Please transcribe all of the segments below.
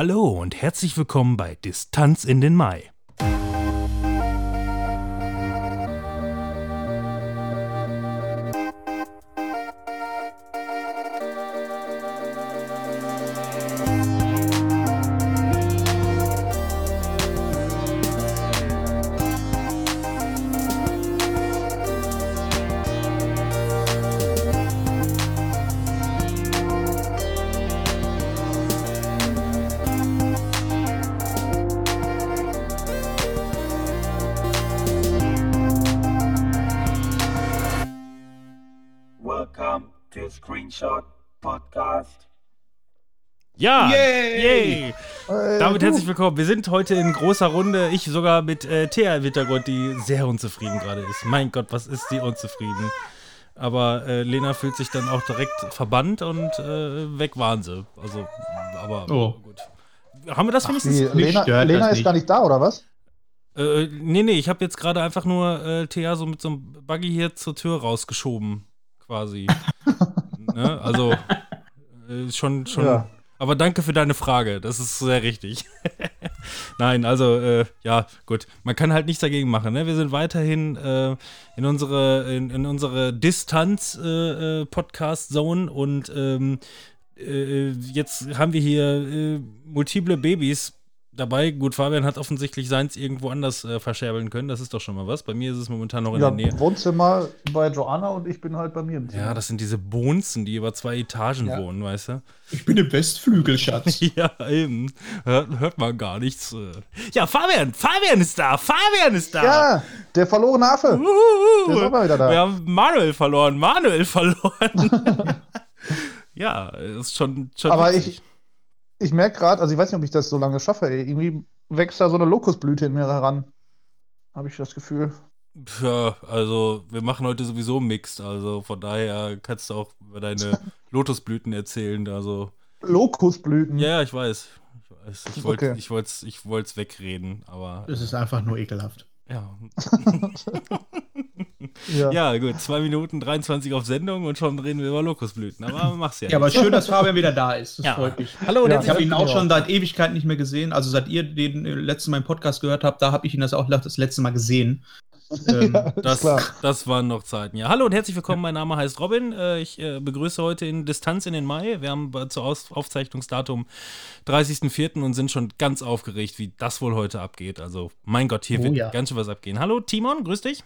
Hallo und herzlich willkommen bei Distanz in den Mai. Willkommen. Wir sind heute in großer Runde. Ich sogar mit äh, Thea im Hintergrund, die sehr unzufrieden gerade ist. Mein Gott, was ist die unzufrieden? Aber äh, Lena fühlt sich dann auch direkt verbannt und äh, weg waren sie. Also, aber Oh. gut. Haben wir das wenigstens? Die, Mich Lena, Lena das ist nicht. gar nicht da, oder was? Äh, nee, nee, ich habe jetzt gerade einfach nur äh, Thea so mit so einem Buggy hier zur Tür rausgeschoben, quasi. ne? Also, äh, schon, schon. Ja. Aber danke für deine Frage, das ist sehr richtig. Nein, also, äh, ja, gut. Man kann halt nichts dagegen machen, ne? Wir sind weiterhin äh, in unsere, in, in unsere Distanz-Podcast-Zone und ähm, äh, jetzt haben wir hier äh, multiple Babys dabei. Gut, Fabian hat offensichtlich seins irgendwo anders äh, verscherbeln können. Das ist doch schon mal was. Bei mir ist es momentan noch in Ja, der Nähe. Wohnzimmer bei Joanna und ich bin halt bei mir im Zimmer. Ja, das sind diese Bonzen, die über zwei Etagen Ja. wohnen, weißt du? Ich bin im Westflügel, Schatz. Ja, eben. Hört, hört man gar nichts. äh. Ja, Fabian, Fabian ist da, Fabian ist da. Ja, der verlorene Affe. Uhuhu. Der ist auch mal wieder da. Wir haben Manuel verloren, Manuel verloren. ja, ist schon, schon Aber witzig. ich, ich merke gerade, also ich weiß nicht, ob ich das so lange schaffe, ey. Irgendwie wächst da so eine Lokusblüte in mir heran. Habe ich das Gefühl. Ja, also wir machen heute sowieso Mixed, also von daher kannst du auch über deine Lotusblüten erzählen. Also, Lokusblüten. ja, ja, ich weiß. Ich weiß. Ich wollte Okay. ich wollt's, ich wegreden, aber Es ist einfach nur ekelhaft. ja. Ja. Ja, gut, 2 Minuten 23 auf Sendung und schon reden wir über Lokusblüten. Aber mach's ja. Ja, aber schön, dass Fabian wieder da ist. Das Ja. freut mich. Hallo und Ja. Ich habe ihn auch schon seit Ewigkeiten nicht mehr gesehen. Also seit ihr den äh, letzten Mal im Podcast gehört habt, da habe ich ihn das auch das letzte Mal gesehen. Ähm, Ja, Das, klar. das waren noch Zeiten. Ja, hallo und herzlich willkommen. Mein Name heißt Robin. Äh, Ich äh, begrüße heute in Distanz in den Mai. Wir haben bei- zu Aus Aufzeichnungsdatum 30.04. und sind schon ganz aufgeregt, wie das wohl heute abgeht. Also, mein Gott, hier Oh wird ja. ganz schön was abgehen. Hallo, Timon, grüß dich.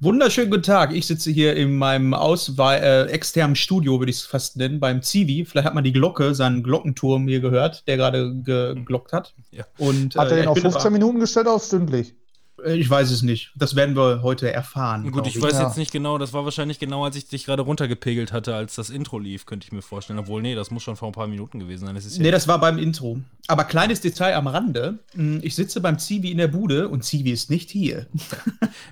Wunderschönen guten Tag. Ich sitze hier in meinem Auswei äh, externen Studio, würde ich es fast nennen, beim Zivi. Vielleicht hat man die Glocke, seinen Glockenturm hier gehört, der gerade geglockt hat. Ja. Und, Hat äh, er den ich auf bin 15 aber- Minuten gestellt auf stündlich? Äh, Ich weiß es nicht. Das werden wir heute erfahren. Gut, glaub ich weiß Ja. jetzt nicht genau, das war wahrscheinlich genau, als ich dich gerade runtergepegelt hatte, als das Intro lief, könnte ich mir vorstellen. Obwohl, nee, das muss schon vor ein paar Minuten gewesen sein. Das ist ja Nee, das war beim Intro. Aber kleines Detail am Rande. Hm, Ich sitze beim Zivi in der Bude und Zivi ist nicht hier.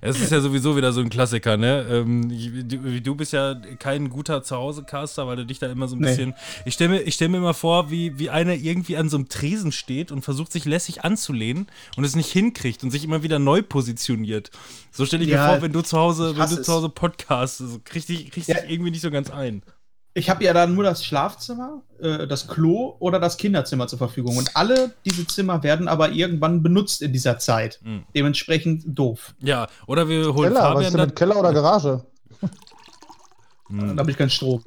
Es ist ja sowieso wieder so ein Klassiker, ne? Ähm, du, du bist ja kein guter Zuhause-Caster, weil du dich da immer so ein Nee. bisschen. Ich stelle mir, ich stell mir immer vor, wie, wie einer irgendwie an so einem Tresen steht und versucht, sich lässig anzulehnen und es nicht hinkriegt und sich immer wieder neu positioniert. So stelle ich mir Ja, vor, wenn du zu Hause, wenn du zu Hause podcastst, so kriegst dich, kriegst Ja. dich irgendwie nicht so ganz ein. Ich habe ja dann nur das Schlafzimmer, äh, das Klo oder das Kinderzimmer zur Verfügung. Und alle diese Zimmer werden aber irgendwann benutzt in dieser Zeit. Hm. Dementsprechend doof. Ja, oder wir holen Keller, was ist Fabian denn mit Keller oder Garage? Hm. Da habe ich keinen Strom.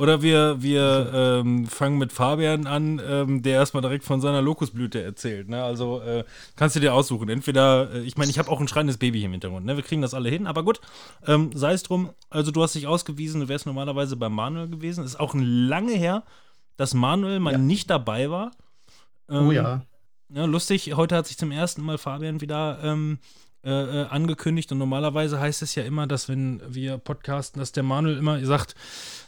Oder wir, wir ähm, fangen mit Fabian an, ähm, der erstmal direkt von seiner Lokusblüte erzählt. Ne? Also äh, kannst du dir aussuchen. Entweder, äh, ich meine, ich habe auch ein schreiendes Baby hier im Hintergrund. Ne? Wir kriegen das alle hin, aber gut. Ähm, Sei es drum, also du hast dich ausgewiesen, du wärst normalerweise beim Manuel gewesen. Ist auch lange her, dass Manuel mal Ja. nicht dabei war. Oh Ähm, ja. ja, lustig, heute hat sich zum ersten Mal Fabian wieder ähm, äh, äh, angekündigt und normalerweise heißt es ja immer, dass wenn wir podcasten, dass der Manuel immer sagt,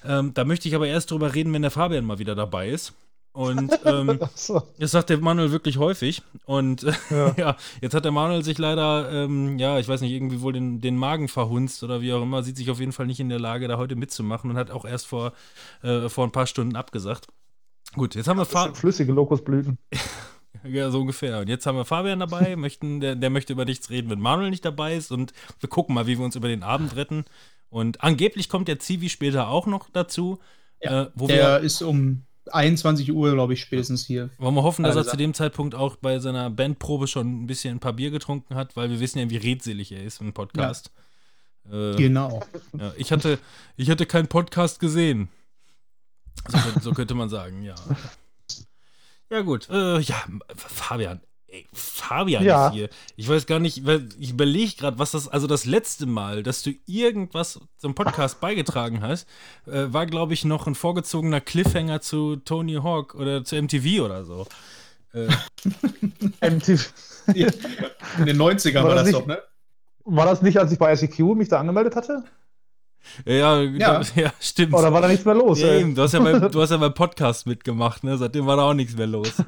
ähm, da möchte ich aber erst drüber reden, wenn der Fabian mal wieder dabei ist. Und ähm, Achso. das sagt der Manuel wirklich häufig. Und äh, ja. Ja. jetzt hat der Manuel sich leider, ähm, ja, ich weiß nicht, irgendwie wohl den, den Magen verhunzt oder wie auch immer, sieht sich auf jeden Fall nicht in der Lage, da heute mitzumachen und hat auch erst vor, äh, vor ein paar Stunden abgesagt. Gut, jetzt haben wir Fabian. flüssige Lokusblüten. Ja, so ungefähr. Und jetzt haben wir Fabian dabei, möchten, der, der möchte über nichts reden, wenn Manuel nicht dabei ist. Und wir gucken mal, wie wir uns über den Abend retten. Und angeblich kommt der Zivi später auch noch dazu. Ja, äh, wo Der wir, ist um 21 Uhr, glaube ich, spätestens hier. Wollen wir hoffen, dass Hat er zu dem Zeitpunkt auch bei seiner Bandprobe schon ein bisschen ein paar Bier getrunken hat, weil wir wissen ja, wie redselig er ist im Podcast. Äh, Genau. ja, ich, hatte, ich hatte keinen Podcast gesehen. So, so könnte man sagen, ja. Ja, gut. Äh, ja, Fabian. Ey, Fabian Ja. ist hier. Ich weiß gar nicht, ich überlege gerade, was das, also das letzte Mal, dass du irgendwas zum Podcast beigetragen hast, äh, war, glaube ich, noch ein vorgezogener Cliffhanger zu Tony Hawk oder zu MTV oder so. Äh, MTV. In den 90ern War war, das das nicht- doch, ne? War das nicht, als ich bei SEQ mich da angemeldet hatte? Ja, Ja. da- ja, stimmt. Oder war da nichts mehr los? Ja, eben, du hast ja beim, du hast ja beim Podcast mitgemacht, ne? Seitdem war da auch nichts mehr los.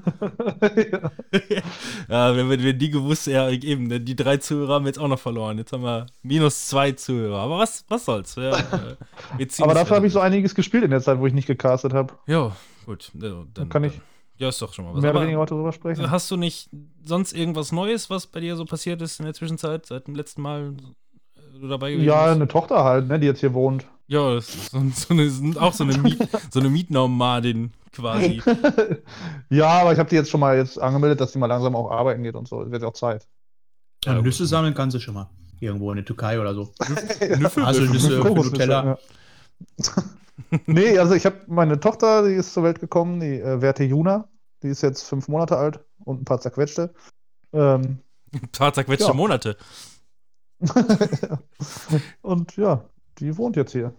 ja, wenn wir, wenn die gewusst, ja, eben, ne, die drei Zuhörer haben wir jetzt auch noch verloren. Jetzt haben wir minus zwei Zuhörer. Aber was, was soll's? Ja, äh, Aber dafür habe ich so einiges gespielt in der Zeit, wo ich nicht gecastet habe. Ja, gut. Ja, dann, kann ich ja, ist doch schon mal was. Mehr oder weniger heute drüber sprechen. hast du nicht sonst irgendwas Neues, was bei dir so passiert ist in der Zwischenzeit, seit dem letzten Mal du dabei gewesen Ja, bist? eine Tochter halt, ne, die jetzt hier wohnt. Ja, das ist so, so eine, auch so eine, Miet, so eine Mietnomadin quasi. ja, aber ich habe die jetzt schon mal jetzt angemeldet, dass sie mal langsam auch arbeiten geht und so. Es wird auch Zeit. Ja, Ja, Nüsse sammeln kannst du schon mal. Irgendwo in der Türkei oder so. Nüffel? Haselnüsse für Kokosnüsse, Nutella. ja. nee, also ich habe meine Tochter, die ist zur Welt gekommen, die äh, Werte Juna. Die ist jetzt fünf Monate alt und ein paar zerquetschte. Ähm, Ein paar zerquetschte Ja. Monate. und ja, die wohnt jetzt hier.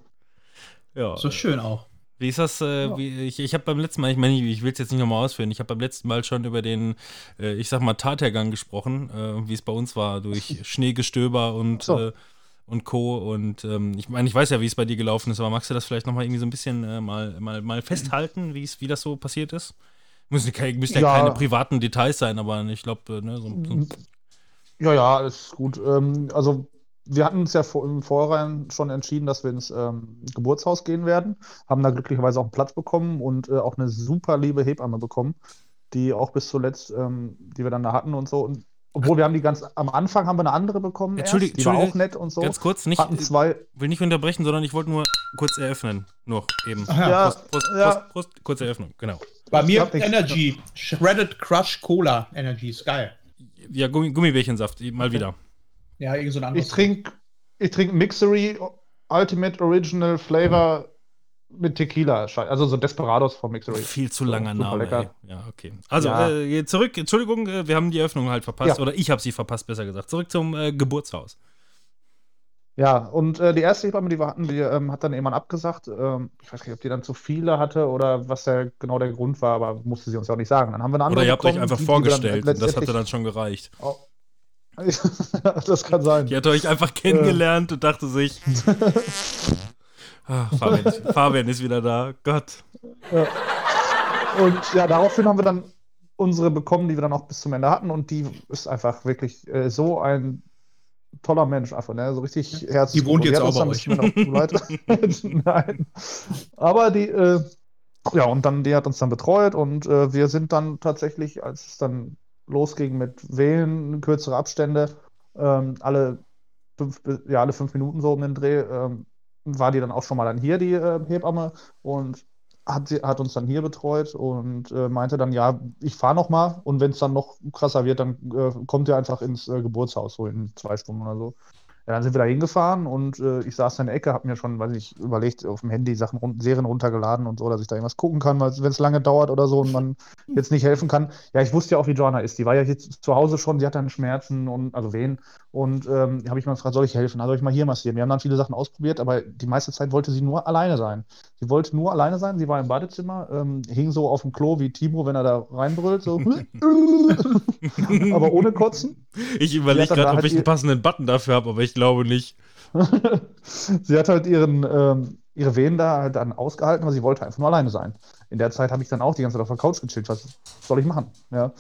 Ja. So schön auch. Wie ist das? Äh, Ja. wie, ich ich habe beim letzten Mal, ich meine, ich will es jetzt nicht nochmal ausführen, ich habe beim letzten Mal schon über den, äh, ich sag mal, Tathergang gesprochen, äh, wie es bei uns war, durch Schneegestöber und, So. äh, und Co. Und ähm, ich meine, ich weiß ja, wie es bei dir gelaufen ist, aber magst du das vielleicht nochmal irgendwie so ein bisschen äh, mal, mal, mal festhalten, wie es- wie das so passiert ist? Müssen, müssen ja, Ja. keine privaten Details sein, aber ich glaube, ne, so, so Ja, ja, alles gut. Ähm, also wir hatten uns ja vor, im Vorhinein schon entschieden, dass wir ins ähm, Geburtshaus gehen werden, haben da glücklicherweise auch einen Platz bekommen und äh, auch eine super liebe Hebamme bekommen, die auch bis zuletzt, ähm, die wir dann da hatten und so. Und obwohl wir haben die ganz, am Anfang haben wir eine andere bekommen erst, Entschuldige- die war auch Entschuldige, nett und so. ganz kurz, nicht, hatten zwei, will nicht unterbrechen, sondern ich wollte nur kurz eröffnen. Nur eben. Ja, Prost, Prost, ja. Prost, Prost, kurze Eröffnung, genau. Bei mir. Energy. Shredded Crush Cola Energy. Ist geil. Ja, Gummi, Gummibärchensaft, mal wieder. Ja, irgend so ein ich anderes. trinke ich trink Mixery Ultimate Original Flavor mit Tequila, also so Desperados von Mixery. Viel zu So, langer super Name. lecker. Ey. Ja, okay. Also, Ja. äh, zurück, Entschuldigung, äh, wir haben die Eröffnung halt verpasst. Ja. Oder ich habe sie verpasst, besser gesagt. Zurück zum äh, Geburtshaus. Ja, und äh, die erste Hebamme, die wir hatten, die ähm, hat dann irgendwann abgesagt. Ähm, ich weiß nicht, ob die dann zu viele hatte oder was der, genau der Grund war, aber musste sie uns ja auch nicht sagen. Dann haben wir eine andere Oder ihr habt euch bekommen, einfach die- die vorgestellt und das hatte dann schon gereicht. auch- das kann sein. Die hat euch einfach kennengelernt und dachte sich. ah, Fabian, ist, Fabian ist wieder da. Gott. Und ja, daraufhin haben wir dann unsere bekommen, die wir dann auch bis zum Ende hatten. Und die ist einfach wirklich äh, so ein toller Mensch, einfach, ne? So richtig herzlich. Die wohnt jetzt auch bei leid. Nein. Aber die, äh, ja, und dann, die hat uns dann betreut und äh, wir sind dann tatsächlich, als es dann losging mit Wählen, kürzere Abstände, ähm, alle fünf, ja, alle fünf Minuten so um den Dreh, ähm, war die dann auch schon mal dann hier, die äh, Hebamme, und hat, hat uns dann hier betreut und äh, meinte dann, ja, ich fahre noch mal und wenn es dann noch krasser wird, dann äh, kommt ihr einfach ins äh, Geburtshaus, so in zwei Stunden oder so. Ja, dann sind wir da hingefahren und äh, ich saß in der Ecke, habe mir schon, weiß ich, überlegt, auf dem Handy Sachen, run- Serien runtergeladen und so, dass ich da irgendwas gucken kann, wenn es lange dauert oder so und man jetzt nicht helfen kann. Ja, ich wusste ja auch, wie Joanna ist. Die war ja jetzt zu Hause schon, sie hat dann Schmerzen und also Wehen. Und ähm, habe ich mal gefragt, soll ich helfen? Also soll ich mal hier massieren? Wir haben dann viele Sachen ausprobiert, aber die meiste Zeit wollte sie nur alleine sein. Sie wollte nur alleine sein, sie war im Badezimmer, ähm, hing so auf dem Klo wie Timo, wenn er da reinbrüllt, so. aber ohne Kotzen. Ich überlege gerade, ob halt ich einen passenden Button dafür habe, aber ich glaube nicht. sie hat halt ihren, ähm, ihre Wehen da halt dann ausgehalten, aber sie wollte einfach nur alleine sein. In der Zeit habe ich dann auch die ganze Zeit auf der Couch gechillt. Was soll ich machen? Ja.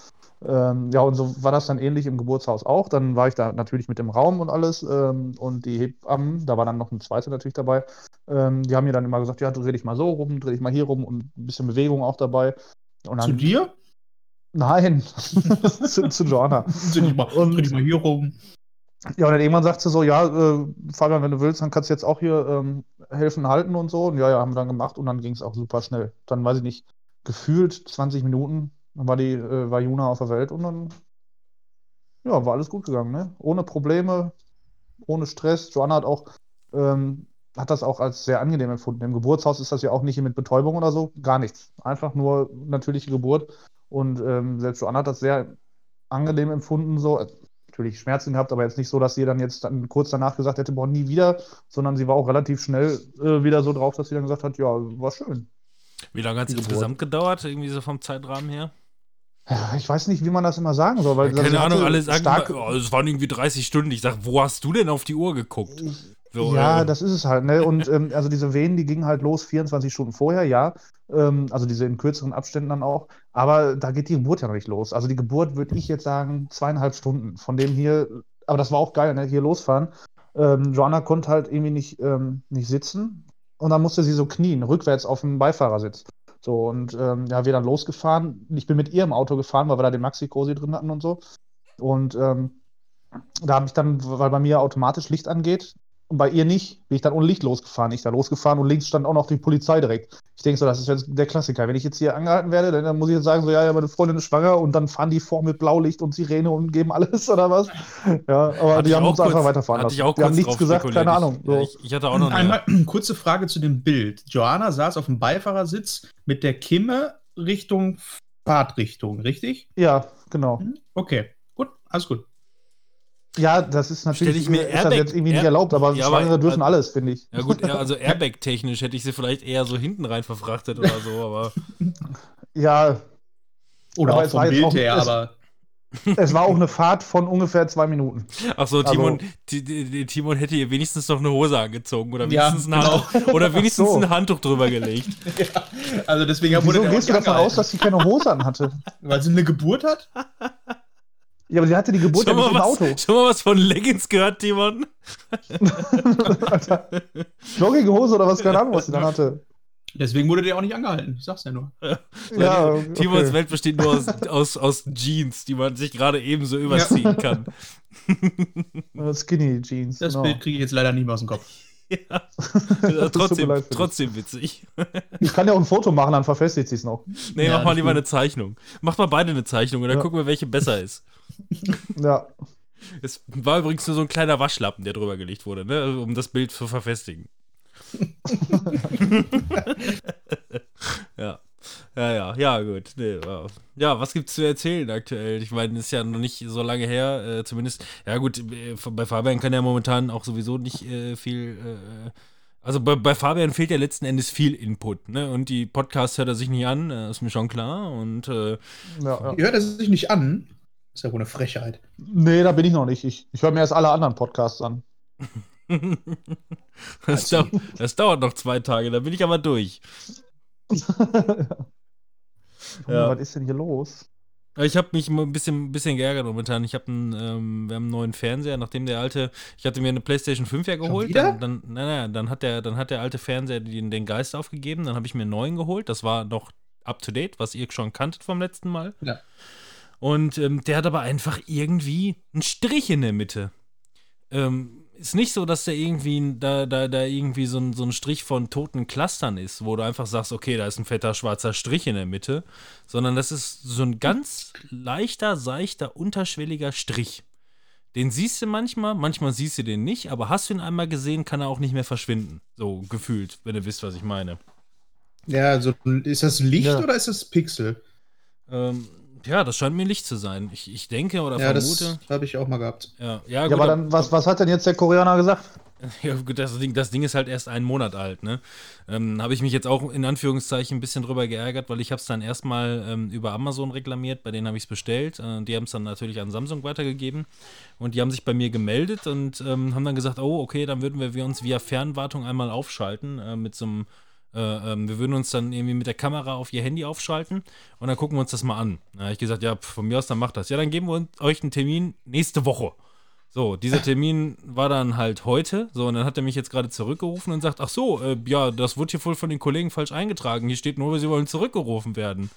Ähm, ja, und so war das dann ähnlich im Geburtshaus auch. Dann war ich da natürlich mit dem Raum und alles. Ähm, und die Hebammen, da war dann noch ein zweiter natürlich dabei, ähm, die haben mir dann immer gesagt: Ja, dreh dich mal so rum, dreh dich mal hier rum und ein bisschen Bewegung auch dabei. Und Zu dann, dir? Nein, zu, zu Joanna. Dreh dich mal, Und- dreh dich mal hier rum. Ja, und dann irgendwann sagt sie so, ja, äh, Fabian, wenn du willst, dann kannst du jetzt auch hier ähm, helfen, halten und so. Und ja, ja, haben wir dann gemacht und dann ging es auch super schnell. Dann weiß ich nicht, gefühlt 20 Minuten, dann war die, äh, war Juna auf der Welt und dann, ja, war alles gut gegangen, ne? Ohne Probleme, ohne Stress. Joanna hat auch, ähm, hat das auch als sehr angenehm empfunden. Im Geburtshaus ist das ja auch nicht mit Betäubung oder so, gar nichts. Einfach nur natürliche Geburt. Und ähm, selbst Joanna hat das sehr angenehm empfunden, so. Natürlich Schmerzen gehabt, aber jetzt nicht so, dass sie dann jetzt dann kurz danach gesagt hätte, boah, nie wieder, sondern sie war auch relativ schnell äh, wieder so drauf, dass sie dann gesagt hat, ja, war schön. Wie lange hat es insgesamt gedauert, irgendwie so vom Zeitrahmen her? Ja, ich weiß nicht, wie man das immer sagen soll, weil Ja, keine Ahnung, alle sagen stark, oh, es waren irgendwie 30 Stunden. Ich sag, wo hast du denn auf die Uhr geguckt? So, Ja, äh, das ist es halt, ne? Und ähm, also diese Wehen, die gingen halt los 24 Stunden vorher, ja. Ähm, also diese in kürzeren Abständen dann auch. Aber da geht die Geburt ja noch nicht los. Also die Geburt würde ich jetzt sagen, zweieinhalb Stunden. Von dem hier, aber das war auch geil, ne? Hier losfahren. Ähm, Joanna konnte halt irgendwie nicht, ähm, nicht sitzen. Und dann musste sie so knien, rückwärts auf dem Beifahrersitz. So, und ähm, ja, wir dann losgefahren. Ich bin mit ihr im Auto gefahren, weil wir da den Maxi-Cosi drin hatten und so. Und ähm, da habe ich dann, weil bei mir automatisch Licht angeht, und bei ihr nicht, bin ich dann ohne Licht losgefahren. Ich da losgefahren und links stand auch noch die Polizei direkt. Ich denke so, das ist jetzt der Klassiker. Wenn ich jetzt hier angehalten werde, dann, dann muss ich jetzt sagen, so, ja, ja, meine Freundin ist schwanger und dann fahren die vor mit Blaulicht und Sirene und geben alles oder was. Ja, aber Hatte die haben uns einfach kurz- weiterfahren hatte ich lassen. auch Die haben nichts gesagt, spekuliert. keine Ahnung. Ja, So. ich, ich hatte auch noch eine. Einmal kurze Frage zu dem Bild. Joanna saß auf dem Beifahrersitz mit der Kimme Richtung Fahrtrichtung, richtig? Ja, genau. Hm? Okay, gut, alles gut. Ja, das ist natürlich Stell ich mir ist das Airbag- jetzt irgendwie nicht Air- erlaubt, aber Ja, aber- Schwangere dürfen alles, finde ich. Ja gut, ja, also Airbag-technisch hätte ich sie vielleicht eher so hinten rein verfrachtet oder so, aber Ja, Oder Aber auch es vom war jetzt Bild auch- her, es- aber es war auch eine Fahrt von ungefähr zwei Minuten. ach so, Also- Timon, Ti- Ti- Timon hätte ihr wenigstens noch eine Hose angezogen oder Ja, wenigstens, ein, genau. Handtuch, oder wenigstens so. ein Handtuch drüber gelegt. also deswegen Wieso gehst du nicht davon aus, dass sie keine Hose anhatte? Weil sie eine Geburt hat? Ja, aber sie hatte die Geburt ja Schon mal, im Auto. was, schon mal was von Leggings gehört, Timon? Alter. Jogginghose oder was, keine Ahnung, was sie dann hatte. Deswegen wurde der auch nicht angehalten. Ich sag's ja nur. Ja, Timons okay. Welt besteht nur aus, aus, aus Jeans, die man sich gerade ebenso überziehen kann. Äh, Skinny Jeans. Das genau. Bild kriege ich jetzt leider nicht mehr aus dem Kopf. Ja. mir trotzdem, trotzdem witzig. Ich kann ja auch ein Foto machen, dann verfestigt sie es noch. Nee, Ja, mach mal lieber eine Zeichnung. Macht mal beide eine Zeichnung und dann Ja. gucken wir, welche besser ist. Ja. Es war übrigens nur so ein kleiner Waschlappen, der drüber gelegt wurde, ne, um das Bild zu verfestigen. ja. Ja, ja, ja, gut. Nee, ja. ja, was gibt's zu erzählen aktuell? Ich meine, ist ja noch nicht so lange her, äh, zumindest. Ja, gut, äh, bei Fabian kann ja momentan auch sowieso nicht äh, viel. Äh, also bei, bei Fabian fehlt ja letzten Endes viel Input, ne? Und die Podcasts hört er sich nicht an, äh, ist mir schon klar. Und äh, ja, ja. Ihr hört es sich nicht an. Ist ja wohl eine Frechheit. Nee, da bin ich noch nicht. Ich, ich höre mir erst alle anderen Podcasts an. das, dau das dauert noch zwei Tage, dann bin ich aber durch. Ja. Was ist denn hier los? Ich habe mich ein bisschen, bisschen geärgert momentan. Ich habe einen, ähm, wir haben einen neuen Fernseher, nachdem der alte, ich hatte mir eine PlayStation 5 ja geholt. Dann, dann, nein, dann hat der, dann hat der alte Fernseher den, den Geist aufgegeben. Dann habe ich mir einen neuen geholt. Das war noch up to date, was ihr schon kanntet vom letzten Mal. Ja. Und ähm, der hat aber einfach irgendwie einen Strich in der Mitte. Ähm, ist nicht so, dass da irgendwie, da, da, da irgendwie so ein, so ein Strich von toten Clustern ist, wo du einfach sagst, okay, da ist ein fetter schwarzer Strich in der Mitte, sondern das ist so ein ganz leichter, seichter, unterschwelliger Strich. Den siehst du manchmal, manchmal siehst du den nicht, aber hast du ihn einmal gesehen, kann er auch nicht mehr verschwinden. So gefühlt, wenn ihr wisst, was ich meine. Ja, also ist das Licht Ja. oder ist das Pixel? Ähm, ja, das scheint mir Licht zu sein. Ich, ich denke oder ja, vermute. das habe ich auch mal gehabt. Ja, ja, Ja, gut, aber dann, was, was hat denn jetzt der Koreaner gesagt? Ja, gut, das Ding, das Ding ist halt erst einen Monat alt, ne? Ähm, habe ich mich jetzt auch in Anführungszeichen ein bisschen drüber geärgert, weil ich habe es dann erstmal ähm, über Amazon reklamiert, bei denen habe ich es bestellt. Äh, die haben es dann natürlich an Samsung weitergegeben und die haben sich bei mir gemeldet und ähm, haben dann gesagt, oh, okay, dann würden wir, wir uns via Fernwartung einmal aufschalten äh, mit so einem äh, ähm, wir würden uns dann irgendwie mit der Kamera auf ihr Handy aufschalten und dann gucken wir uns das mal an. Da habe ich gesagt, ja, von mir aus, dann macht das. Ja, dann geben wir uns, euch einen Termin nächste Woche. So, dieser Termin war dann halt heute. So, und dann hat er mich jetzt gerade zurückgerufen und sagt: Ach so, äh, ja, das wird hier wohl von den Kollegen falsch eingetragen. Hier steht nur, sie wollen zurückgerufen werden.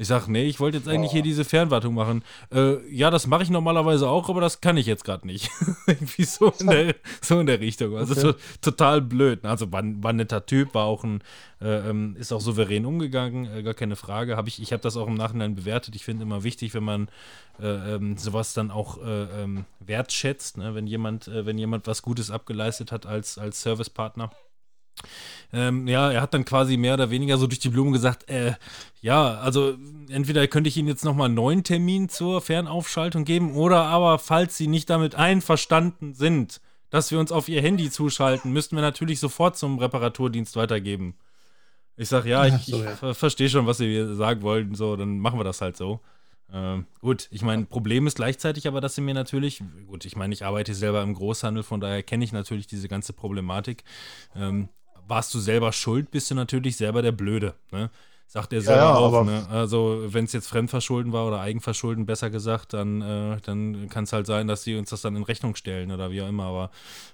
Ich sag, nee, ich wollte jetzt eigentlich hier diese Fernwartung machen. Äh, ja, das mache ich normalerweise auch, aber das kann ich jetzt gerade nicht. Irgendwie so in, der, so in der Richtung. Also Okay. to, total blöd. Also war, war ein netter Typ, war auch ein, äh, ähm, ist auch souverän umgegangen, äh, gar keine Frage. Hab ich ich habe das auch im Nachhinein bewertet. Ich finde immer wichtig, wenn man äh, ähm, sowas dann auch äh, ähm, wertschätzt, ne? wenn jemand, äh, wenn jemand was Gutes abgeleistet hat als, als Servicepartner. Ähm, ja, er hat dann quasi mehr oder weniger so durch die Blume gesagt, äh, ja, also entweder könnte ich Ihnen jetzt nochmal einen neuen Termin zur Fernaufschaltung geben oder aber, falls Sie nicht damit einverstanden sind, dass wir uns auf Ihr Handy zuschalten, müssten wir natürlich sofort zum Reparaturdienst weitergeben. Ich sag, ja, ich, so, ich ja. ver verstehe schon, was Sie sagen wollen, so, dann machen wir das halt so. Ähm, gut, ich meine, Problem ist gleichzeitig aber, dass sie mir natürlich, gut, ich meine, ich arbeite selber im Großhandel, von daher kenne ich natürlich diese ganze Problematik. Ähm, warst du selber schuld, bist du natürlich selber der Blöde. Ne? Sagt er selber ja, auch. Ne? Also, wenn es jetzt Fremdverschulden war oder Eigenverschulden, besser gesagt, dann, äh, dann kann es halt sein, dass die uns das dann in Rechnung stellen oder wie auch immer. Aber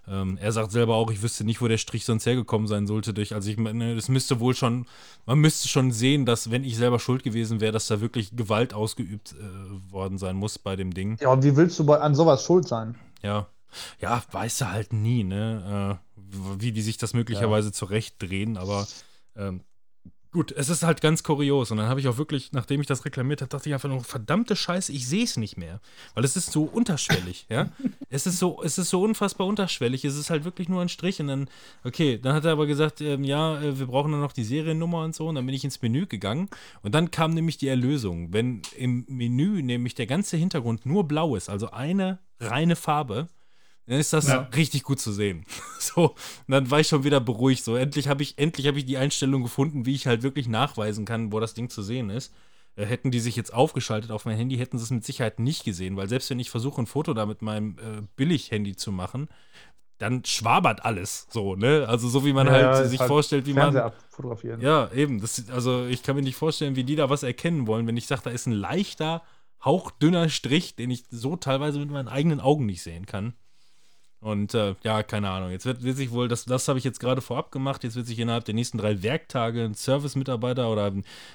ähm, er sagt selber auch, ich wüsste nicht, wo der Strich sonst hergekommen sein sollte. Durch, also, ich meine, das müsste wohl schon, man müsste schon sehen, dass, wenn ich selber schuld gewesen wäre, dass da wirklich Gewalt ausgeübt äh, worden sein muss bei dem Ding. Ja, und wie willst du bei, an sowas schuld sein? Ja. Ja, weißt du halt nie, ne? Äh, wie die sich das möglicherweise zurechtdrehen, aber ähm, gut, es ist halt ganz kurios. Und dann habe ich auch wirklich, nachdem ich das reklamiert habe, dachte ich einfach nur, verdammte Scheiße, ich sehe es nicht mehr. Weil es ist so unterschwellig, ja. Es ist so, es ist so unfassbar unterschwellig. Es ist halt wirklich nur ein Strich. Und dann, okay, dann hat er aber gesagt, ähm, ja, äh, wir brauchen dann noch die Seriennummer und so. Und dann bin ich ins Menü gegangen. Und dann kam nämlich die Erlösung. Wenn im Menü nämlich der ganze Hintergrund nur blau ist, also eine reine Farbe, dann ist das Ja. richtig gut zu sehen. So, und dann war ich schon wieder beruhigt. So, endlich habe ich, endlich habe ich die Einstellung gefunden, wie ich halt wirklich nachweisen kann, wo das Ding zu sehen ist. Äh, hätten die sich jetzt aufgeschaltet auf mein Handy, hätten sie es mit Sicherheit nicht gesehen, weil selbst wenn ich versuche, ein Foto da mit meinem äh, Billig-Handy zu machen, dann schwabert alles so, ne? Also so wie man Ja, halt sich halt vorstellt, wie Fernseher man. abfotografieren. Ja, eben. Das, also ich kann mir nicht vorstellen, wie die da was erkennen wollen, wenn ich sage, da ist ein leichter, hauchdünner Strich, den ich so teilweise mit meinen eigenen Augen nicht sehen kann. Und äh, ja, keine Ahnung. Jetzt wird, wird sich wohl, das, das habe ich jetzt gerade vorab gemacht, jetzt wird sich innerhalb der nächsten drei Werktage ein Service-Mitarbeiter oder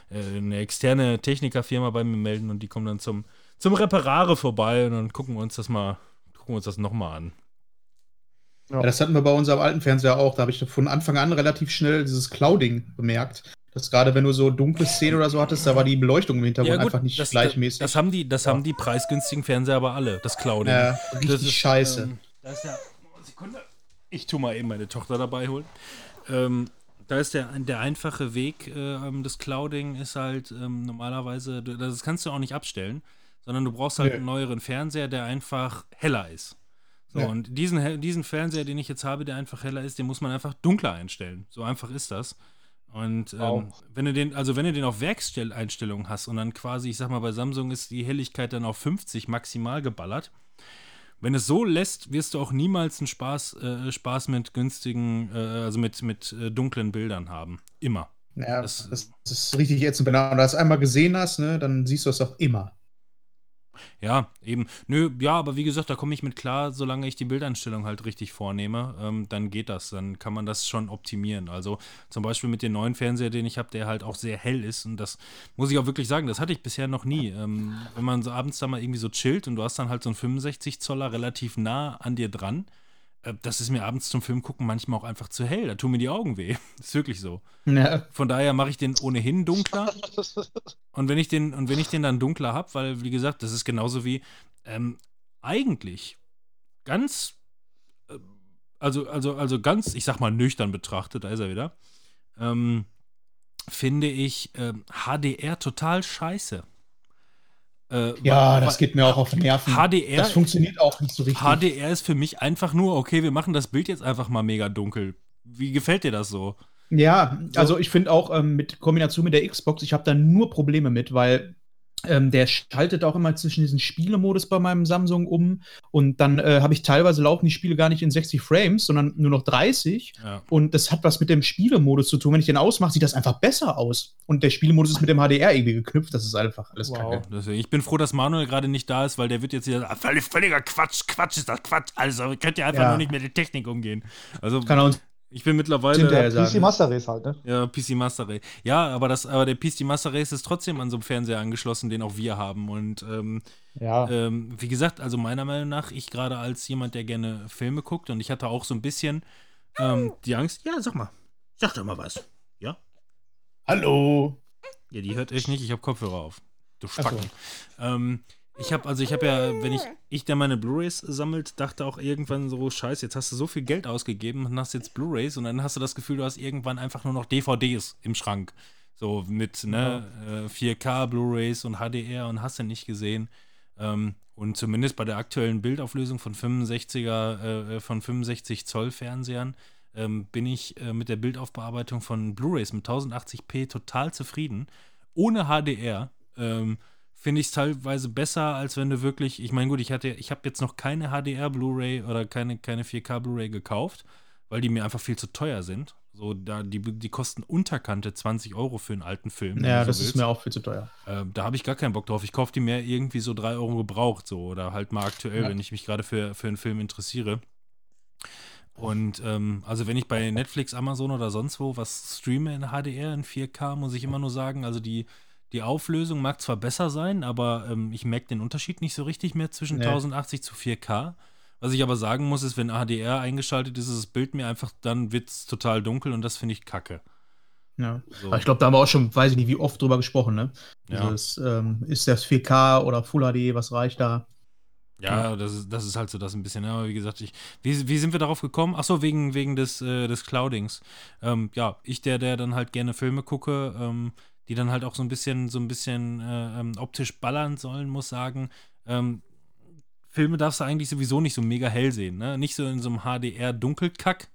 äh, eine externe Technikerfirma bei mir melden und die kommen dann zum, zum Reparare vorbei und dann gucken wir uns das mal, gucken wir uns das nochmal an. Ja, das hatten wir bei unserem alten Fernseher auch. Da habe ich von Anfang an relativ schnell dieses Clouding bemerkt. Dass gerade wenn du so dunkle Szenen oder so hattest, da war die Beleuchtung im Hintergrund einfach nicht das, gleichmäßig. Das, haben die, das haben die preisgünstigen Fernseher aber alle, das Clouding. Ja, richtig Das ist, scheiße. Ähm, da ist ja, Sekunde. Ich tue mal eben meine Tochter dabei holen. Ähm, da ist der, der einfache Weg ähm, des Clouding ist halt ähm, normalerweise, das kannst du auch nicht abstellen, sondern du brauchst halt Nee. einen neueren Fernseher, der einfach heller ist. So, Ja. und diesen, diesen Fernseher, den ich jetzt habe, der einfach heller ist, den muss man einfach dunkler einstellen. So einfach ist das. Und ähm, Wow. wenn du den, also wenn du den auf Werkstelleinstellungen hast und dann quasi, ich sag mal, bei Samsung ist die Helligkeit dann auf 50 maximal geballert. Wenn es so lässt, wirst du auch niemals einen Spaß, äh, Spaß mit günstigen, äh, also mit, mit äh, dunklen Bildern haben. Immer. Ja, das- das, das, ist richtig ätzend. Wenn du das einmal gesehen hast, ne, dann siehst du das auch immer. Ja, eben. Nö, ja, aber wie gesagt, da komme ich mit klar, solange ich die Bildeinstellung halt richtig vornehme, ähm, dann geht das. Dann kann man das schon optimieren. Also zum Beispiel mit dem neuen Fernseher, den ich habe, der halt auch sehr hell ist. Und das muss ich auch wirklich sagen, das hatte ich bisher noch nie. Ähm, wenn man so abends da mal irgendwie so chillt und du hast dann halt so einen 65 Zoller relativ nah an dir dran, das ist mir abends zum Film gucken manchmal auch einfach zu hell. Da tun mir die Augen weh. ist wirklich so. Ja, Von daher mache ich den ohnehin dunkler. Und wenn ich den, und wenn ich den dann dunkler habe, weil, wie gesagt, das ist genauso wie ähm, eigentlich ganz, äh, also, also, also ganz, ich sag mal, nüchtern betrachtet, da ist er wieder, ähm, finde ich ähm, HDR total scheiße. Äh, ja weil- das geht mir auch auf den Nerven. HDR das funktioniert auch nicht so richtig. HDR ist für mich einfach nur, okay, wir machen das Bild jetzt einfach mal mega dunkel. Wie gefällt dir das so? Ja, also ich finde auch ähm, mit Kombination mit der Xbox, ich habe da nur Probleme mit, weil ähm, der schaltet auch immer zwischen diesen Spielemodus bei meinem Samsung um und dann äh, habe ich teilweise laufen die Spiele gar nicht in 60 Frames, sondern nur noch 30 Ja. und das hat was mit dem Spielemodus zu tun. Wenn ich den ausmache, sieht das einfach besser aus und der Spielemodus ist mit dem HDR irgendwie geknüpft, das ist einfach alles Wow. kacke. Deswegen, ich bin froh, dass Manuel gerade nicht da ist, weil der wird jetzt hier ah, völlig, völliger Quatsch, Quatsch ist das Quatsch. Also könnt ihr einfach Ja. nur nicht mit der Technik umgehen. Also Kann er uns Ich bin mittlerweile. Hinterher PC sagen. Master Race halt, ne? Ja, PC Master Race. Ja, aber, das, aber der PC Master Race ist trotzdem an so einem Fernseher angeschlossen, den auch wir haben. Und ähm, Ja. ähm, wie gesagt, also meiner Meinung nach, ich gerade als jemand, der gerne Filme guckt und ich hatte auch so ein bisschen ähm, die Angst. Ja, sag mal. Sag doch mal was. Ja? Hallo. Ja, die hört euch nicht, ich habe Kopfhörer auf. Du Ach so. Spacken. Ähm, ich habe, also ich habe ja, wenn ich, ich der meine Blu-Rays sammelt, dachte auch irgendwann so, scheiße, jetzt hast du so viel Geld ausgegeben und hast jetzt Blu-Rays und dann hast du das Gefühl, du hast irgendwann einfach nur noch DVDs im Schrank. So mit, ne, äh, 4K Blu-Rays und HDR und hast du nicht gesehen. Ähm, und zumindest bei der aktuellen Bildauflösung von 65er, äh, von 65 Zoll Fernsehern ähm, bin ich äh, mit der Bildaufbearbeitung von Blu-rays mit 1080p total zufrieden. Ohne HDR ähm, finde ich es teilweise besser, als wenn du wirklich, ich meine, gut, ich hatte, ich habe jetzt noch keine HDR Blu-ray oder keine, keine 4K Blu-ray gekauft, weil die mir einfach viel zu teuer sind. So, da, die, die kosten Unterkante 20 Euro für einen alten Film. Ja, du so das ist mir auch viel zu teuer. Ähm, da habe ich gar keinen Bock drauf. Ich kaufe die mehr irgendwie so 3 Euro gebraucht, so oder halt mal aktuell, Ja. wenn ich mich gerade für, für einen Film interessiere. Und ähm, also wenn ich bei Netflix, Amazon oder sonst wo was streame in HDR, in 4K, muss ich immer nur sagen, also die, die Auflösung mag zwar besser sein, aber ähm, ich merke den Unterschied nicht so richtig mehr zwischen Nee. 1080 zu 4K. Was ich aber sagen muss, ist, wenn HDR eingeschaltet ist, ist das Bild mir einfach, dann wird es total dunkel und das finde ich kacke. Ja. So. Aber ich glaube, da haben wir auch schon, weiß ich nicht, wie oft drüber gesprochen, ne? Ja. Dieses, ähm, ist das 4K oder Full HD, was reicht da? Ja, das ist, das ist halt so das ein bisschen. Aber wie gesagt, ich, wie, wie sind wir darauf gekommen? Ach so, wegen, wegen des, äh, des Cloudings. Ähm, ja, ich, der, der dann halt gerne Filme gucke, ähm, die dann halt auch so ein bisschen, so ein bisschen äh, ähm, optisch ballern sollen, muss sagen, ähm, Filme darfst du eigentlich sowieso nicht so mega hell sehen, ne? Nicht so in so einem HDR-Dunkelkack.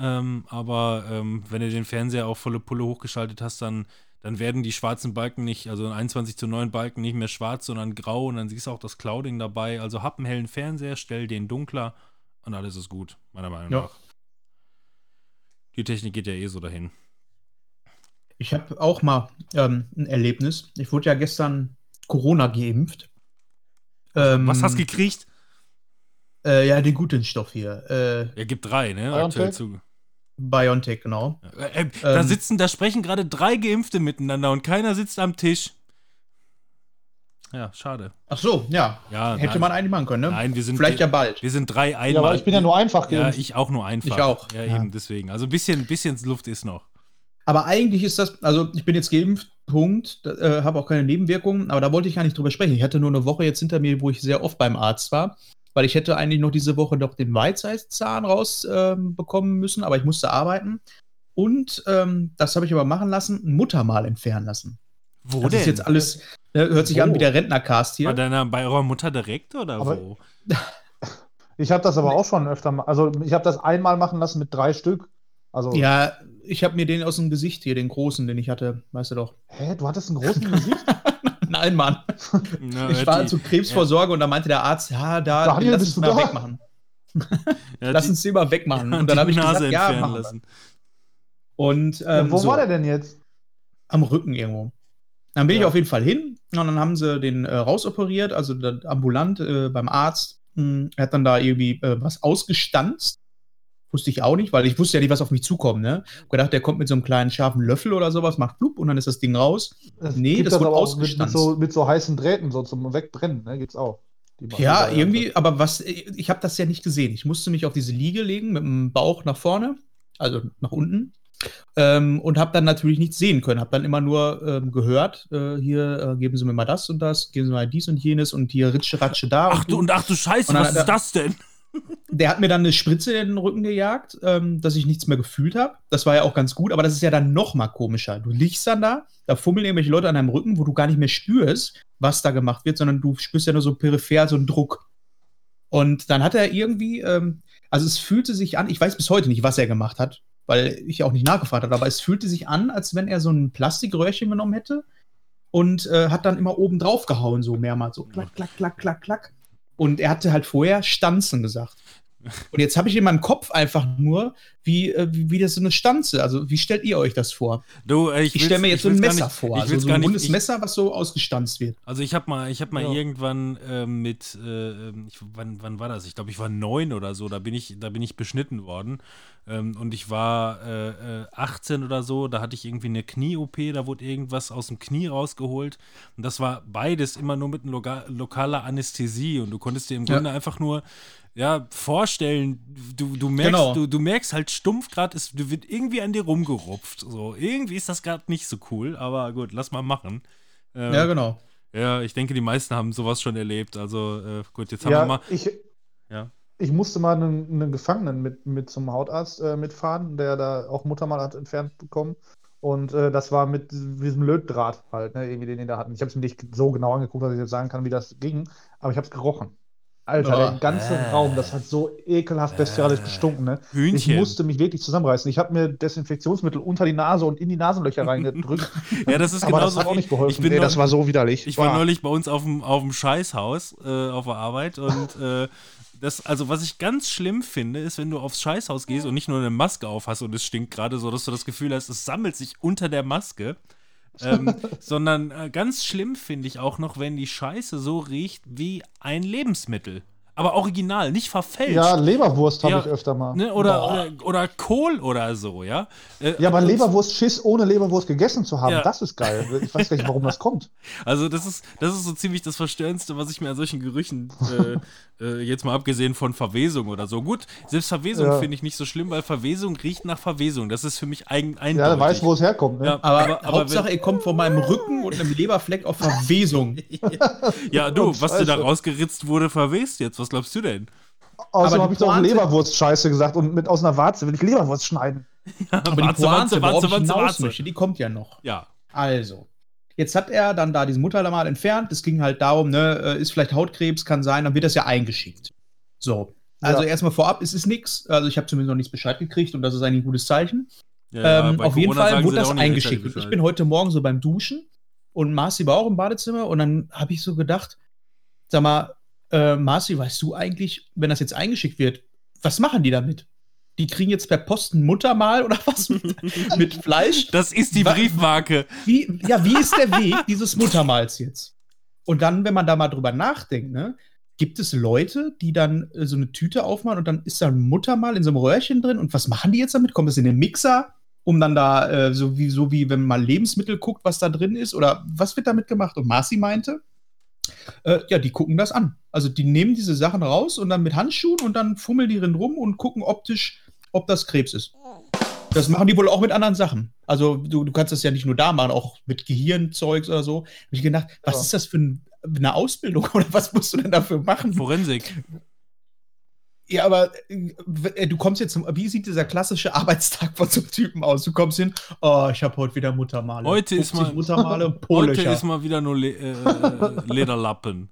Ähm, aber ähm, wenn du den Fernseher auf volle Pulle hochgeschaltet hast, dann, dann werden die schwarzen Balken nicht, also 21 zu 9 Balken nicht mehr schwarz, sondern grau und dann siehst du auch das Clouding dabei. Also hab einen hellen Fernseher, stell den dunkler und alles ist gut, meiner Meinung Ja. nach. Die Technik geht ja eh so dahin. Ich habe auch mal ähm, ein Erlebnis. Ich wurde ja gestern Corona geimpft. Ähm, Was hast du gekriegt? Äh, ja, den guten Stoff hier. Äh, Er gibt drei, ne? BioNTech? Aktuell zu. BioNTech, genau. Äh, äh, da Ähm. sitzen, da sprechen gerade drei Geimpfte miteinander und keiner sitzt am Tisch. Ja, schade. Ach so, ja. Ja, Hätte nein. man eigentlich machen können, ne? Nein, wir sind Vielleicht ja bald. Wir sind drei einmal. Ja, aber ich bin ja nur einfach Ja, geimpft. ich auch nur einfach. Ich auch, Ja, ja. eben deswegen. Also ein bisschen, bisschen Luft ist noch. Aber eigentlich ist das, also ich bin jetzt geimpft, Punkt, äh, habe auch keine Nebenwirkungen, aber da wollte ich gar nicht drüber sprechen. Ich hatte nur eine Woche jetzt hinter mir, wo ich sehr oft beim Arzt war, weil ich hätte eigentlich noch diese Woche noch den Weizeiszahn rausbekommen bekommen müssen, aber ich musste arbeiten. Und ähm, das habe ich aber machen lassen, ein Muttermal entfernen lassen. Wo das denn? ist jetzt alles, ne, hört sich an Wo? wie der Rentnercast bei, hier. deiner, bei eurer Mutter direkt oder Aber- wo? Ich habe das aber auch schon öfter mal, also ich habe das einmal machen lassen mit drei Stück. Also, Ja, ich habe mir den aus dem Gesicht hier, den großen, den ich hatte, weißt du doch. hä, du hattest einen großen Gesicht? Nein, Mann. Na, Ich war die- zur Krebsvorsorge und da meinte der Arzt, ja, da, Daniel, lass uns mal da? wegmachen. ja, Lass die- uns den mal wegmachen. ja, Und dann die habe ich Nase gesagt, ja, entfernen machen lassen. Und Ja, ähm, wo so, war der denn jetzt? am Rücken irgendwo. Dann bin ich Ja. auf jeden Fall hin und dann haben sie den äh, rausoperiert, also ambulant äh, beim Arzt. Hm, Er hat dann da irgendwie äh, was ausgestanzt. Wusste ich auch nicht, weil ich wusste ja nicht, was auf mich zukommt. Ne? Hab gedacht, der kommt mit so einem kleinen scharfen Löffel oder sowas, macht blub und dann ist das Ding raus. Es Nee, das wurde aber auch mit, mit, ausgestanzt. so, mit so heißen Drähten, so zum Wegbrennen, ne, gibt's auch. Ja, irgendwie, aber was, ich habe das ja nicht gesehen. Ich musste mich auf diese Liege legen mit dem Bauch nach vorne, also nach unten. Ähm, und habe dann natürlich nichts sehen können. Habe dann immer nur ähm, gehört, äh, hier äh, geben Sie mir mal das und das, geben Sie mir mal dies und jenes und hier Ritsche, Ratsche da. Ach und du, und ach du Scheiße, Und dann was ist das denn? Der hat mir dann eine Spritze in den Rücken gejagt, ähm, dass ich nichts mehr gefühlt habe. Das war ja auch ganz gut, aber das ist ja dann noch mal komischer. Du liegst dann da, da fummeln irgendwelche Leute an deinem Rücken, wo du gar nicht mehr spürst, was da gemacht wird, sondern du spürst ja nur so peripher so einen Druck. Und dann hat er irgendwie, ähm, also es fühlte sich an, ich weiß bis heute nicht, was er gemacht hat, weil ich auch nicht nachgefragt habe, aber es fühlte sich an, als wenn er so ein Plastikröhrchen genommen hätte und äh, hat dann immer oben drauf gehauen, so mehrmals, so klack, klack, klack, klack, klack. Und er hatte halt vorher Stanzen gesagt. Und jetzt habe ich in meinem Kopf einfach nur, wie, äh, wie, wie das so eine Stanze, also wie stellt ihr euch das vor? Du, äh, Ich stelle mir jetzt so ein Messer vor, ich also so ein nicht- rundes ich- Messer, was so ausgestanzt wird. Also ich habe mal, ich habe mal Ja. irgendwann ähm, mit, äh, ähm, ich, wann, wann war das? Ich glaube, ich war neun oder so. Da bin ich, da bin ich beschnitten worden ähm, und ich war äh, äh, 18 oder so. Da hatte ich irgendwie eine Knie-OP. Da wurde irgendwas aus dem Knie rausgeholt und das war beides immer nur mit lokaler Anästhesie und du konntest dir im Ja. Grunde einfach nur ja, vorstellen, du, du merkst, Genau. du, du merkst halt stumpf gerade, du wird irgendwie an dir rumgerupft. So, irgendwie ist das gerade nicht so cool, aber gut, lass mal machen. Ähm, Ja, genau. ja, ich denke, die meisten haben sowas schon erlebt. Also äh, gut, jetzt haben wir Ja, mal. ich, Ja. ich musste mal einen, einen Gefangenen mit, mit zum Hautarzt äh, mitfahren, der da auch Muttermal hat entfernt bekommen. Und äh, das war mit diesem Lötdraht halt, ne, irgendwie, den die da hatten. Ich habe es mir nicht so genau angeguckt, dass ich jetzt sagen kann, wie das ging, aber ich habe es gerochen. Alter, Oh. der ganze Äh. Raum, das hat so ekelhaft bestialisch gestunken, ne? Ich Hühnchen. musste mich wirklich zusammenreißen. Ich habe mir Desinfektionsmittel unter die Nase und in die Nasenlöcher reingedrückt. Ja, das ist aber das genauso hat auch nicht geholfen. Ich, bin nee, neu- das war so widerlich. ich war Boah. neulich bei uns auf dem, auf dem Scheißhaus äh, auf der Arbeit und äh, das, also was ich ganz schlimm finde, ist, wenn du aufs Scheißhaus gehst und nicht nur eine Maske auf hast und es stinkt gerade so, dass du das Gefühl hast, es sammelt sich unter der Maske. Ähm, sondern äh, ganz schlimm finde ich auch noch, wenn die Scheiße so riecht wie ein Lebensmittel. Aber original, nicht verfälscht. Ja, Leberwurst habe Ja, ich öfter mal. Ne, oder, oder, oder Kohl oder so, ja. Äh, Ja, aber Leberwurst-Schiss ohne Leberwurst gegessen zu haben, Ja. das ist geil. Ich weiß gar nicht, warum das kommt. Also das ist, das ist so ziemlich das Verstörendste, was ich mir an solchen Gerüchen, äh, äh, jetzt mal abgesehen von Verwesung oder so. Gut, selbst Verwesung Ja. finde ich nicht so schlimm, weil Verwesung riecht nach Verwesung. Das ist für mich eigen, eindeutig. Ja, weiß, wo es herkommt. Ne? Ja, Aber, aber, aber Hauptsache, ihr kommt von meinem Rücken und einem Leberfleck auf Verwesung. wenn, ja, du, was dir da rausgeritzt wurde, verwest jetzt. Was glaubst du denn? Außerdem aber habe die ich doch Leberwurst-Scheiße gesagt und mit aus einer Warze will ich Leberwurst schneiden. Aber die Warze, Pointe, Warze, Warze, Warze, Warze. möchte, die kommt ja noch. Ja. Also, jetzt hat er dann da diesen Muttermal entfernt. Es ging halt darum, ne, äh, ist vielleicht Hautkrebs, kann sein, dann wird das ja eingeschickt. So. Also Ja. erstmal vorab, es ist nichts. Also ich habe zumindest noch nichts Bescheid gekriegt und das ist eigentlich ein gutes Zeichen. ja, ja, ähm, auf jeden Corona Fall sagen wurde das eingeschickt. ich bin heute Morgen so beim Duschen und Marci war auch im Badezimmer und dann habe ich so gedacht, sag mal, äh, Marci, weißt du eigentlich, wenn das jetzt eingeschickt wird, was machen die damit? Die kriegen jetzt per Post ein Muttermal oder was mit, mit Fleisch? Das ist die Briefmarke. Wie, ja, wie ist der Weg dieses Muttermals jetzt? Und dann, wenn man da mal drüber nachdenkt, ne, gibt es Leute, die dann äh, so eine Tüte aufmachen und dann ist da ein Muttermal in so einem Röhrchen drin und was machen die jetzt damit? Kommt das in den Mixer, um dann da, äh, so, wie, so wie wenn man Lebensmittel guckt, was da drin ist? Oder was wird damit gemacht? Und Marci meinte, äh, ja, die gucken das an. Also die nehmen diese Sachen raus und dann mit Handschuhen und dann fummeln die drin rum und gucken optisch, ob das Krebs ist. Das machen die wohl auch mit anderen Sachen. Also du, du kannst das ja nicht nur da machen, auch mit Gehirnzeugs oder so. Hab ich gedacht, was Ja. ist das für ein, eine Ausbildung oder was musst du denn dafür machen? Forensik. Ja, aber äh, du kommst jetzt zum, wie sieht dieser klassische Arbeitstag von so einem Typen aus? Du kommst hin, oh, ich habe heute wieder Muttermale. Heute ist 50 mal- Muttermale und Heute ist mal wieder nur Le äh, Lederlappen.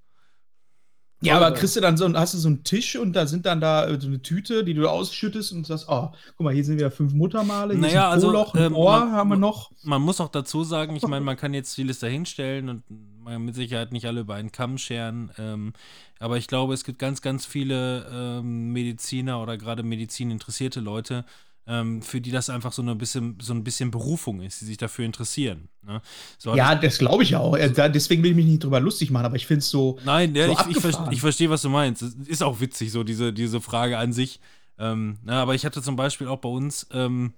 Ja, aber kriegst du dann so, hast du so einen Tisch und da sind dann da äh, so eine Tüte, die du ausschüttest und sagst, oh, guck mal, hier sind wieder fünf Muttermale, hier Naja, ist ein also, Poloch, ein ähm, Ohr man- haben wir noch. Man muss auch dazu sagen, ich meine, man kann jetzt vieles dahinstellen und man mit Sicherheit nicht alle über einen Kamm scheren. Ähm, aber ich glaube, es gibt ganz, ganz viele ähm, Mediziner oder gerade Medizin interessierte Leute, ähm, für die das einfach so, eine bisschen, so ein bisschen Berufung ist, die sich dafür interessieren. Ne? So Ja, das glaube ich auch. Äh, Deswegen will ich mich nicht drüber lustig machen, aber ich finde es so. Nein, ja, so ich, ich, ver abgefahren. ich verstehe, was du meinst. Es ist auch witzig, so diese, diese Frage an sich. Ähm, na, aber ich hatte zum Beispiel auch bei uns ähm,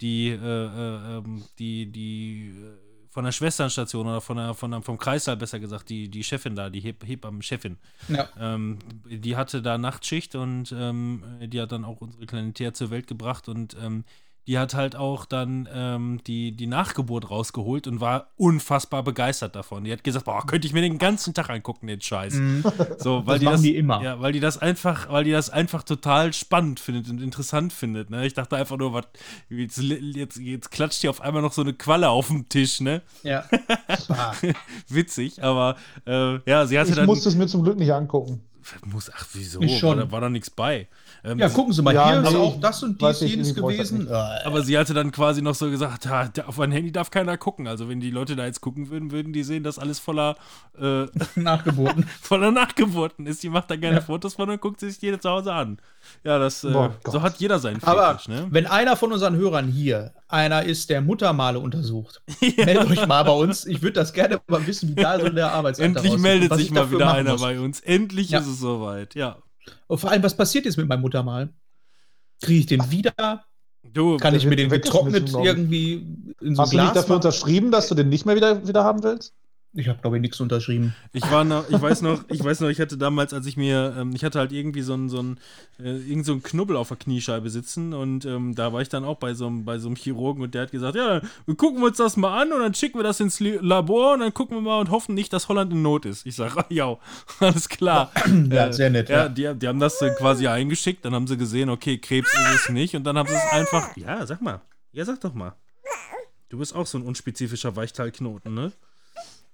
die, äh, äh, ähm, die, die äh, von der Schwesternstation oder von der, von der, vom Kreißsaal besser gesagt, die, die Chefin da, die Heb Hebammen-Chefin, Ja. ähm, die hatte da Nachtschicht und ähm, die hat dann auch unsere kleine Thea zur Welt gebracht und ähm, die hat halt auch dann ähm, die, die Nachgeburt rausgeholt und war unfassbar begeistert davon. Die hat gesagt, boah, könnte ich mir den ganzen Tag angucken, den Scheiß. Mhm. So, weil Das die das, die immer. Ja, weil die das einfach, weil die das einfach total spannend findet und interessant findet. Ne? Ich dachte einfach nur, was, jetzt, jetzt, jetzt klatscht hier auf einmal noch so eine Qualle auf dem Tisch, ne? Ja. Witzig, aber äh, ja, sie hatte Ich dann. musste es mir zum Glück nicht angucken. Muss, ach, wieso? Ich schon. War da, war da nichts bei. Ähm, Ja, gucken Sie mal, Ja, hier ist nee, auch das und dies, jenes gewesen. Äh, Aber sie hatte dann quasi noch so gesagt, ja, da- auf mein Handy darf keiner gucken. Also wenn die Leute da jetzt gucken würden, würden die sehen, dass alles voller, äh, nachgeboten. voller Nachgeburten ist. Die macht da gerne Fotos von und guckt sich jede zu Hause an. Ja, das, äh, Boah, so hat jeder seinen Aber Fetisch, ne? wenn einer von unseren Hörern hier einer ist, der Muttermale untersucht, meldet euch mal bei uns. Ich würde das gerne mal wissen, wie da so der Arbeitsalltag Endlich meldet sich ich mal wieder einer muss. bei uns. Endlich Ja. ist es soweit, ja. Und vor allem, was passiert jetzt mit meinem Muttermal? Kriege ich den wieder? Du, Kann ich mir den getrocknet irgendwie in so Hast du nicht Glas dafür machen? unterschrieben, dass du den nicht mehr wieder, wieder haben willst? Ich habe, glaube ich, nichts unterschrieben. Ich war noch, ich weiß noch, ich weiß noch, ich hatte damals, als ich mir, ähm, ich hatte halt irgendwie so einen so einen, äh, irgend so einen Knubbel auf der Kniescheibe sitzen und ähm, da war ich dann auch bei so, einem, bei so einem Chirurgen und der hat gesagt, ja, wir gucken wir uns das mal an und dann schicken wir das ins Labor und dann gucken wir mal und hoffen nicht, dass Holland in Not ist. Ich sage, ja, alles klar. Ja, Äh, sehr nett. Ja, Ja. die, die haben das äh, quasi eingeschickt, dann haben sie gesehen, okay, Krebs ist es nicht und dann haben sie es einfach, ja, sag mal, ja, sag doch mal. Du bist auch so ein unspezifischer Weichteilknoten, ne?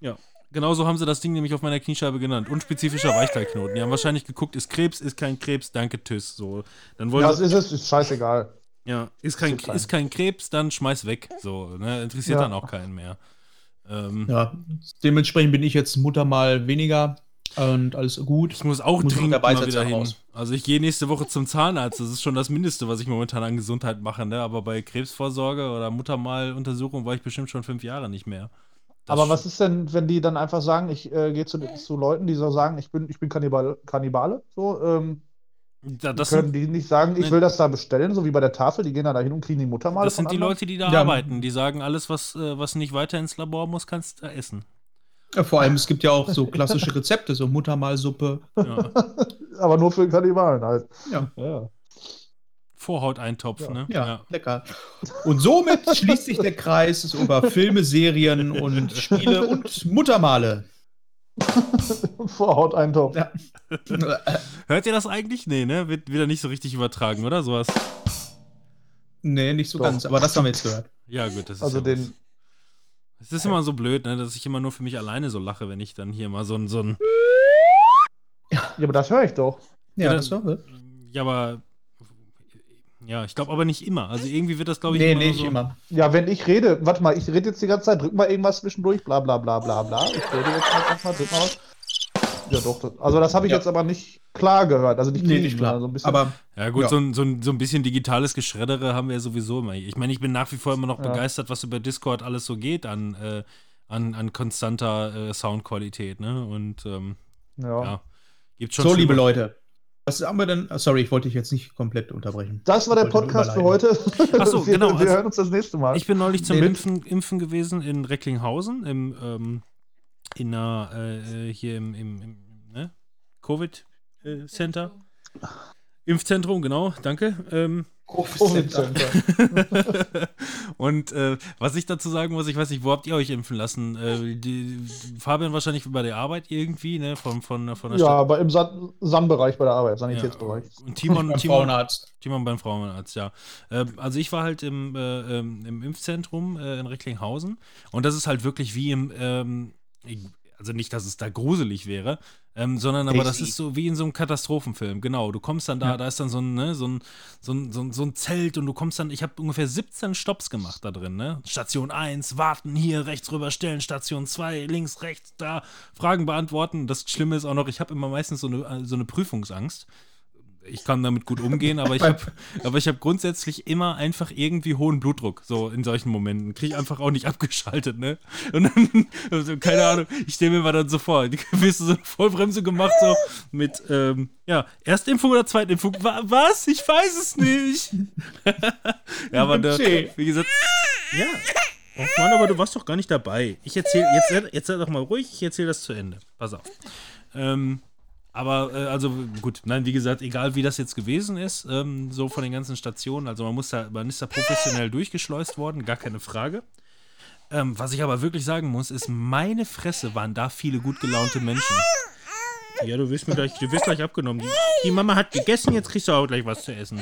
Ja. Genauso haben sie das Ding nämlich auf meiner Kniescheibe genannt. Unspezifischer Weichteilknoten. Die haben wahrscheinlich geguckt, ist Krebs, ist kein Krebs, danke, tschüss. So. Dann wollen Ja, das ist es, ist scheißegal. ja, ist kein, Ist kein Krebs, dann schmeiß weg. So, ne? Interessiert Ja. dann auch keinen mehr. Ähm, ja, dementsprechend bin ich jetzt Muttermal weniger und alles gut. Ich muss auch Muss dringend der mal wieder hin. raus. Also ich gehe nächste Woche zum Zahnarzt. Das ist schon das Mindeste, was ich momentan an Gesundheit mache. Ne? Aber bei Krebsvorsorge oder Muttermaluntersuchung war ich bestimmt schon fünf Jahre nicht mehr. Aber was ist denn, wenn die dann einfach sagen, ich äh, gehe zu, zu Leuten, die so sagen, ich bin, ich bin Kannibal, Kannibale, so, ähm, Da, das können sind, die nicht sagen, ich will das da bestellen, so wie bei der Tafel, die gehen da hin und kriegen die Muttermale das sind die anderen? Leute, die da Ja. arbeiten. Die sagen, alles, was, äh, was nicht weiter ins Labor muss, kannst du da essen. Ja, vor allem, es gibt ja auch so klassische Rezepte, so Muttermalsuppe. Ja. Aber nur für Kannibalen halt. Ja. Ja. Vorhauteintopf, Ja. ne? Ja, lecker. Und somit schließt sich der Kreis über Filme, Serien und Spiele und Muttermale. Vorhauteintopf. Ja. Hört ihr das eigentlich? Nee, ne? Wird wieder nicht so richtig übertragen, oder? Sowas. nee, nicht so Doch. ganz, aber das haben wir jetzt gehört. Ja, gut, das ist Also ja den. Es ist immer so blöd, ne, dass ich immer nur für mich alleine so lache, wenn ich dann hier mal so ein, so ein ja, aber das höre ich doch. Ja, Ja, das war wir. Ja, aber. Ja, ich glaube aber nicht immer. Also irgendwie wird das, glaube ich, Nee, immer nicht so, immer. Ja, wenn ich rede, warte mal, ich rede jetzt die ganze Zeit, drück mal irgendwas zwischendurch, bla bla bla bla bla. Ich rede jetzt mal erstmal, drück mal was. Ja, doch. Das, also, das habe ich Ja. jetzt aber nicht klar gehört. Also, nicht Nee, nicht klar. So ein bisschen, Aber Ja, gut, Ja. So, ein, so, ein, so ein bisschen digitales Geschreddere haben wir ja sowieso immer. Ich meine, ich bin nach wie vor immer noch Ja. begeistert, was über Discord alles so geht an, äh, an, an konstanter äh, Soundqualität, ne? Und ähm, ja. ja, gibt schon. so, liebe Leute. Was haben wir denn? Ah, Sorry, ich wollte dich jetzt nicht komplett unterbrechen. Das war der Podcast für heute. Ach so, wir, genau, Wir also- hören uns das nächste Mal. Ich bin neulich zum Nee, Impfen, Impfen gewesen in Recklinghausen, im, ähm, in einer, äh, hier im, im, im ne? Covid-Center. Impfzentrum, genau, danke. Ähm, und äh, was ich dazu sagen muss, ich weiß nicht, wo habt ihr euch impfen lassen? Äh, die, Fabian wahrscheinlich bei der Arbeit irgendwie, ne? Von, von, von der ja, Stadt. aber im San- SAN-Bereich bei der Arbeit, Sanitätsbereich. Und Timon, Beim Timon, Frauenarzt. Timon beim Frauenarzt, ja. Ähm, also ich war halt im, äh, ähm, im Impfzentrum äh, in Recklinghausen und das ist halt wirklich wie im, ähm, also nicht, dass es da gruselig wäre, ähm, sondern aber das Tasty. ist so wie in so einem Katastrophenfilm. Genau, du kommst dann da, Ja. da ist dann so ein, ne, so ein, so ein, so ein, so ein Zelt und du kommst dann, ich habe ungefähr 17 Stops gemacht da drin, ne? Station 1, warten, hier, rechts rüber stellen, Station 2, links, rechts, da, Fragen beantworten. Das Schlimme ist auch noch, ich habe immer meistens so eine, so eine Prüfungsangst. Ich kann damit gut umgehen, aber ich habe aber ich habe grundsätzlich immer einfach irgendwie hohen Blutdruck, so in solchen Momenten. Kriege ich einfach auch nicht abgeschaltet, ne? Und dann, also, keine Ahnung, ich stelle mir mal dann so vor, die wirst du so eine Vollbremse gemacht, so mit, ähm, ja, Erstimpfung oder Zweitimpfung? Wa was? Ich weiß es nicht. ja, aber da, wie gesagt, ja. Oh Mann, aber du warst doch gar nicht dabei. Ich erzähle, jetzt, jetzt sei doch mal ruhig, ich erzähle das zu Ende. Pass auf. Ähm, aber, äh, also gut, nein, wie gesagt, egal wie das jetzt gewesen ist, ähm, so von den ganzen Stationen, also man muss da, man ist da professionell durchgeschleust worden, gar keine Frage. Ähm, was ich aber wirklich sagen muss, ist, meine Fresse waren da viele gut gelaunte Menschen. Ja, du wirst mir gleich, du wirst gleich abgenommen. Die, die Mama hat gegessen, jetzt kriegst du auch gleich was zu essen.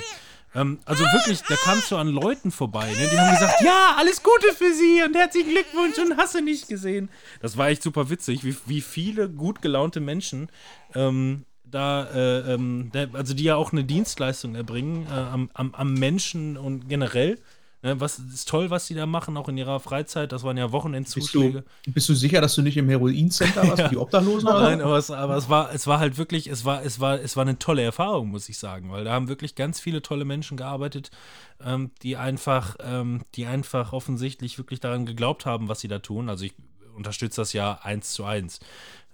Ähm, also wirklich, da kamst du an Leuten vorbei, ne? Die haben gesagt, ja, alles Gute für Sie und herzlichen Glückwunsch und hast du nicht gesehen. Das war echt super witzig, wie, wie viele gut gelaunte Menschen ähm, da, äh, ähm, der, also die ja auch eine Dienstleistung erbringen äh, am, am, am Menschen und generell. Ne, was ist toll, was die da machen, auch in ihrer Freizeit. Das waren ja Bist du, Wochenendzuschläge. bist du sicher, dass du nicht im Heroincenter warst, Ja. die Obdachlosen? oder? Nein, aber es, aber es war, es war halt wirklich, es war, es war, es war eine tolle Erfahrung, muss ich sagen, weil da haben wirklich ganz viele tolle Menschen gearbeitet, ähm, die einfach, ähm, die einfach offensichtlich wirklich daran geglaubt haben, was sie da tun. Also ich unterstütze das ja eins zu eins.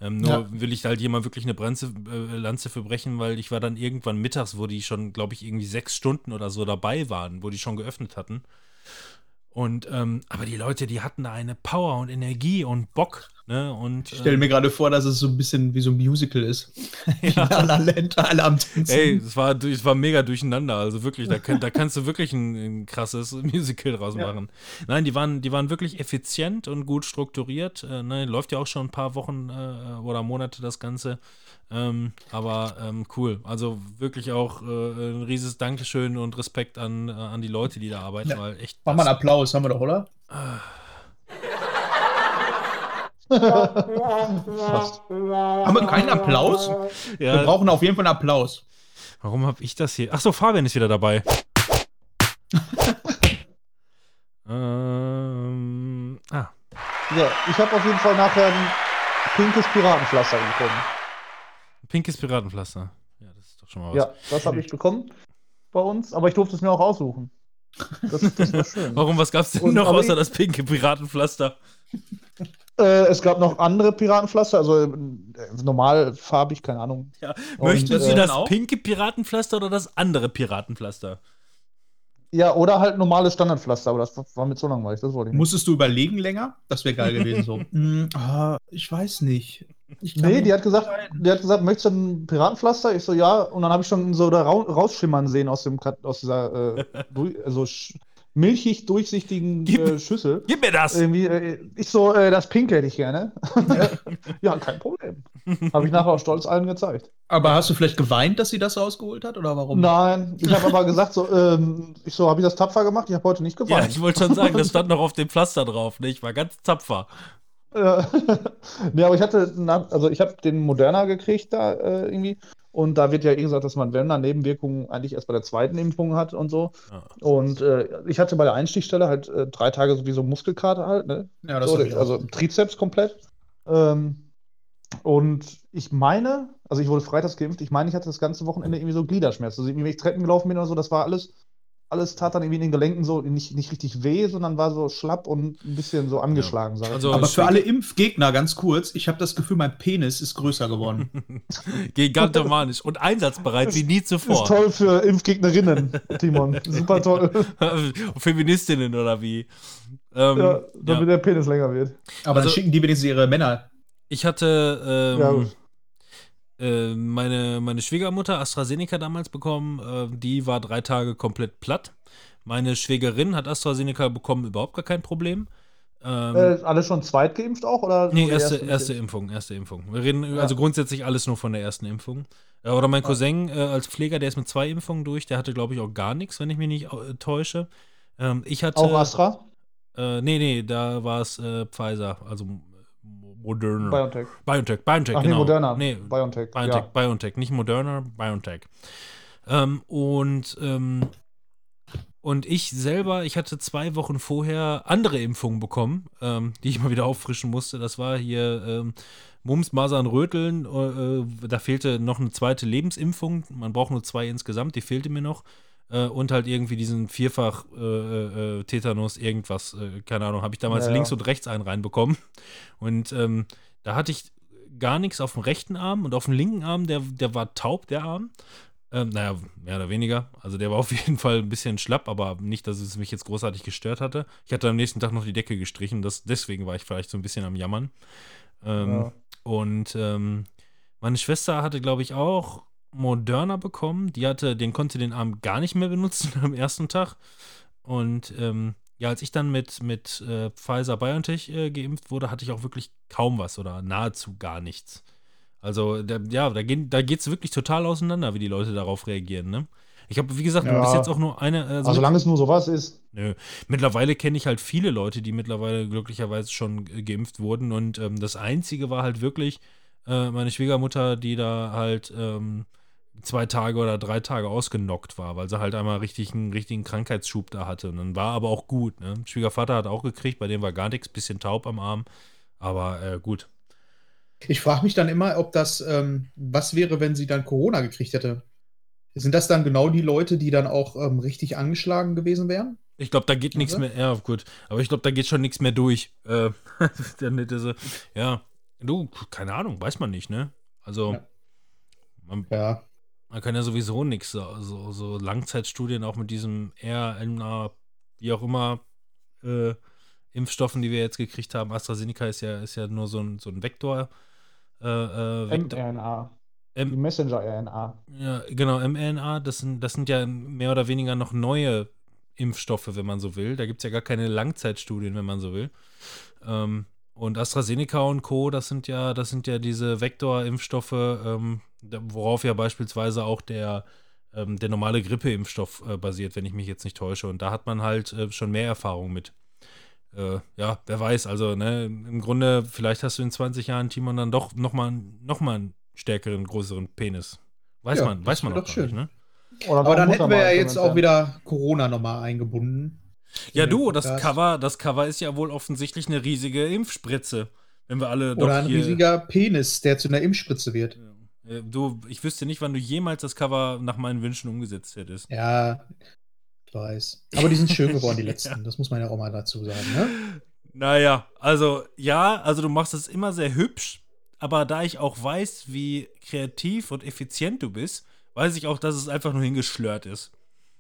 Ähm, nur Ja. will ich halt hier mal wirklich eine Branze, äh, Lanze für brechen, weil ich war dann irgendwann mittags, wo die schon, glaube ich, irgendwie sechs Stunden oder so dabei waren, wo die schon geöffnet hatten. Und, ähm, aber die Leute, die hatten da eine Power und Energie und Bock, ne? Und, Ich stelle mir gerade vor, dass es so ein bisschen wie so ein Musical ist. Ja. La Land, alle am Tanzen. Ey, es war, es war mega durcheinander. Also wirklich, da, kann, da kannst du wirklich ein, ein krasses Musical draus Ja. machen. Nein, die waren, die waren wirklich effizient und gut strukturiert. Äh, ne, läuft ja auch schon ein paar Wochen äh, oder Monate das Ganze. Ähm, aber ähm, cool. Also wirklich auch äh, ein rieses Dankeschön und Respekt an, äh, an die Leute, die da arbeiten, Ja. weil echt. Mach mal einen Applaus, haben wir doch, oder? Haben wir keinen Applaus? Wir ja, brauchen auf jeden Fall einen Applaus. warum habe ich das hier? Achso, Fabian ist wieder dabei. ähm, ah, Ja, ich habe auf jeden Fall nachher ein pinkes Piratenpflaster bekommen. Pinkes Piratenpflaster. Ja, das ist doch schon mal was. Ja, das habe ich bekommen bei uns, aber ich durfte es mir auch aussuchen. Das, das war schön. Warum, was gab's denn Und- noch aber außer ich- das pinke Piratenpflaster? Äh, es gab noch andere Piratenpflaster, also äh, normalfarbig, keine Ahnung. Ja. Und, Möchten Sie äh, das auch? pinke Piratenpflaster oder das andere Piratenpflaster? Ja, oder halt normales Standardpflaster, aber das war- mir zu langweilig, das wollte ich nicht. Musstest du überlegen länger? Das wäre geil gewesen so. Hm, ah, ich weiß nicht. Nee, die hat gesagt, die hat gesagt, möchtest du ein Piratenpflaster? Ich so, ja. Und dann habe ich schon so da rau- rausschimmern sehen aus dem aus dieser äh, also milchig durchsichtigen Gib- äh, Schüssel. Gib mir das! Irgendwie, äh, ich so, äh, das Pink hätte ich gerne. ja, kein Problem. Habe ich nachher auch stolz allen gezeigt. Aber hast du vielleicht geweint, dass sie das rausgeholt hat? Oder warum? Nein, ich habe aber gesagt, so, ähm, ich so, habe ich das tapfer gemacht? Ich habe heute nicht ja, geweint. ich wollte schon sagen, das stand noch auf dem Pflaster drauf. Ne? Ich war ganz tapfer. Ja. nee, aber ich hatte, also ich habe den Moderna gekriegt da äh, irgendwie. Und da wird ja eh gesagt, dass man, wenn man Nebenwirkungen eigentlich erst bei der zweiten Impfung hat und so. Ja. Und äh, ich hatte bei der Einstichstelle halt äh, drei Tage sowieso Muskelkater halt, ne? Ja, das So, ich auch. also Trizeps komplett. Ähm, und ich meine, also ich wurde freitags geimpft, ich meine, ich hatte das ganze Wochenende irgendwie so Gliederschmerzen. Also irgendwie, wenn ich Treppen gelaufen bin oder so, das war alles, alles tat dann irgendwie in den Gelenken so nicht, nicht richtig weh, sondern war so schlapp und ein bisschen so angeschlagen, sag ich Also- mal. Aber für alle Impfgegner ganz kurz, ich habe das Gefühl, mein Penis ist größer geworden. Gigantomanisch und einsatzbereit wie nie Ist zuvor. toll für Impfgegnerinnen, Timon. Super toll. Feministinnen oder wie? Ähm, ja, ja. damit der Penis länger wird. Aber Also- dann schicken die wenigstens ihre Männer. Ich hatte ähm, Ja. Äh, meine, meine Schwiegermutter AstraZeneca damals bekommen. Äh, die war drei Tage komplett platt. Meine Schwägerin hat AstraZeneca bekommen, überhaupt gar kein Problem. Ähm, Äh, alle schon zweit geimpft auch? Oder nee, erste, erste erste? Impfung, erste Impfung. Wir reden Ja. also grundsätzlich alles nur von der ersten Impfung. Äh, oder mein Cousin äh, als Pfleger, der ist mit zwei Impfungen durch, der hatte, glaube ich, auch gar nichts, wenn ich mich nicht äh, täusche. Ähm, ich hatte. Auch Astra? Äh, nee, nee, da war es äh, Pfizer, also Moderna. BioNTech. BioNTech, BioNTech, Ach nee, genau. Moderna. Nee, BioNTech. BioNTech, Ja. BioNTech, nicht Moderna, BioNTech. Ähm, und, ähm, und ich selber, ich hatte zwei Wochen vorher andere Impfungen bekommen, ähm, die ich mal wieder auffrischen musste. Das war hier ähm, Mumps, Masern, Röteln. Äh, äh, da fehlte noch eine zweite Lebensimpfung. Man braucht nur zwei insgesamt, die fehlte mir noch. Äh, und halt irgendwie diesen Vierfach äh, äh, Tetanus, irgendwas, äh, keine Ahnung, habe ich damals Ja, ja. links und rechts einen reinbekommen. Und ähm, da hatte ich gar nichts auf dem rechten Arm und auf dem linken Arm, der, der war taub, der Arm. Ähm, naja, mehr oder weniger. Also der war auf jeden Fall ein bisschen schlapp, aber nicht, dass es mich jetzt großartig gestört hatte. Ich hatte am nächsten Tag noch die Decke gestrichen, das, deswegen war ich vielleicht so ein bisschen am Jammern. Ähm, Ja. Und ähm, meine Schwester hatte, glaube ich, auch Moderna bekommen. Die hatte, den konnte den Arm gar nicht mehr benutzen am ersten Tag. Und ähm, ja, als ich dann mit, mit äh, Pfizer BioNTech äh, geimpft wurde, hatte ich auch wirklich kaum was oder nahezu gar nichts. Also, da, ja, da, gehen, da geht es wirklich total auseinander, wie die Leute darauf reagieren, ne? Ich habe, wie gesagt, Ja. bis jetzt auch nur eine. Also Also solange es nur sowas ist. Nö. Mittlerweile kenne ich halt viele Leute, die mittlerweile glücklicherweise schon geimpft wurden. Und ähm, das Einzige war halt wirklich, äh, meine Schwiegermutter, die da halt ähm, zwei Tage oder drei Tage ausgenockt war, weil sie halt einmal richtig einen richtigen Krankheitsschub da hatte. Und dann war aber auch gut. Ne? Schwiegervater hat auch gekriegt, bei dem war gar nichts, bisschen taub am Arm. Aber äh, gut. Ich frage mich dann immer, ob das, ähm, was wäre, wenn sie dann Corona gekriegt hätte? Sind das dann genau die Leute, die dann auch ähm, richtig angeschlagen gewesen wären? Ich glaube, da geht nichts mehr. Ja, gut. Aber ich glaube, da geht schon nichts mehr durch. Äh, diese, ja, du, keine Ahnung, weiß man nicht, ne? Also, Ja. man, Ja. Man kann ja sowieso nichts, so, so, so Langzeitstudien auch mit diesem RNA, wie auch immer, äh, Impfstoffen, die wir jetzt gekriegt haben. AstraZeneca ist ja, ist ja nur so ein, so ein Vektor. Äh, äh, Vektor mRNA. M- Die Messenger-RNA. Ja, genau, mRNA, das sind, das sind ja mehr oder weniger noch neue Impfstoffe, wenn man so will. Da gibt es ja gar keine Langzeitstudien, wenn man so will. Ähm, und AstraZeneca und Co., das sind ja, das sind ja diese Vektorimpfstoffe, ähm, worauf ja beispielsweise auch der, ähm, der normale Grippeimpfstoff äh, basiert, wenn ich mich jetzt nicht täusche. Und da hat man halt äh, schon mehr Erfahrung mit. Äh, ja, wer weiß, also ne, im Grunde, vielleicht hast du in 20 Jahren, Timon, dann doch nochmal noch mal einen stärkeren, größeren Penis. Weiß Ja, man, weiß man doch gar nicht, schön. ne? Oder Aber dann hätten er wir ja jetzt auch wieder Corona nochmal eingebunden. Ja, du, das. Cover, das Cover ist ja wohl offensichtlich eine riesige Impfspritze. Wenn wir alle doch Oder ein riesiger Penis, der zu einer Impfspritze wird. Ja. Äh, Du, ich wüsste nicht, wann du jemals das Cover nach meinen Wünschen umgesetzt hättest. Ja, ich weiß. Aber die sind schön geworden, die letzten. Das muss man ja auch mal dazu sagen. Ne? Naja, also ja, also du machst es immer sehr hübsch, aber da ich auch weiß, wie kreativ und effizient du bist, weiß ich auch, dass es einfach nur hingeschlört ist.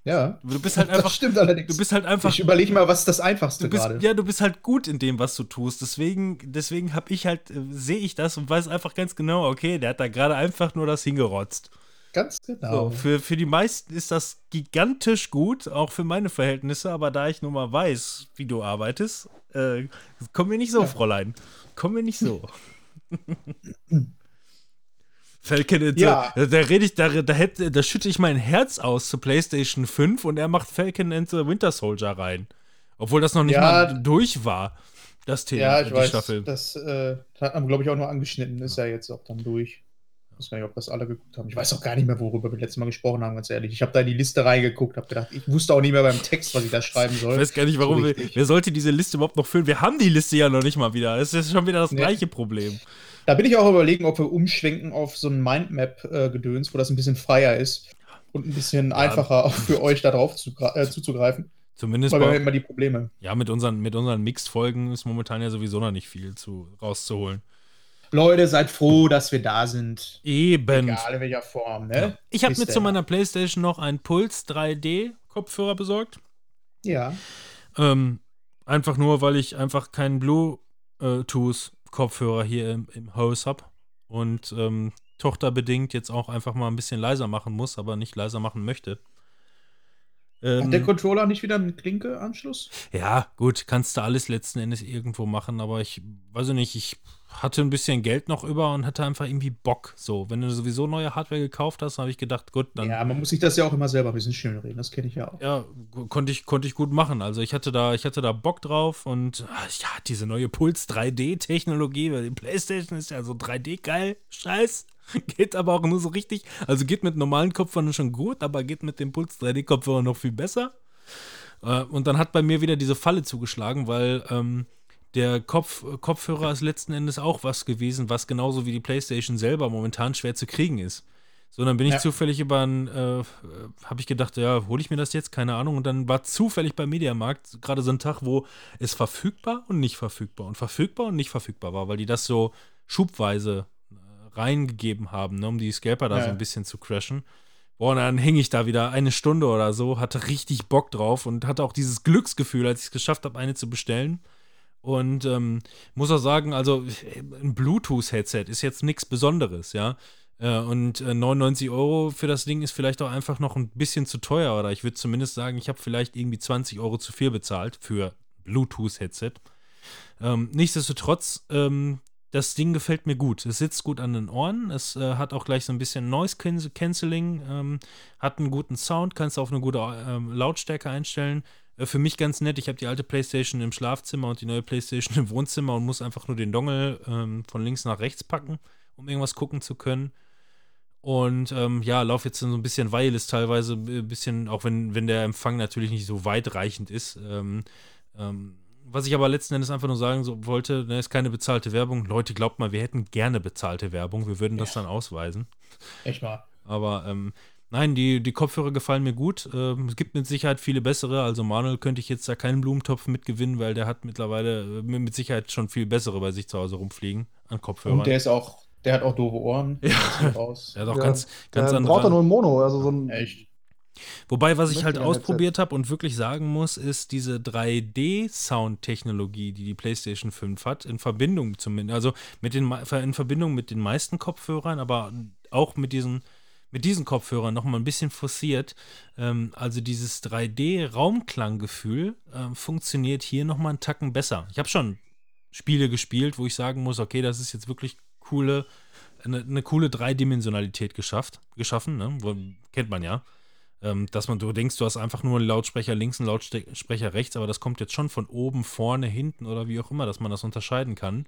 Ja. Du bist halt das einfach, stimmt allerdings. du bist halt einfach ich überlege mal, was ist das Einfachste bist, gerade. ja, du bist halt gut in dem, was du tust. Deswegen, deswegen habe ich halt, äh, sehe ich das und weiß einfach ganz genau, okay, der hat da gerade einfach nur das hingerotzt. Ganz So, genau. für, für die meisten ist das gigantisch gut, auch für meine Verhältnisse, aber da ich nun mal weiß, wie du arbeitest, äh, komm mir nicht so, Ja. Fräulein. Komm mir nicht so. Falcon Ja. the, da rede ich, da, da, hätte, da schütte ich mein Herz aus zu PlayStation 5 und er macht Falcon and the Winter Soldier rein. Obwohl das noch nicht Ja. mal durch war, das Thema, ja, ich die weiß. Staffel. Das äh, hat man, glaube ich, auch nur angeschnitten. Ist ja jetzt auch dann durch. Ich weiß gar nicht, ob das alle geguckt haben. Ich weiß auch gar nicht mehr, worüber wir letztes Mal gesprochen haben, ganz ehrlich. Ich habe da in die Liste reingeguckt, habe gedacht, ich wusste auch nicht mehr beim Text, was ich da schreiben soll. Ich weiß gar nicht, warum So wir, wer sollte diese Liste überhaupt noch füllen? Wir haben die Liste ja noch nicht mal wieder. Es ist schon wieder das Nee. gleiche Problem. Da bin ich auch überlegen, ob wir umschwenken auf so ein Mindmap-Gedöns, wo das ein bisschen freier ist und ein bisschen einfacher auch für euch da drauf zu, äh, zuzugreifen. Zumindest Weil wir haben bei, immer die Probleme. ja, mit unseren, mit unseren Mixed-Folgen ist momentan ja sowieso noch nicht viel zu, rauszuholen. Leute, seid froh, dass wir da sind. Eben. Egal in welcher Form, Ja. ne? Ich habe mir zu meiner Playstation noch einen Puls 3D-Kopfhörer besorgt. Ja. Ähm, einfach nur, weil ich einfach keinen Bluetooth-Kopfhörer hier im, im Haus habe. Und ähm, tochterbedingt jetzt auch einfach mal ein bisschen leiser machen muss, aber nicht leiser machen möchte. Ähm, Hat der Controller nicht wieder einen Klinke-Anschluss? Ja, gut, kannst du alles letzten Endes irgendwo machen, aber ich weiß ich nicht, ich hatte ein bisschen Geld noch über und hatte einfach irgendwie Bock. So, wenn du sowieso neue Hardware gekauft hast, habe ich gedacht, gut, dann Ja, man muss sich das ja auch immer selber ein bisschen schön reden. Das kenne ich ja auch. ja, konnte ich, konnte ich gut machen. Also ich hatte da, ich hatte da Bock drauf und ah, ja, diese neue Puls 3D-Technologie, weil die Playstation ist ja so 3D geil, scheiß. Geht aber auch nur so richtig. Also geht mit normalen Kopfhörern schon gut, aber geht mit dem Puls 3D-Kopfhörer noch viel besser. Äh, und dann hat bei mir wieder diese Falle zugeschlagen, weil ähm, der Kopf, Kopfhörer ist letzten Endes auch was gewesen, was genauso wie die PlayStation selber momentan schwer zu kriegen ist. So, dann bin ich Ja. zufällig über ein, äh, habe ich gedacht, ja, hole ich mir das jetzt? Keine Ahnung. Und dann war zufällig beim Mediamarkt gerade so ein Tag, wo es verfügbar und nicht verfügbar und verfügbar und nicht verfügbar war, weil die das so schubweise äh, reingegeben haben, ne, um die Scalper da Ja. so ein bisschen zu crashen. Boah, und dann hing ich da wieder eine Stunde oder so, hatte richtig Bock drauf und hatte auch dieses Glücksgefühl, als ich es geschafft habe, eine zu bestellen. Und ähm, muss auch sagen, also ein Bluetooth-Headset ist jetzt nichts Besonderes, ja. Äh, und äh, 99 Euro für das Ding ist vielleicht auch einfach noch ein bisschen zu teuer. Oder ich würde zumindest sagen, ich habe vielleicht irgendwie 20 Euro zu viel bezahlt für Bluetooth-Headset. Ähm, nichtsdestotrotz, ähm, das Ding gefällt mir gut. Es sitzt gut an den Ohren. Es äh, hat auch gleich so ein bisschen Noise Can- Cancelling, ähm, hat einen guten Sound, kannst du auf eine gute ähm, Lautstärke einstellen. Äh, für mich ganz nett. Ich habe die alte PlayStation im Schlafzimmer und die neue PlayStation im Wohnzimmer und muss einfach nur den Dongle ähm, von links nach rechts packen. um irgendwas gucken zu können. Und ähm, ja, laufe jetzt so ein bisschen Wireless teilweise, ein bisschen, auch wenn, wenn der Empfang natürlich nicht so weitreichend ist. Ähm, ähm, was ich aber letzten Endes einfach nur sagen so, wollte, ne, ist keine bezahlte Werbung. Leute, glaubt mal, wir hätten gerne bezahlte Werbung. Wir würden das Ja. dann ausweisen. Echt mal. Aber ähm, nein, die, die Kopfhörer gefallen mir gut. Ähm, es gibt mit Sicherheit viele bessere. Also Manuel könnte ich jetzt da keinen Blumentopf mitgewinnen, weil der hat mittlerweile äh, mit mit Sicherheit schon viel bessere bei sich zu Hause rumfliegen an Kopfhörern. Und der ist auch, der hat auch doofe Ohren. Ja. Das sieht Aus. der hat auch Ja, ganz, ganz äh, andere. braucht er nur ein Mono, also so ein. Echt. Wobei, was ich halt ausprobiert habe und wirklich sagen muss, ist diese 3D-Sound-Technologie, die die PlayStation 5 hat, in Verbindung zumindest, also mit den, in Verbindung mit den meisten Kopfhörern, aber auch mit diesen, mit diesen Kopfhörern nochmal ein bisschen forciert. Ähm, also dieses 3D-Raumklanggefühl ähm, funktioniert hier nochmal einen Tacken besser. Ich habe schon Spiele gespielt, wo ich sagen muss, okay, das ist jetzt wirklich coole, eine, eine coole Dreidimensionalität geschafft, geschaffen, ne? Wo, kennt man ja. Ähm, dass man, du denkst, du hast einfach nur einen Lautsprecher links, einen Lautsprecher rechts, aber das kommt jetzt schon von oben, vorne, hinten oder wie auch immer, dass man das unterscheiden kann.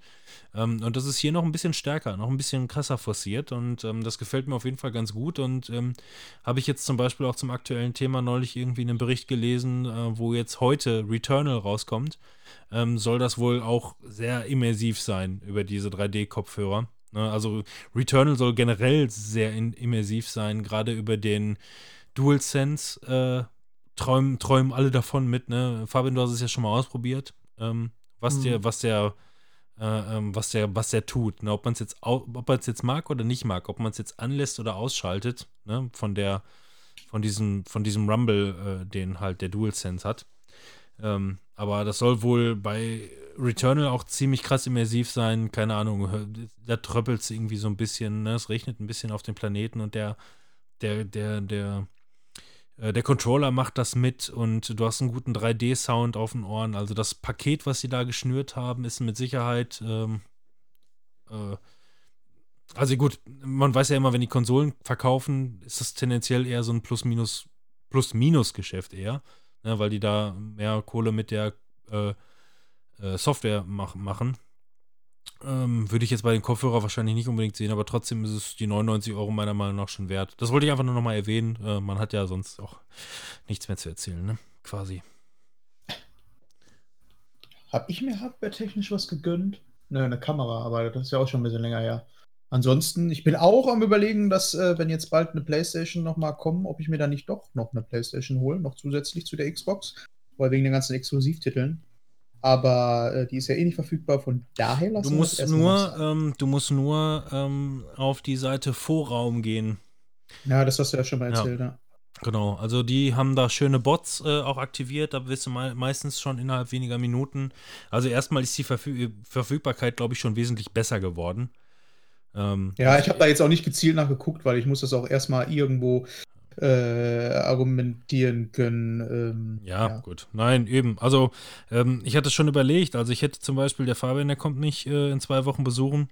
Ähm, und das ist hier noch ein bisschen stärker, noch ein bisschen krasser forciert und ähm, das gefällt mir auf jeden Fall ganz gut. Und ähm, habe ich jetzt zum Beispiel auch zum aktuellen Thema neulich irgendwie einen Bericht gelesen, äh, wo jetzt heute Returnal rauskommt, ähm, soll das wohl auch sehr immersiv sein über diese 3D-Kopfhörer. Ne? Also Returnal soll generell sehr immersiv sein, gerade über den DualSense äh, träumen, träumen alle davon mit, ne? Fabian, du hast es ja schon mal ausprobiert, ähm, was Mhm. der, was der, äh, ähm, was der, was der tut, ne? Ob man es jetzt, ob man es jetzt mag oder nicht mag, ob man es jetzt anlässt oder ausschaltet, ne? Von der, von diesem, von diesem Rumble, äh, den halt der DualSense hat. Ähm, aber das soll wohl bei Returnal auch ziemlich krass immersiv sein. Keine Ahnung, da tröppelt es irgendwie so ein bisschen, ne? Es regnet ein bisschen auf dem Planeten und der, der, der, der, der Controller macht das mit und du hast einen guten 3D-Sound auf den Ohren. Also das Paket, was sie da geschnürt haben, ist mit Sicherheit. Ähm, äh, also gut, man weiß ja immer, wenn die Konsolen verkaufen, ist das tendenziell eher so ein Plus-Minus, Plus-Minus-Geschäft eher, ne, weil die da mehr Kohle mit der äh, äh, Software mach, machen. Ähm, würde ich jetzt bei den Kopfhörer wahrscheinlich nicht unbedingt sehen, aber trotzdem ist es die 99 Euro meiner Meinung nach schon wert. Das wollte ich einfach nur nochmal erwähnen. Äh, man hat ja sonst auch nichts mehr zu erzählen, ne? Quasi. Hab ich mir hardware-technisch was gegönnt? Nö, eine Kamera, aber das ist ja auch schon ein bisschen länger her. Ansonsten, ich bin auch am überlegen, dass, äh, wenn jetzt bald eine Playstation nochmal kommen, ob ich mir da nicht doch noch eine Playstation hole, noch zusätzlich zu der Xbox, weil wegen den ganzen Exklusivtiteln. Aber äh, die ist ja eh nicht verfügbar, von daher lassen Du musst nur, ähm, du musst nur ähm, auf die Seite Vorraum gehen. Ja, das hast du ja schon mal erzählt, ja. Genau, also die haben da schöne Bots äh, auch aktiviert, da wirst du mei meistens schon innerhalb weniger Minuten. Also erstmal ist die Verfü Verfügbarkeit, glaube ich, schon wesentlich besser geworden. Ähm, Ja, ich habe da jetzt auch nicht gezielt nachgeguckt, weil ich muss das auch erstmal irgendwo äh, argumentieren können. Ähm, Ja, gut. Nein, eben. Also, ähm, ich hatte schon überlegt. Also, ich hätte zum Beispiel, der Fabian, der kommt mich äh, in zwei Wochen besuchen.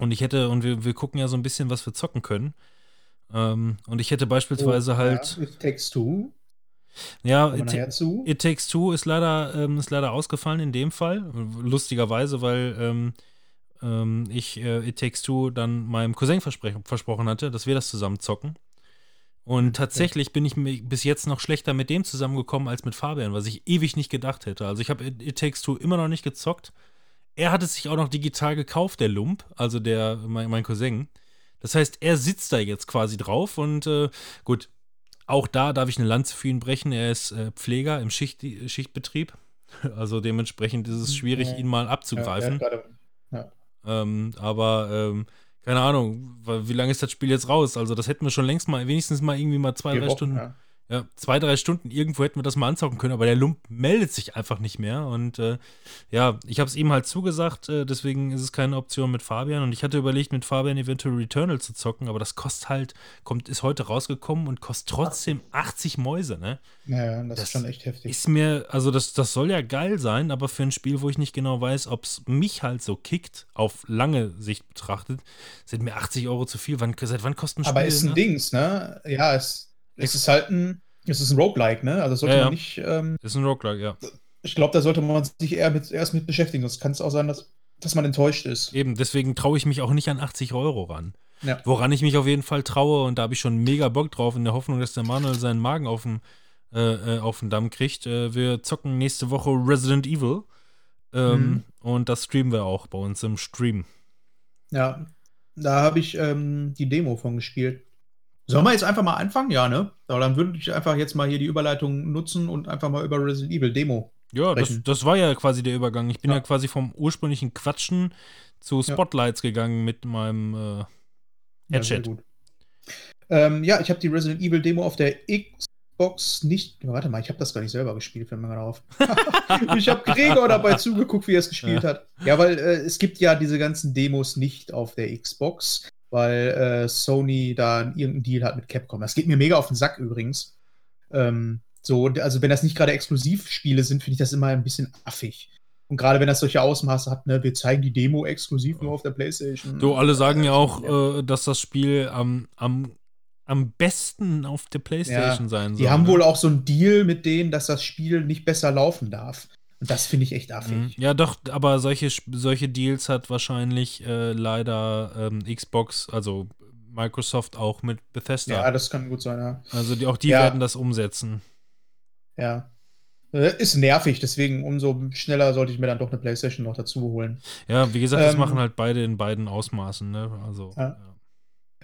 Und ich hätte, und wir, wir gucken ja so ein bisschen, was wir zocken können. Ähm, und ich hätte beispielsweise Oh, halt, Ja, It Takes Two. ja, It. It Takes Two ist leider, ähm, ist leider ausgefallen in dem Fall. Lustigerweise, weil ähm, ähm, ich äh, It Takes Two dann meinem Cousin versprochen hatte, dass wir das zusammen zocken. Und tatsächlich bin ich bis jetzt noch schlechter mit dem zusammengekommen als mit Fabian, was ich ewig nicht gedacht hätte. Also ich habe It, Takes Two immer noch nicht gezockt. Er hat es sich auch noch digital gekauft, der Lump, also der, mein, mein Cousin. Das heißt, er sitzt da jetzt quasi drauf und äh, gut, auch da darf ich eine Lanze für ihn brechen. Er ist äh, Pfleger im Schicht, Schichtbetrieb. Also dementsprechend ist es schwierig, Ja. ihn mal Ja, abzugreifen. hat gerade- Ähm, aber ähm, keine Ahnung, weil- wie lange ist das Spiel jetzt raus? Also das hätten wir schon längst mal, wenigstens mal irgendwie mal zwei, vier drei Wochen, Stunden, ja. Ja, zwei, drei Stunden irgendwo hätten wir das mal anzocken können, aber der Lump meldet sich einfach nicht mehr. Und äh, ja, ich habe es ihm halt zugesagt, äh, deswegen ist es keine Option mit Fabian. Und ich hatte überlegt, mit Fabian eventuell Returnal zu zocken, aber das kostet halt, kommt, ist heute rausgekommen und kostet trotzdem 80 Mäuse, ne? Ja, das, Das ist schon echt heftig. Ist mir, also das, das soll ja geil sein, aber für ein Spiel, wo ich nicht genau weiß, ob es mich halt so kickt, auf lange Sicht betrachtet, sind mir 80 Euro zu viel. Wann, seit wann kostet ein Spiel? Aber ist ein ne? Dings, ne? Ja, es, es ist halt ein, es ist ein Roguelike, ne? Also sollte Ja, man nicht, ähm, Ist ein Roguelike, ja. ich glaube, da sollte man sich eher mit, erst mit beschäftigen. Sonst kann es auch sein, dass dass man enttäuscht ist. Eben, deswegen traue ich mich auch nicht an 80 Euro ran. Ja. Woran ich mich auf jeden Fall traue, und da habe ich schon mega Bock drauf, in der Hoffnung, dass der Manuel seinen Magen auf den, äh, äh, auf den Damm kriegt. Äh, wir zocken nächste Woche Resident Evil. Ähm, Mhm. Und das streamen wir auch bei uns im Stream. Ja, da habe ich ähm, die Demo von gespielt. Sollen wir jetzt einfach mal anfangen? Ja, ne? Aber dann würde ich einfach jetzt mal hier die Überleitung nutzen und einfach mal über Resident Evil Demo. Ja, das, das war ja quasi der Übergang. Ich bin ja, Ja. quasi vom ursprünglichen Quatschen zu Ja. Spotlights gegangen mit meinem äh, Ja, Headset. gut. Ähm, ja, ich habe die Resident Evil Demo auf der Xbox nicht. Warte mal, ich habe das gar nicht selber gespielt, fällt mir gerade auf. ich habe Gregor dabei zugeguckt, wie er es gespielt hat. Ja, weil äh, es gibt ja diese ganzen Demos nicht auf der Xbox, weil äh, Sony da irgendeinen Deal hat mit Capcom. Das geht mir mega auf den Sack übrigens. Ähm, so, also wenn das nicht gerade Exklusivspiele sind, finde ich das immer ein bisschen affig. Und gerade wenn das solche Ausmaße hat, ne, wir zeigen die Demo exklusiv nur auf der PlayStation. So, alle sagen ja auch, Ja. äh, dass das Spiel am, am, am besten auf der Playstation sein soll. Die haben ne? wohl auch so einen Deal mit denen, dass das Spiel nicht besser laufen darf. Und das finde ich echt Mhm. affig. Ja, doch, aber solche, solche Deals hat wahrscheinlich äh, leider ähm, Xbox, also Microsoft auch mit Bethesda. Ja, das kann gut sein, ja. also die, auch die Ja. werden das umsetzen. Ja. Äh, Ist nervig, deswegen umso schneller sollte ich mir dann doch eine Playstation noch dazu holen. Ja, wie gesagt, das Ähm, machen halt beide in beiden Ausmaßen, ne? Also. Ja. ja.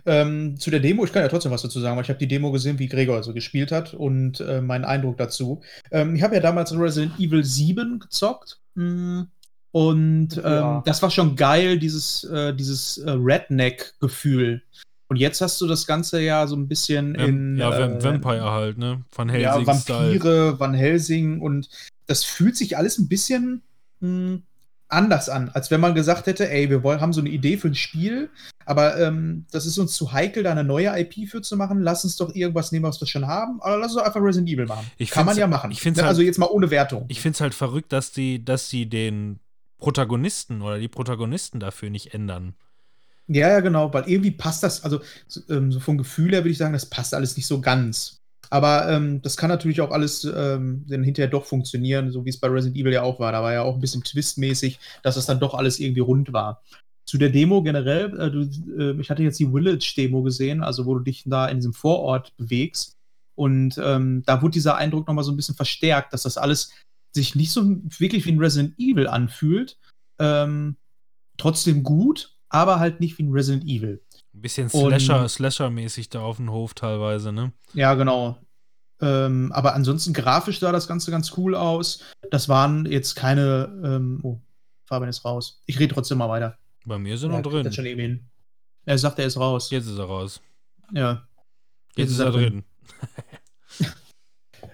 Ähm, zu der Demo, ich kann ja trotzdem was dazu sagen, weil ich habe die Demo gesehen, wie Gregor also gespielt hat und äh, meinen Eindruck dazu. Ähm, ich habe ja damals Resident Evil 7 gezockt. Mm, Und ähm, Ja. das war schon geil, dieses, äh, dieses äh, Redneck-Gefühl. Und jetzt hast du das Ganze ja so ein bisschen in. ja, äh, Vampire halt, ne? Von ja, Helsing-Style. Vampire, Van Helsing und das fühlt sich alles ein bisschen mh, anders an, als wenn man gesagt hätte, ey, wir wollen, haben so eine Idee für ein Spiel, aber ähm, das ist uns zu heikel, da eine neue IP für zu machen. Lass uns doch irgendwas nehmen, was wir schon haben, aber lass uns doch einfach Resident Evil machen. Ich Kann man ja machen. ich find's Ne, halt- also jetzt mal ohne Wertung. Ich finde es halt verrückt, dass die, dass sie den Protagonisten oder die Protagonisten dafür nicht ändern. Ja, ja, genau, weil irgendwie passt das, also so, ähm, so vom Gefühl her würde ich sagen, das passt alles nicht so ganz. Aber ähm, das kann natürlich auch alles ähm, dann hinterher doch funktionieren, so wie es bei Resident Evil ja auch war. Da war ja auch ein bisschen twistmäßig, dass das dann doch alles irgendwie rund war. Zu der Demo generell, äh, du, äh, ich hatte jetzt die Village-Demo gesehen, also wo du dich da in diesem Vorort bewegst. Und ähm, da wurde dieser Eindruck nochmal so ein bisschen verstärkt, dass das alles sich nicht so wirklich wie ein Resident Evil anfühlt. Ähm, trotzdem gut, aber halt nicht wie ein Resident Evil. Ein bisschen Slasher, Slasher-mäßig da auf dem Hof teilweise, ne? Ja, genau. Ähm, aber ansonsten grafisch sah das Ganze ganz cool aus. Das waren jetzt keine. Ähm, oh, Fabian ist raus. Ich rede trotzdem mal weiter. Bei mir ist er Ja, noch drin. das schon eben hin. Er sagt, er ist raus. Jetzt ist er raus. Ja. Jetzt, ist er drin.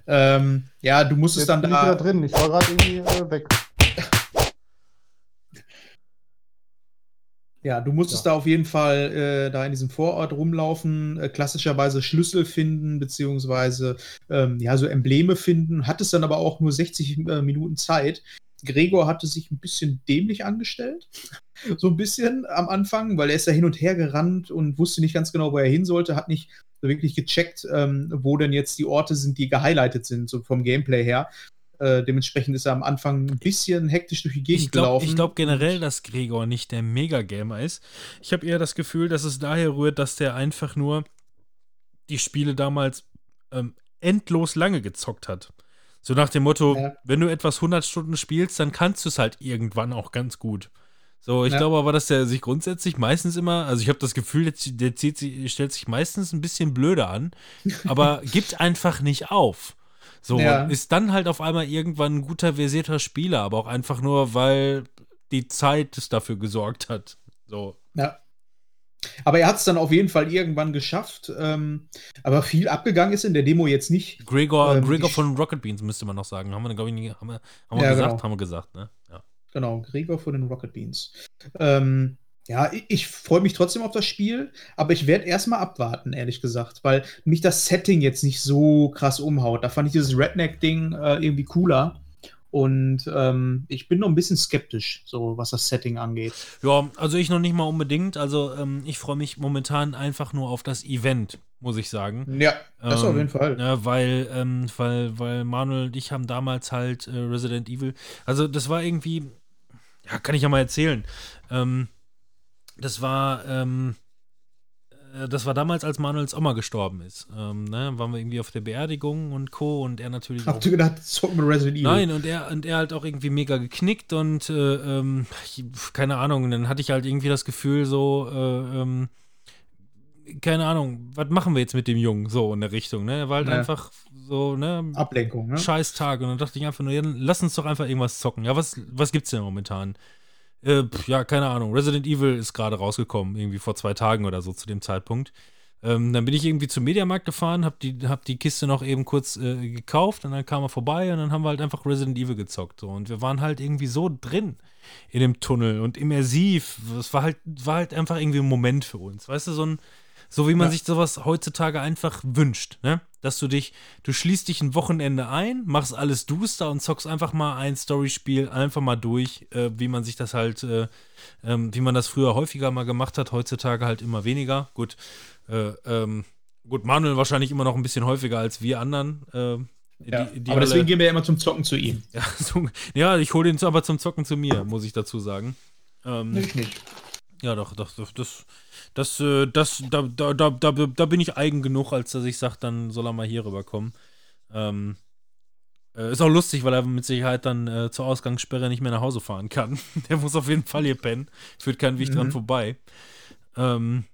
Ähm, ja, du musstest Jetzt dann bin ich wieder da. drin. Ich war gerade irgendwie äh, weg. Ja, du musstest da auf jeden Fall äh, da in diesem Vorort rumlaufen, äh, klassischerweise Schlüssel finden, beziehungsweise ähm, ja, so Embleme finden, hattest dann aber auch nur 60 äh, Minuten Zeit. Gregor hatte sich ein bisschen dämlich angestellt. so ein bisschen am Anfang, weil er ist da hin und her gerannt und wusste nicht ganz genau, wo er hin sollte, hat nicht wirklich gecheckt, ähm, wo denn jetzt die Orte sind, die gehighlightet sind, so vom Gameplay her. Äh, dementsprechend ist er am Anfang ein bisschen hektisch durch die Gegend Ich glaube gelaufen. glaub generell, dass Gregor nicht der Mega-Gamer ist. Ich habe eher das Gefühl, dass es daher rührt, dass der einfach nur die Spiele damals ähm, endlos lange gezockt hat. So nach dem Motto, Ja. wenn du etwas 100 Stunden spielst, dann kannst du es halt irgendwann auch ganz gut. So, ich Ja. glaube aber, dass der sich grundsätzlich meistens immer, also ich habe das Gefühl, der, zieht- stellt sich meistens ein bisschen blöder an, aber gibt einfach nicht auf. So, Ja. ist dann halt auf einmal irgendwann ein guter, versierter Spieler, aber auch einfach nur, weil die Zeit es dafür gesorgt hat. So. Ja. Aber er hat es dann auf jeden Fall irgendwann geschafft. Ähm, aber viel abgegangen ist in der Demo jetzt nicht. Gregor, Ähm, Gregor von Rocket Beans müsste man noch sagen. Haben wir, glaube ich, nie, haben wir, haben wir Ja, gesagt? genau. Haben wir gesagt, ne? Ja. Genau, Gregor von den Rocket Beans. Ähm, ja, ich, ich freue mich trotzdem auf das Spiel, aber ich werde erstmal abwarten, ehrlich gesagt, weil mich das Setting jetzt nicht so krass umhaut. Da fand ich dieses Redneck-Ding äh, irgendwie cooler. Und ähm, ich bin noch ein bisschen skeptisch, so was das Setting angeht. Ja, also ich noch nicht mal unbedingt. Also ähm, ich freue mich momentan einfach nur auf das Event, muss ich sagen. Ja, das Ähm, auf jeden Fall. Ja, weil, ähm, weil, weil Manuel und ich haben damals halt äh, Resident Evil. Also das war irgendwie, ja, kann ich ja mal erzählen. Ähm, das war, ähm, äh, das war damals, als Manuels Oma gestorben ist. Ähm, ne, waren wir irgendwie auf der Beerdigung und Co. und er natürlich. Habt ihr gedacht, zocken mit Resident Evil? Nein, und er, und er halt auch irgendwie mega geknickt und äh, ähm, keine Ahnung, dann hatte ich halt irgendwie das Gefühl, so, äh, ähm, keine Ahnung, was machen wir jetzt mit dem Jungen? So in der Richtung, ne? Er war halt Ja. einfach so, ne? Ablenkung, ne? Scheiß Tag. Und dann dachte ich einfach nur, ja, lass uns doch einfach irgendwas zocken. Ja, was, was gibt's denn momentan? Äh, pf, ja, keine Ahnung. Resident Evil ist gerade rausgekommen, irgendwie vor zwei Tagen oder so zu dem Zeitpunkt. Ähm, dann bin ich irgendwie zum Mediamarkt gefahren, hab die, hab die Kiste noch eben kurz äh, gekauft und dann kam er vorbei und dann haben wir halt einfach Resident Evil gezockt. So. Und wir waren halt irgendwie so drin in dem Tunnel und immersiv. Es war halt, war halt einfach irgendwie ein Moment für uns. Weißt du, so ein, so wie man Ja. sich sowas heutzutage einfach wünscht, ne? Dass du dich, du schließt dich ein Wochenende ein, machst alles duster und zockst einfach mal ein Storyspiel einfach mal durch, äh, wie man sich das halt, äh, ähm, wie man das früher häufiger mal gemacht hat, heutzutage halt immer weniger. Gut, äh, ähm, gut, Manuel wahrscheinlich immer noch ein bisschen häufiger als wir anderen. Äh, Ja. die- die aber alle- deswegen gehen wir ja immer zum Zocken zu ihm. ja, so, ja, ich hole den aber zum Zocken zu mir, muss ich dazu sagen. Ähm, Nicht, nicht. Ja, doch, doch, doch, das, das, äh, das, da, da, da, da, da bin ich eigen genug, als dass ich sage, dann soll er mal hier rüberkommen. Ähm, äh, ist auch lustig, weil er mit Sicherheit dann äh, zur Ausgangssperre nicht mehr nach Hause fahren kann. Der muss auf jeden Fall hier pennen. Führt kein Weg dran Mhm. vorbei. Ähm,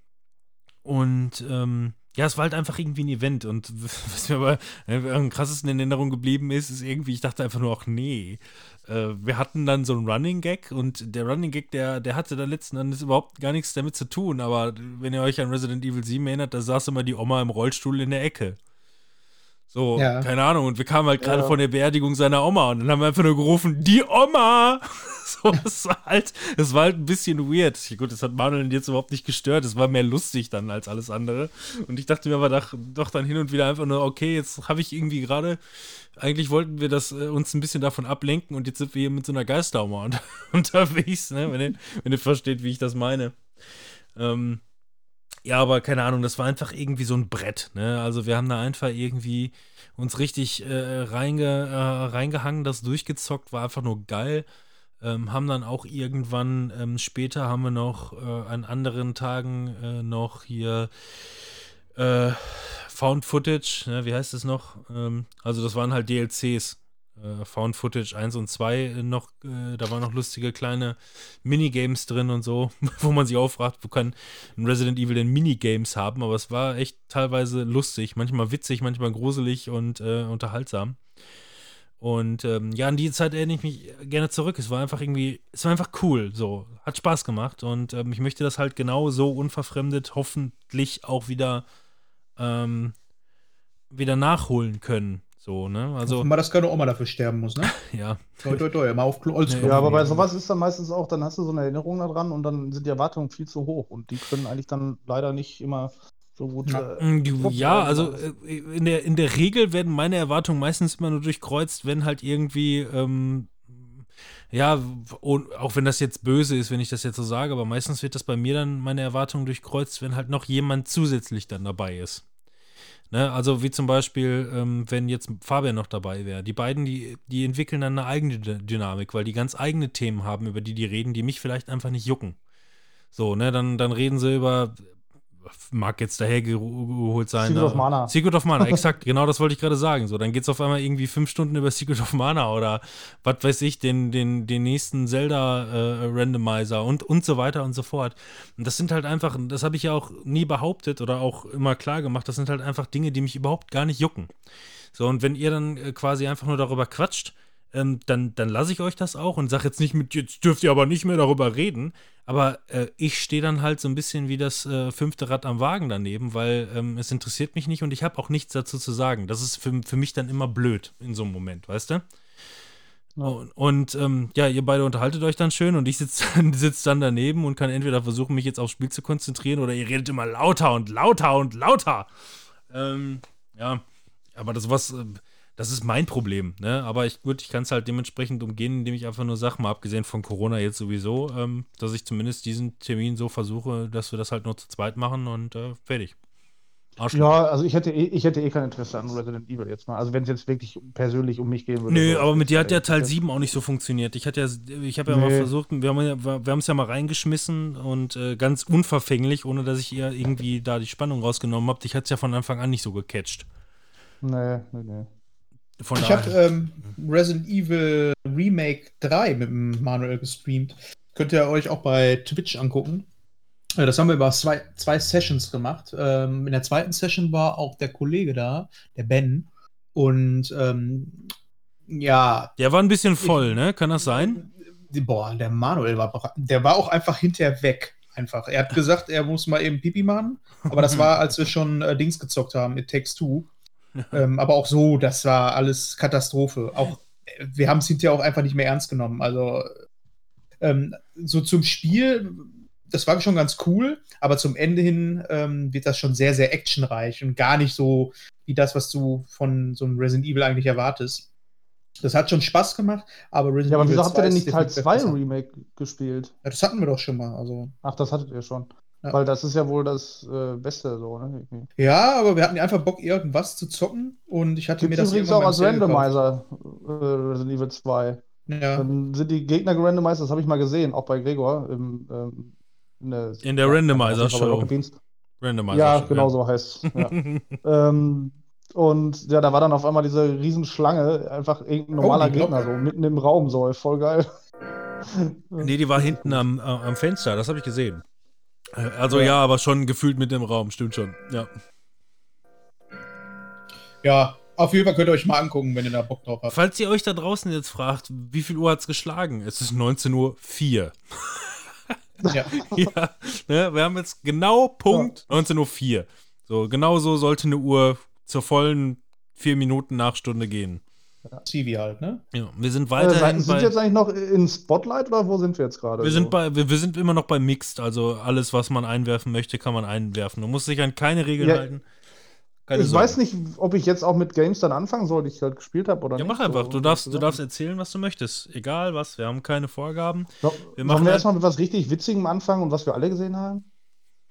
und ähm, ja, es war halt einfach irgendwie ein Event. Und was mir aber äh, am krassesten in Erinnerung geblieben ist, ist irgendwie, ich dachte einfach nur, ach nee. Äh, wir hatten dann so einen Running Gag und der Running Gag, der, der hatte da letzten Endes überhaupt gar nichts damit zu tun. Aber wenn ihr euch an Resident Evil 7 erinnert, da saß immer die Oma im Rollstuhl in der Ecke. So, Ja. keine Ahnung. Und wir kamen halt gerade Ja. von der Beerdigung seiner Oma und dann haben wir einfach nur gerufen, die Oma! so, das war halt, das war halt ein bisschen weird. Gut, das hat Manuel jetzt überhaupt nicht gestört. Es war mehr lustig dann als alles andere. Und ich dachte mir aber doch, doch dann hin und wieder einfach nur, okay, jetzt habe ich irgendwie gerade, eigentlich wollten wir das äh, uns ein bisschen davon ablenken und jetzt sind wir hier mit so einer Geisteroma unter, unterwegs, ne? wenn, ihr, wenn ihr versteht, wie ich das meine. Ähm, ja, aber keine Ahnung, das war einfach irgendwie so ein Brett. Ne? Also wir haben da einfach irgendwie uns richtig äh, reinge, äh, reingehangen, das durchgezockt, war einfach nur geil. Ähm, haben dann auch irgendwann ähm, später haben wir noch äh, an anderen Tagen äh, noch hier äh, Found Footage, ne? wie heißt es noch? Ähm, also das waren halt DLCs. Äh, Found Footage 1 und 2 äh, noch, äh, da waren noch lustige kleine Minigames drin und so, wo man sich auch wo kann ein Resident Evil denn Minigames haben, aber es war echt teilweise lustig, manchmal witzig, manchmal gruselig und äh, unterhaltsam. Und ähm, ja, an die Zeit erinnere ich mich gerne zurück. Es war einfach irgendwie, es war einfach cool, so. Hat Spaß gemacht und ähm, ich möchte das halt genau so unverfremdet hoffentlich auch wieder, ähm, wieder nachholen können. So, ne? Also, mal, dass keine Oma dafür sterben muss, ne? ja. Toi, toi, toi, mal auf Klo Oldsklopfen Ja, aber bei sowas ist dann meistens auch, dann hast du so eine Erinnerung daran und dann sind die Erwartungen viel zu hoch und die können eigentlich dann leider nicht immer so gut. Ja. Äh, Mm, Ja, also also äh, in der, in der Regel werden meine Erwartungen meistens immer nur durchkreuzt, wenn halt irgendwie, ähm, ja, und auch wenn das jetzt böse ist, wenn ich das jetzt so sage, aber meistens wird das bei mir dann meine Erwartungen durchkreuzt, wenn halt noch jemand zusätzlich dann dabei ist. Ne, also wie zum Beispiel, ähm, wenn jetzt Fabian noch dabei wäre. Die beiden, die, die entwickeln dann eine eigene Dy- Dynamik, weil die ganz eigene Themen haben, über die die reden, die mich vielleicht einfach nicht jucken. So, ne, dann, dann reden sie über, mag jetzt dahergeholt sein. Secret of aber- Mana. Secret of Mana, exakt, genau das wollte ich gerade sagen. So, dann geht es auf einmal irgendwie fünf Stunden über Secret of Mana oder was weiß ich, den, den, den nächsten Zelda-Randomizer und, und so weiter und so fort. Und das sind halt einfach, das habe ich ja auch nie behauptet oder auch immer klar gemacht, das sind halt einfach Dinge, die mich überhaupt gar nicht jucken. So, und wenn ihr dann äh, quasi einfach nur darüber quatscht, ähm, dann, dann lasse ich euch das auch und sage jetzt nicht mit, jetzt dürft ihr aber nicht mehr darüber reden. Aber äh, ich stehe dann halt so ein bisschen wie das äh, fünfte Rad am Wagen daneben, weil ähm, es interessiert mich nicht und ich habe auch nichts dazu zu sagen. Das ist für, für mich dann immer blöd in so einem Moment, weißt du? Ja. Und, und ähm, ja, ihr beide unterhaltet euch dann schön und ich sitze sitz dann daneben und kann entweder versuchen, mich jetzt aufs Spiel zu konzentrieren oder ihr redet immer lauter und lauter und lauter. Ähm, ja, aber das was, äh, das ist mein Problem, ne? Aber ich, gut, ich kann es halt dementsprechend umgehen, indem ich einfach nur sage, mal abgesehen von Corona jetzt sowieso, ähm, dass ich zumindest diesen Termin so versuche, dass wir das halt nur zu zweit machen und äh, fertig. Arschloch. Ja, also ich hätte, eh, ich hätte eh kein Interesse an Resident Evil jetzt mal. Also wenn es jetzt wirklich persönlich um mich gehen würde. Nö, aber mit dir hat ja der Teil 7 auch nicht so funktioniert. Ich hatte ja, ich habe ja mal Nee. versucht, wir haben ja, wir haben es ja mal reingeschmissen und äh, ganz unverfänglich, ohne dass ich ihr irgendwie da die Spannung rausgenommen habe. Dich hat es ja von Anfang an nicht so gecatcht. Nee, nee, nee. Von Ich habe ähm, Resident Evil Remake 3 mit dem Manuel gestreamt. Könnt ihr euch auch bei Twitch angucken. Äh, Das haben wir über zwei, zwei Sessions gemacht. Ähm, in der zweiten Session war auch der Kollege da, der Ben. Und ähm, ja, der war ein bisschen voll, ne? Kann das sein? boah, der Manuel war, der war auch einfach hinterher weg. Einfach. Er hat gesagt, er muss mal eben Pipi machen. Aber das war, als wir schon äh, Dings gezockt haben, It Takes Two. Ähm, aber auch so, das war alles Katastrophe. Auch wir haben es hinterher auch einfach nicht mehr ernst genommen. Also ähm, so zum Spiel, das war schon ganz cool, aber zum Ende hin ähm, wird das schon sehr, sehr actionreich und gar nicht so wie das, was du von so einem Resident Evil eigentlich erwartest. Das hat schon Spaß gemacht, aber Resident Ja, aber Evil wieso habt ihr denn nicht Teil definitiv 2 besser. Remake gespielt? Ja, das hatten wir doch schon mal. Also. Ach, das hattet ihr schon. Ja. Weil das ist ja wohl das äh, Beste so, ne? Ja, aber wir hatten einfach Bock, irgendwas zu zocken und ich hatte Gibt mir das übrigens auch als. Randomizer äh, Resident Evil 2. Ja. Dann sind die Gegner gerandomized, das habe ich mal gesehen, auch bei Gregor im, ähm, in der, In der ja, Randomizer. Ja, genau so heißt es. Ja. ähm, und ja, da war dann auf einmal diese Riesenschlange, einfach irgendein Oh, normaler Glocke. Gegner, so mitten im Raum, so voll geil. Nee, die war hinten am, äh, am Fenster, das habe ich gesehen. Äh, Also ja. Ja. aber schon gefühlt mit im Raum, stimmt schon. Ja. ja, auf jeden Fall könnt ihr euch mal angucken, wenn ihr da Bock drauf habt. Falls ihr euch da draußen jetzt fragt, wie viel Uhr hat's geschlagen? Es ist 19.04 Uhr. Ja. ja, ne, wir haben jetzt genau Punkt 19.04 Uhr. So, genau so sollte eine Uhr zur vollen vier Minuten nach Stunde gehen. Civi halt, ne? Ja, wir sind Äh, weiterhin sind wir bei. jetzt eigentlich noch in Spotlight oder wo sind wir jetzt gerade? Wir so? sind, bei, wir, wir sind immer noch bei Mixed, also alles, was man einwerfen möchte, kann man einwerfen. Du musst dich an keine Regeln Ja, halten. Keine ich Sorge. weiß nicht, ob ich jetzt auch mit Games dann anfangen soll, die ich halt gespielt habe oder Ja, nicht. mach einfach. So, Du darfst, du darfst erzählen, was du möchtest. Egal was, wir haben keine Vorgaben. So, Wir machen wir halt- erstmal mit was richtig Witzigem anfangen und was wir alle gesehen haben?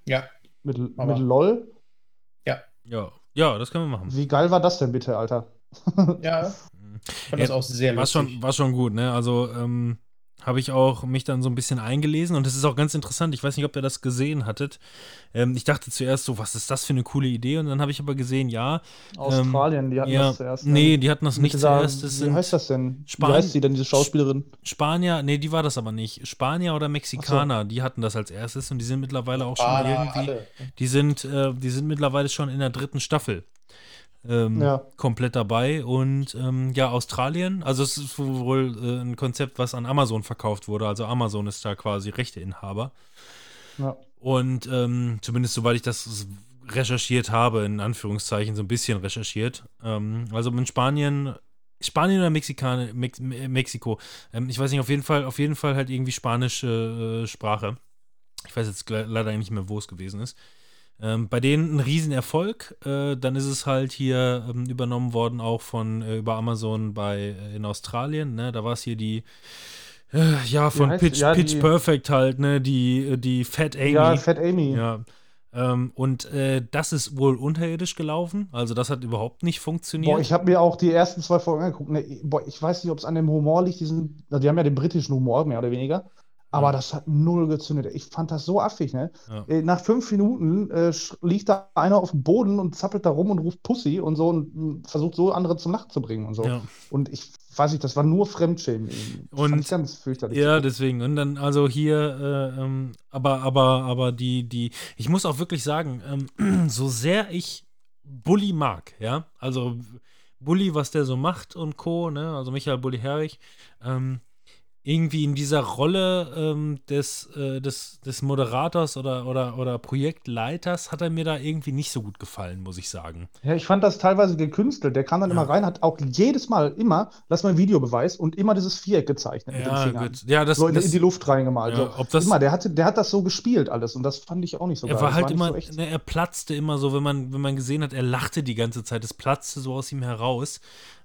Ja. Mit, Aber- mit LOL? Ja, ja, das können wir machen. Wie geil war das denn bitte, Alter? Ja. Ich fand Ja, das auch sehr War lustig. schon, war schon gut, ne? Also, ähm, habe ich auch mich dann so ein bisschen eingelesen und das ist auch ganz interessant. Ich weiß nicht, ob ihr das gesehen hattet. Ähm, ich dachte zuerst so, was ist das für eine coole Idee? Und dann habe ich aber gesehen, ja. Australien, die hatten ja das zuerst. ne? nee, die hatten das nicht dieser- zuerst. Das wie sind heißt das denn? Span- Wie heißt sie denn, diese Schauspielerin? Spanier, nee, die war das aber nicht. Spanier oder Mexikaner, die hatten das als erstes und die sind mittlerweile auch schon Ah, mal irgendwie. alle. Die sind, äh, die sind mittlerweile schon in der dritten Staffel ähm, Ja. komplett dabei. Und ähm, ja, Australien, also es ist wohl äh, ein Konzept, was an Amazon verkauft wurde. Also Amazon ist da quasi Rechteinhaber. Ja. Und ähm, zumindest soweit ich das recherchiert habe, in Anführungszeichen, so ein bisschen recherchiert. Ähm, also in Spanien, Spanien oder Mexikaner, Mex Me- Mexiko, ähm, ich weiß nicht, auf jeden Fall, auf jeden Fall halt irgendwie spanische äh, Sprache. Ich weiß jetzt leider nicht mehr, wo es gewesen ist. Ähm, bei denen ein Riesenerfolg. Äh, dann ist es halt hier ähm, übernommen worden, auch von äh, über Amazon bei äh, in Australien. Ne? Da war es hier die äh, ja von heißt- Pitch, ja, Pitch die- Perfect halt, ne? Die, die Fat Amy. Ja, Fat Amy. Ja. Ähm, und äh, das ist wohl unterirdisch gelaufen. Also das hat überhaupt nicht funktioniert. Boah, ich habe mir auch die ersten zwei Folgen angeguckt. Ne, boah, ich weiß nicht, ob es an dem Humor liegt. Diesen, also die haben ja den britischen Humor, mehr oder weniger. Aber Ja. das hat null gezündet. Ich fand das so affig, ne? Ja. Äh, Nach fünf Minuten äh, liegt da einer auf dem Boden und zappelt da rum und ruft Pussy und so und mh, versucht so andere zum Lachen zu bringen und so. Ja. Und ich weiß nicht, das war nur Fremdschämen. Und- ganz fürchterlich. Ja, deswegen. Und dann, also hier, äh, ähm, aber, aber, aber die, die, ich muss auch wirklich sagen, ähm, so sehr ich Bully mag, ja, also Bully, was der so macht und Co., ne, also Michael Bully Herrich, ähm, irgendwie in dieser Rolle ähm, des, äh, des, des Moderators oder, oder, oder Projektleiters hat er mir da irgendwie nicht so gut gefallen, muss ich sagen. Ja, ich fand das teilweise gekünstelt. Der kam dann Ja. immer rein, hat auch jedes Mal immer, lass mal einen Videobeweis und immer dieses Viereck gezeichnet mit den Ja, Fingern. gut. Ja, das, so in, das in die Luft reingemalt. Ja, so. ob das- immer, der, hatte, der hat das so gespielt alles und das fand ich auch nicht so Er geil. war halt nicht immer, so ne, er platzte immer so, wenn man, wenn man gesehen hat, er lachte die ganze Zeit. Es platzte so aus ihm heraus.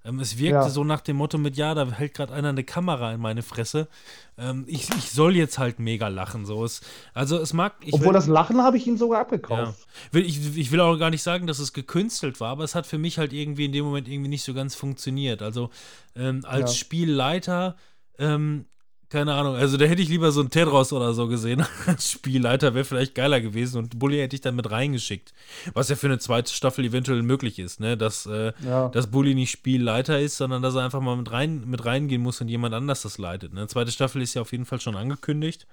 Ähm, es wirkte Ja. so nach dem Motto mit, ja, da hält gerade einer eine Kamera in meine Fresse. Ähm, ich, ich soll jetzt halt mega lachen. So. Es, also es mag. Ich Obwohl will, das Lachen habe ich ihm sogar ja, abgekauft. will, ich, ich will auch gar nicht sagen, dass es gekünstelt war, aber es hat für mich halt irgendwie in dem Moment irgendwie nicht so ganz funktioniert. Also ähm, als Ja. Spielleiter, ähm, keine Ahnung, also da hätte ich lieber so einen Tedros oder so gesehen als Spielleiter, wäre vielleicht geiler gewesen und Bully hätte ich dann mit reingeschickt. Was ja für eine zweite Staffel eventuell möglich ist, ne? Dass, äh, Ja. dass Bully nicht Spielleiter ist, sondern dass er einfach mal mit, rein, mit reingehen muss und jemand anders das leitet. Ne? Zweite Staffel ist ja auf jeden Fall schon angekündigt.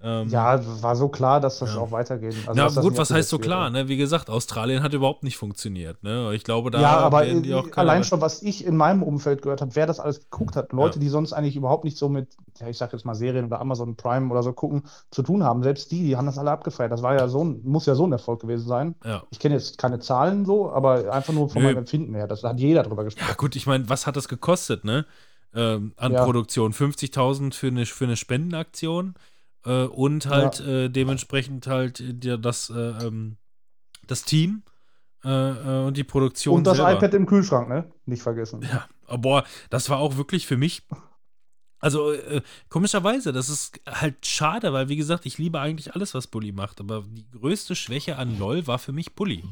Ähm, Ja, war so klar, dass das Ja. auch weitergeht. Also, das gut, was heißt so klar, ne? Wie gesagt, Australien hat überhaupt nicht funktioniert, ne? Ich glaube, da ja, aber die äh, auch keine- allein schon, was ich in meinem Umfeld gehört habe, wer das alles geguckt hat, Leute, die sonst eigentlich überhaupt nicht so mit, ja, ich sag jetzt mal Serien oder Amazon Prime oder so gucken, zu tun haben, selbst die, die haben das alle abgefeiert. Das war ja so ein, muss ja so ein Erfolg gewesen sein. Ja. Ich kenne jetzt keine Zahlen so, aber einfach nur von Nö. meinem Empfinden her. Das hat jeder drüber Ja, gesprochen. gut, ich meine, was hat das gekostet, ne? Ähm, an Ja. Produktion? 50.000 für eine, für eine Spendenaktion äh, und halt äh, dementsprechend halt dir das, äh, ähm, das Team äh, äh, und die Produktion Und das selber. iPad im Kühlschrank, ne? Nicht vergessen. Ja, aber das war auch wirklich für mich. Also, äh, komischerweise, das ist halt schade, weil, wie gesagt, ich liebe eigentlich alles, was Bully macht, aber die größte Schwäche an LOL war für mich Bully.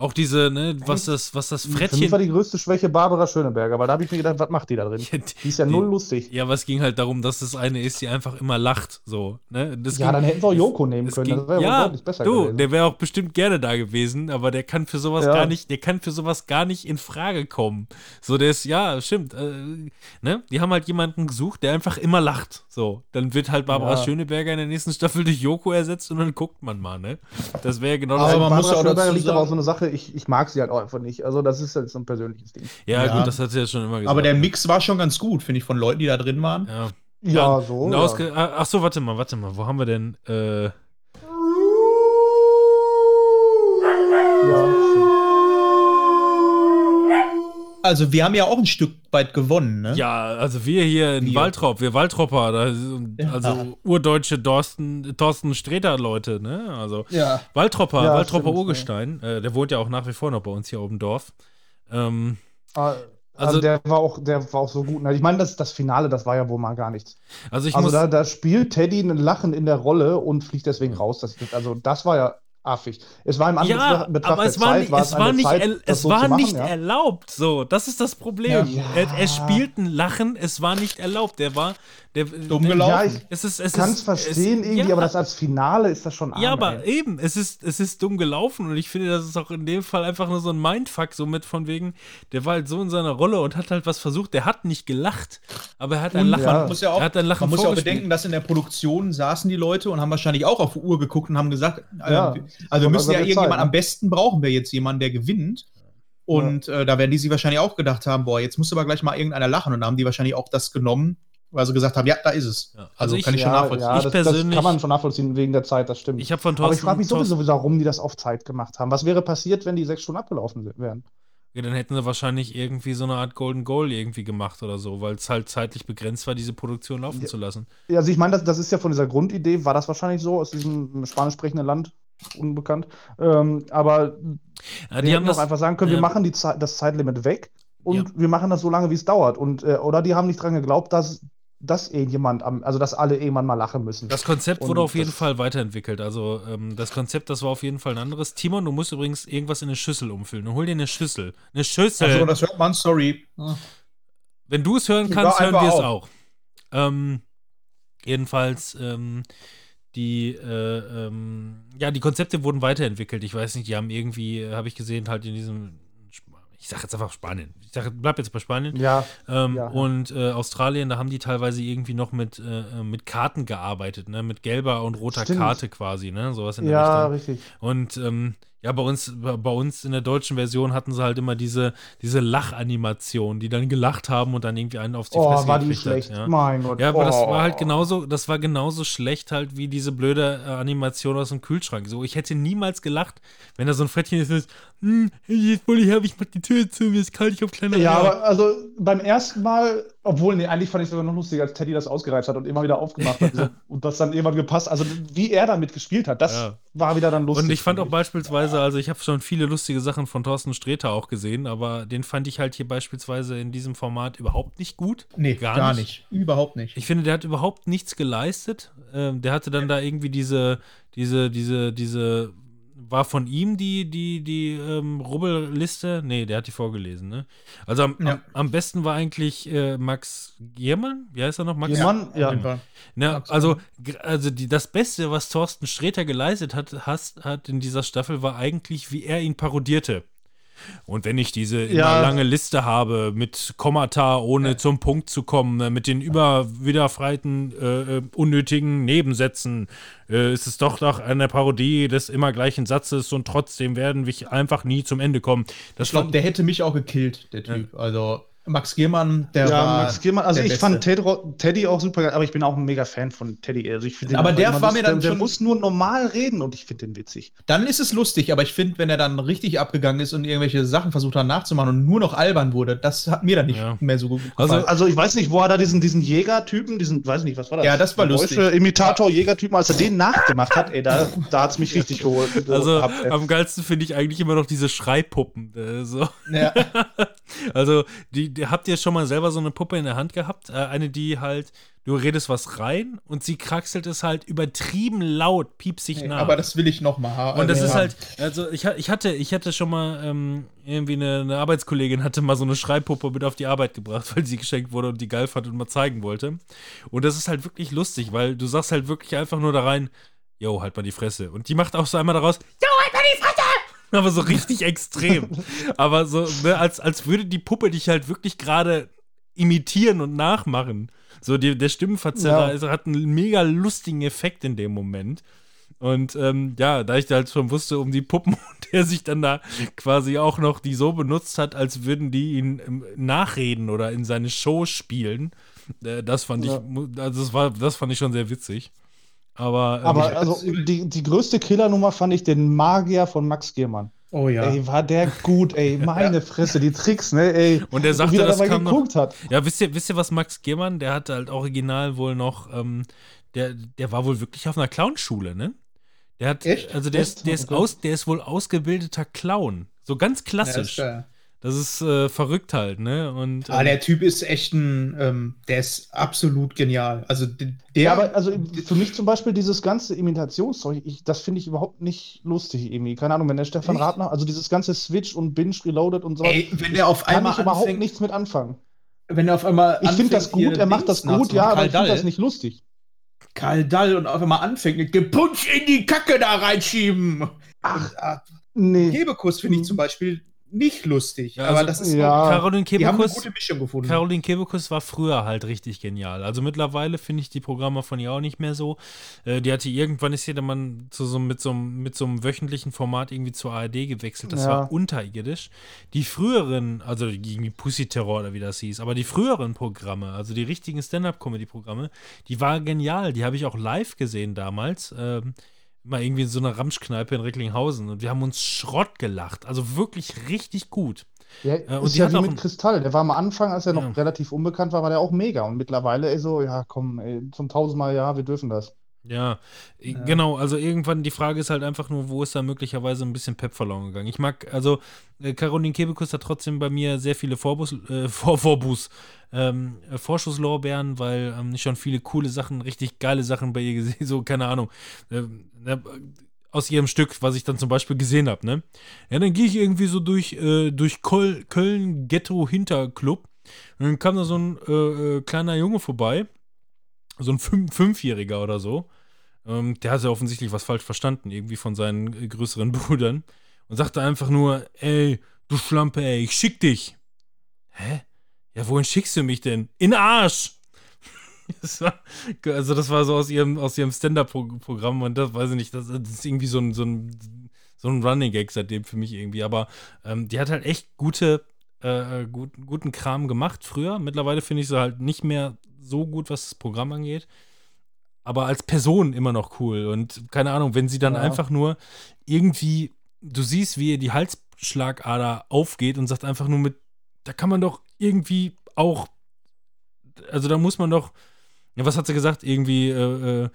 Auch diese, ne, was das, was das Für mich war Frettchen. die größte Schwäche Barbara Schöneberger, weil da habe ich mir gedacht, was macht die da drin? Die ist ja Die- null lustig. Ja, aber es ging halt darum, dass das eine ist, die einfach immer lacht, so, ne? Das Ja, ging- dann hätten sie auch Joko nehmen es können. ging- das wäre ja, deutlich besser du, gewesen. der wäre auch bestimmt gerne da gewesen, aber der kann für sowas Ja. gar nicht, der kann für sowas gar nicht in Frage kommen. So, der ist, ja, stimmt, äh, ne? Die haben halt jemanden gesucht, der einfach immer lacht. So, dann wird halt Barbara Ja. Schöneberger in der nächsten Staffel durch Joko ersetzt und dann guckt man mal, ne? Das wäre genau Aber das. man Barbara muss ja auch Schöneberger dazu liegt aber auch so eine Sache, ich, ich mag sie halt auch einfach nicht. Also das ist halt so ein persönliches Ding. Ja, Ja. gut, das hat sie ja schon immer gesagt. Aber der Mix war schon ganz gut, finde ich, von Leuten, die da drin waren. Ja. Ja, so. Ein Ja. ah, Ach so, warte mal, warte mal. Wo haben wir denn? Äh, Also wir haben ja auch ein Stück weit gewonnen, ne? Ja, also wir hier in Wir. Waltrop, wir Waltropper, da sind Ja. also urdeutsche Thorsten, Thorsten Sträter-Leute, ne? Also Ja. Waltropper, Ja, Waltropper stimmt, Urgestein, äh, der wohnt ja auch nach wie vor noch bei uns hier oben im Dorf. Ähm, Ah, Also- Also, der war auch, der war auch so gut. Ich meine, das, das Finale, das war ja wohl mal gar nichts. also ich also muss, da, da spielt Teddy ein Lachen in der Rolle und fliegt deswegen raus. Das, also das war ja affig. Es war im ja, Anbetracht Betracht aber der es war Zeit, nicht, es war nicht, Zeit, das es so war machen, nicht ja. erlaubt, so, das ist das Problem. Ja. Er, er spielt ein Lachen, es war nicht erlaubt, der war, der, Dumm gelaufen. Ja, ich Es ist, es kann es verstehen es, irgendwie, ja, aber das als Finale ist das schon arm, Ja, aber ey. eben, es ist, es ist dumm gelaufen und ich finde, das ist auch in dem Fall einfach nur so ein Mindfuck, so mit von wegen, der war halt so in seiner Rolle und hat halt was versucht, der hat nicht gelacht, aber er hat ein Lachen, ja. man muss ja auch, er hat ein Lachen man muss ja auch bedenken, dass in der Produktion saßen die Leute und haben wahrscheinlich auch auf die Uhr geguckt und haben gesagt, äh, Ja. also wir müssen ja irgendjemand, Zeit, ne? am besten brauchen wir jetzt jemanden, der gewinnt. Und äh, da werden die sich wahrscheinlich auch gedacht haben, boah, jetzt muss aber gleich mal irgendeiner lachen. Und da haben die wahrscheinlich auch das genommen, weil sie gesagt haben, ja, da ist es. Ja, also Also, ich- kann ich schon ja, nachvollziehen. ja, Ich das, persönlich- das kann man schon nachvollziehen wegen der Zeit, das stimmt. Ich habe von aber Thorsten, ich frage mich Thorsten sowieso, warum die das auf Zeit gemacht haben. Was wäre passiert, wenn die sechs Stunden abgelaufen wären? ja, dann hätten sie wahrscheinlich irgendwie so eine Art Golden Goal irgendwie gemacht oder so, weil es halt zeitlich begrenzt war, diese Produktion laufen Ja. zu lassen. Ja, Also ich meine, das, das ist ja von dieser Grundidee, war das wahrscheinlich so, aus diesem spanisch sprechenden Land, unbekannt. Ähm, aber Ja, wir die hätten haben auch das, einfach sagen können, ja. wir machen die Zeit, das Zeitlimit weg und Ja. wir machen das so lange, wie es dauert. Und, äh, oder die haben nicht dran geglaubt, dass, dass irgendjemand, am, also dass alle irgendwann mal lachen müssen. Das Konzept Und wurde auf jeden Fall weiterentwickelt. Also ähm, das Konzept, das war auf jeden Fall ein anderes. Timon, du musst übrigens irgendwas in eine Schüssel umfüllen. Hol dir eine Schüssel. Eine Schüssel. Achso, das hört man, sorry. Wenn du es hören Ich kannst, hören wir es auch. Ähm, jedenfalls, ähm, die, äh, ähm, ja, die Konzepte wurden weiterentwickelt. Ich weiß nicht, die haben irgendwie, äh, habe ich gesehen, halt in diesem, ich sage jetzt einfach Spanien. Ich sag, bleib jetzt bei Spanien. ja, Ähm, Ja. Und äh, Australien, da haben die teilweise irgendwie noch mit, äh, mit Karten gearbeitet, ne? Mit gelber und roter Stimmt. Karte quasi, ne? Sowas in der ja, Richtung. richtig. Und ähm, ja, bei uns, bei uns in der deutschen Version hatten sie halt immer diese, diese Lachanimation, die dann gelacht haben und dann irgendwie einen auf die Oh, Fresse war die schlecht. Hat, ja. Mein Gott. Ja, aber das oh. war halt genauso, das war genauso schlecht halt wie diese blöde äh, Animation aus dem Kühlschrank. So, ich hätte niemals gelacht, wenn da so ein Frettchen ist, das, hm, jetzt Bulli, hab ich mach die Tür zu, mir ist kalt, ich hab kleine Ja, Eier." aber also beim ersten Mal obwohl, nee, eigentlich fand ich es sogar noch lustiger, als Teddy das ausgereizt hat und immer wieder aufgemacht hat. So, und das dann irgendwann gepasst. Also, wie er damit gespielt hat, das Ja. war wieder dann lustig. Und ich fand auch beispielsweise, also ich habe schon viele lustige Sachen von Thorsten Sträter auch gesehen, aber den fand ich halt hier beispielsweise in diesem Format überhaupt nicht gut. Nee, Gar gar, nicht. nicht. Überhaupt nicht. Ich finde, der hat überhaupt nichts geleistet. Ähm, der hatte dann da irgendwie diese, diese, diese, diese, war von ihm die, die, die ähm, Rubbelliste? Nee, der hat die vorgelesen, ne? Also am, Ja. am, am besten war eigentlich äh, Max Giermann, wie heißt er noch? Max Giermann, ja. Ne, Max also, also die, das Beste, was Thorsten Sträter geleistet hat, hast, hat in dieser Staffel, war eigentlich, wie er ihn parodierte. Und wenn ich diese immer Ja. lange Liste habe mit Kommata, ohne zum Punkt zu kommen, äh, mit den über widerfreiten, äh, äh, unnötigen Nebensätzen, äh, ist es doch doch eine Parodie des immer gleichen Satzes und trotzdem werden wir einfach nie zum Ende kommen. Das Ich glaube, der hätte mich auch gekillt, der Typ. Also Max Giermann, der Ja, war. Max Giermann, also der ich Beste. fand Teddy, Teddy auch super geil, aber ich bin auch ein mega Fan von Teddy. Also ich den Aber der war mir lustig. dann der, der schon- muss nur normal reden und ich finde den witzig. Dann ist es lustig, aber ich finde, wenn er dann richtig abgegangen ist und irgendwelche Sachen versucht hat nachzumachen und nur noch albern wurde, das hat mir dann nicht Ja. mehr so gut Also- gefallen. Also ich weiß nicht, wo hat er diesen, diesen Jägertypen, diesen, weiß nicht, was war das? Ja, das war lustig. Imitator, Jägertypen, als er den nachgemacht hat, ey, da, da hat es mich richtig geholt. also ey. am geilsten finde ich eigentlich immer noch diese Schreipuppen. Äh, so. ja. Also, die, die, habt ihr schon mal selber so eine Puppe in der Hand gehabt? Äh, eine, die halt, du redest was rein und sie kraxelt es halt übertrieben laut, piepsig nach. aber das will ich noch mal haben. und das ist haben. halt, also ich, ich hatte, ich hatte schon mal ähm, irgendwie eine, eine Arbeitskollegin hatte mal so eine Schreibpuppe mit auf die Arbeit gebracht, weil sie geschenkt wurde und die geil fand und mal zeigen wollte. Und das ist halt wirklich lustig, weil du sagst halt wirklich einfach nur da rein, yo, halt mal die Fresse. Und die macht auch so einmal daraus, yo, halt mal die Fresse! Aber so richtig extrem. Aber so, ne, als, als würde die Puppe dich halt wirklich gerade imitieren und nachmachen. So, die, der Stimmenverzerrer Ja. ist, hat einen mega lustigen Effekt in dem Moment. Und ähm, ja, da ich da halt schon wusste um die Puppen und der sich dann da quasi auch noch die so benutzt hat, als würden die ihn ähm, nachreden oder in seine Show spielen, äh, das fand Ja. ich, also das war, das fand ich schon sehr witzig. Aber, ähm, Aber ich- also die, die größte Killernummer fand ich den Magier von Max Giermann. Oh ja. Ey, war der gut, ey, meine Fresse, die Tricks, ne, ey. Und der sagte, wie er dabei noch- geguckt hat. Ja, wisst ihr, wisst ihr, was Max Giermann, der hatte halt original wohl noch, ähm, der, der war wohl wirklich auf einer Clownschule, ne? Der hat, Echt? also der Echt? ist, der ist aus, der ist wohl ausgebildeter Clown. So ganz Ja, ist klassisch. geil. Das ist äh, verrückt halt, ne? Und Ah, ähm, der Typ ist echt ein, ähm, der ist absolut genial. Also der, Ja, aber also für mich zum Beispiel dieses ganze Imitationszeug, ich, das finde ich überhaupt nicht lustig irgendwie. Keine Ahnung, wenn der Stefan Echt? Ratner, also dieses ganze Switch und Binge Reloaded und so, ey, wenn der auf kann einmal ich überhaupt anfängt, nichts mit anfangen. wenn er auf einmal Ich finde das gut, er macht das gut, ja, aber ich finde das nicht lustig. Karl Dall und auf einmal anfängt mit Gepunsch in die Kacke da reinschieben. Ach, Ach, Nee. Kebekus finde ich zum Beispiel nicht lustig. Ja, aber also- das ist Ja. Caroline die haben eine Kebekus, gute Mischung gefunden. Caroline Kebekus war früher halt richtig genial. Also mittlerweile finde ich die Programme von ihr auch nicht mehr so. Äh, die hatte irgendwann ist jeder Mann zu so, mit, so, einem- mit so einem wöchentlichen Format irgendwie zur ARD gewechselt. Das Ja. war unterirdisch. Die früheren, also gegen die Pussy Terror oder wie das hieß, aber die früheren Programme, also die richtigen Stand-Up-Comedy-Programme, die waren genial. Die habe ich auch live gesehen damals. Ähm, mal irgendwie in so einer Ramschkneipe in Recklinghausen und wir haben uns Schrott gelacht. Also wirklich richtig gut. Ja, und ist ja wie mit Kristall. Der war am Anfang, als er noch Ja. relativ unbekannt war, war der auch mega. Und mittlerweile, ey, so, ja, komm, ey, zum tausendmal, ja, wir dürfen das. Ja, Ja. genau. Also irgendwann die Frage ist halt einfach nur, wo ist da möglicherweise ein bisschen Pep verloren gegangen. Ich mag, also äh, Caroline Kebekus hat trotzdem bei mir sehr viele Vorbus, äh, Vor Vorbus, ähm, äh, Vorschusslorbeeren, weil ähm, ich schon viele coole Sachen, richtig geile Sachen bei ihr gesehen, so keine Ahnung. ähm, ne, aus ihrem Stück, was ich dann zum Beispiel gesehen habe, ne? Ja, dann gehe ich irgendwie so durch, äh, durch Kol Köln Ghetto Hinterclub und dann kam da so ein äh, äh, kleiner Junge vorbei, so ein Fünf Fünfjähriger oder so. Ähm, der hatte offensichtlich was falsch verstanden, irgendwie von seinen äh, größeren Brüdern. Und sagte einfach nur, ey, du Schlampe, ey, ich schick dich. Hä? Ja, wohin schickst du mich denn? In Arsch! Das war, also das war so aus ihrem, aus ihrem Stand-Up-Programm und das weiß ich nicht, das, das ist irgendwie so ein, so ein, so ein Running Gag seitdem für mich irgendwie. Aber ähm, die hat halt echt gute, äh, gut, guten Kram gemacht früher. Mittlerweile finde ich sie halt nicht mehr so gut, was das Programm angeht. Aber als Person immer noch cool. Und keine Ahnung, wenn sie dann Ja. einfach nur irgendwie, du siehst, wie ihr die Halsschlagader aufgeht und sagt einfach nur mit, da kann man doch irgendwie auch also da muss man doch, ja, was hat sie gesagt? Irgendwie, äh, äh,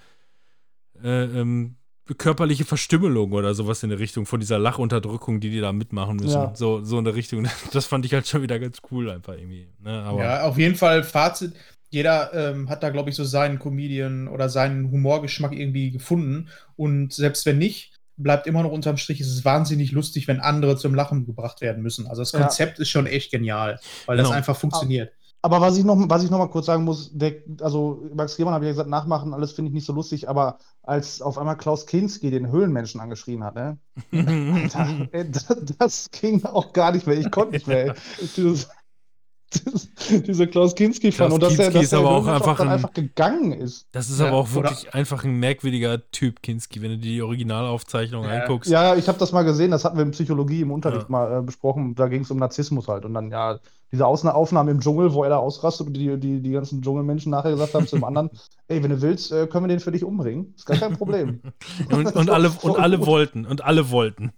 äh, ähm, körperliche Verstümmelung oder sowas in der Richtung von dieser Lachunterdrückung, die die da mitmachen müssen. Ja. So, so in der Richtung. Das fand ich halt schon wieder ganz cool einfach irgendwie. Ne? Aber, Ja, auf jeden Fall Fazit. Jeder ähm, hat da, glaube ich, so seinen Comedian oder seinen Humorgeschmack irgendwie gefunden. Und selbst wenn nicht, bleibt immer noch unterm Strich, es ist wahnsinnig lustig, wenn andere zum Lachen gebracht werden müssen. Also das Ja. Konzept ist schon echt genial, weil das Genau. einfach funktioniert. Aber was ich noch, was ich noch mal kurz sagen muss, der, also Max Gehmann habe ich ja gesagt, nachmachen, alles finde ich nicht so lustig, aber als auf einmal Klaus Kinski den Höhlenmenschen angeschrien hat, ne? Alter, ey, das, das ging auch gar nicht mehr. Ich konnte nicht mehr. Ey. Diese Klaus Kinski-Fan Klaus und dass Kinski dass ist der aber auch einfach ein- einfach gegangen ist. Das ist Ja, aber auch oder- wirklich einfach ein merkwürdiger Typ, Kinski, wenn du dir die Originalaufzeichnung Ja. anguckst. Ja, ich habe das mal gesehen, das hatten wir in Psychologie im Unterricht Ja. mal äh, besprochen. Da ging es um Narzissmus halt. Und dann, ja, diese Ausna Aufnahme im Dschungel, wo er da ausrastet und die, die, die ganzen Dschungelmenschen nachher gesagt haben zum anderen, ey, wenn du willst, äh, können wir den für dich umbringen. Ist gar kein Problem. Und, und, alle, und alle wollten. Und alle wollten.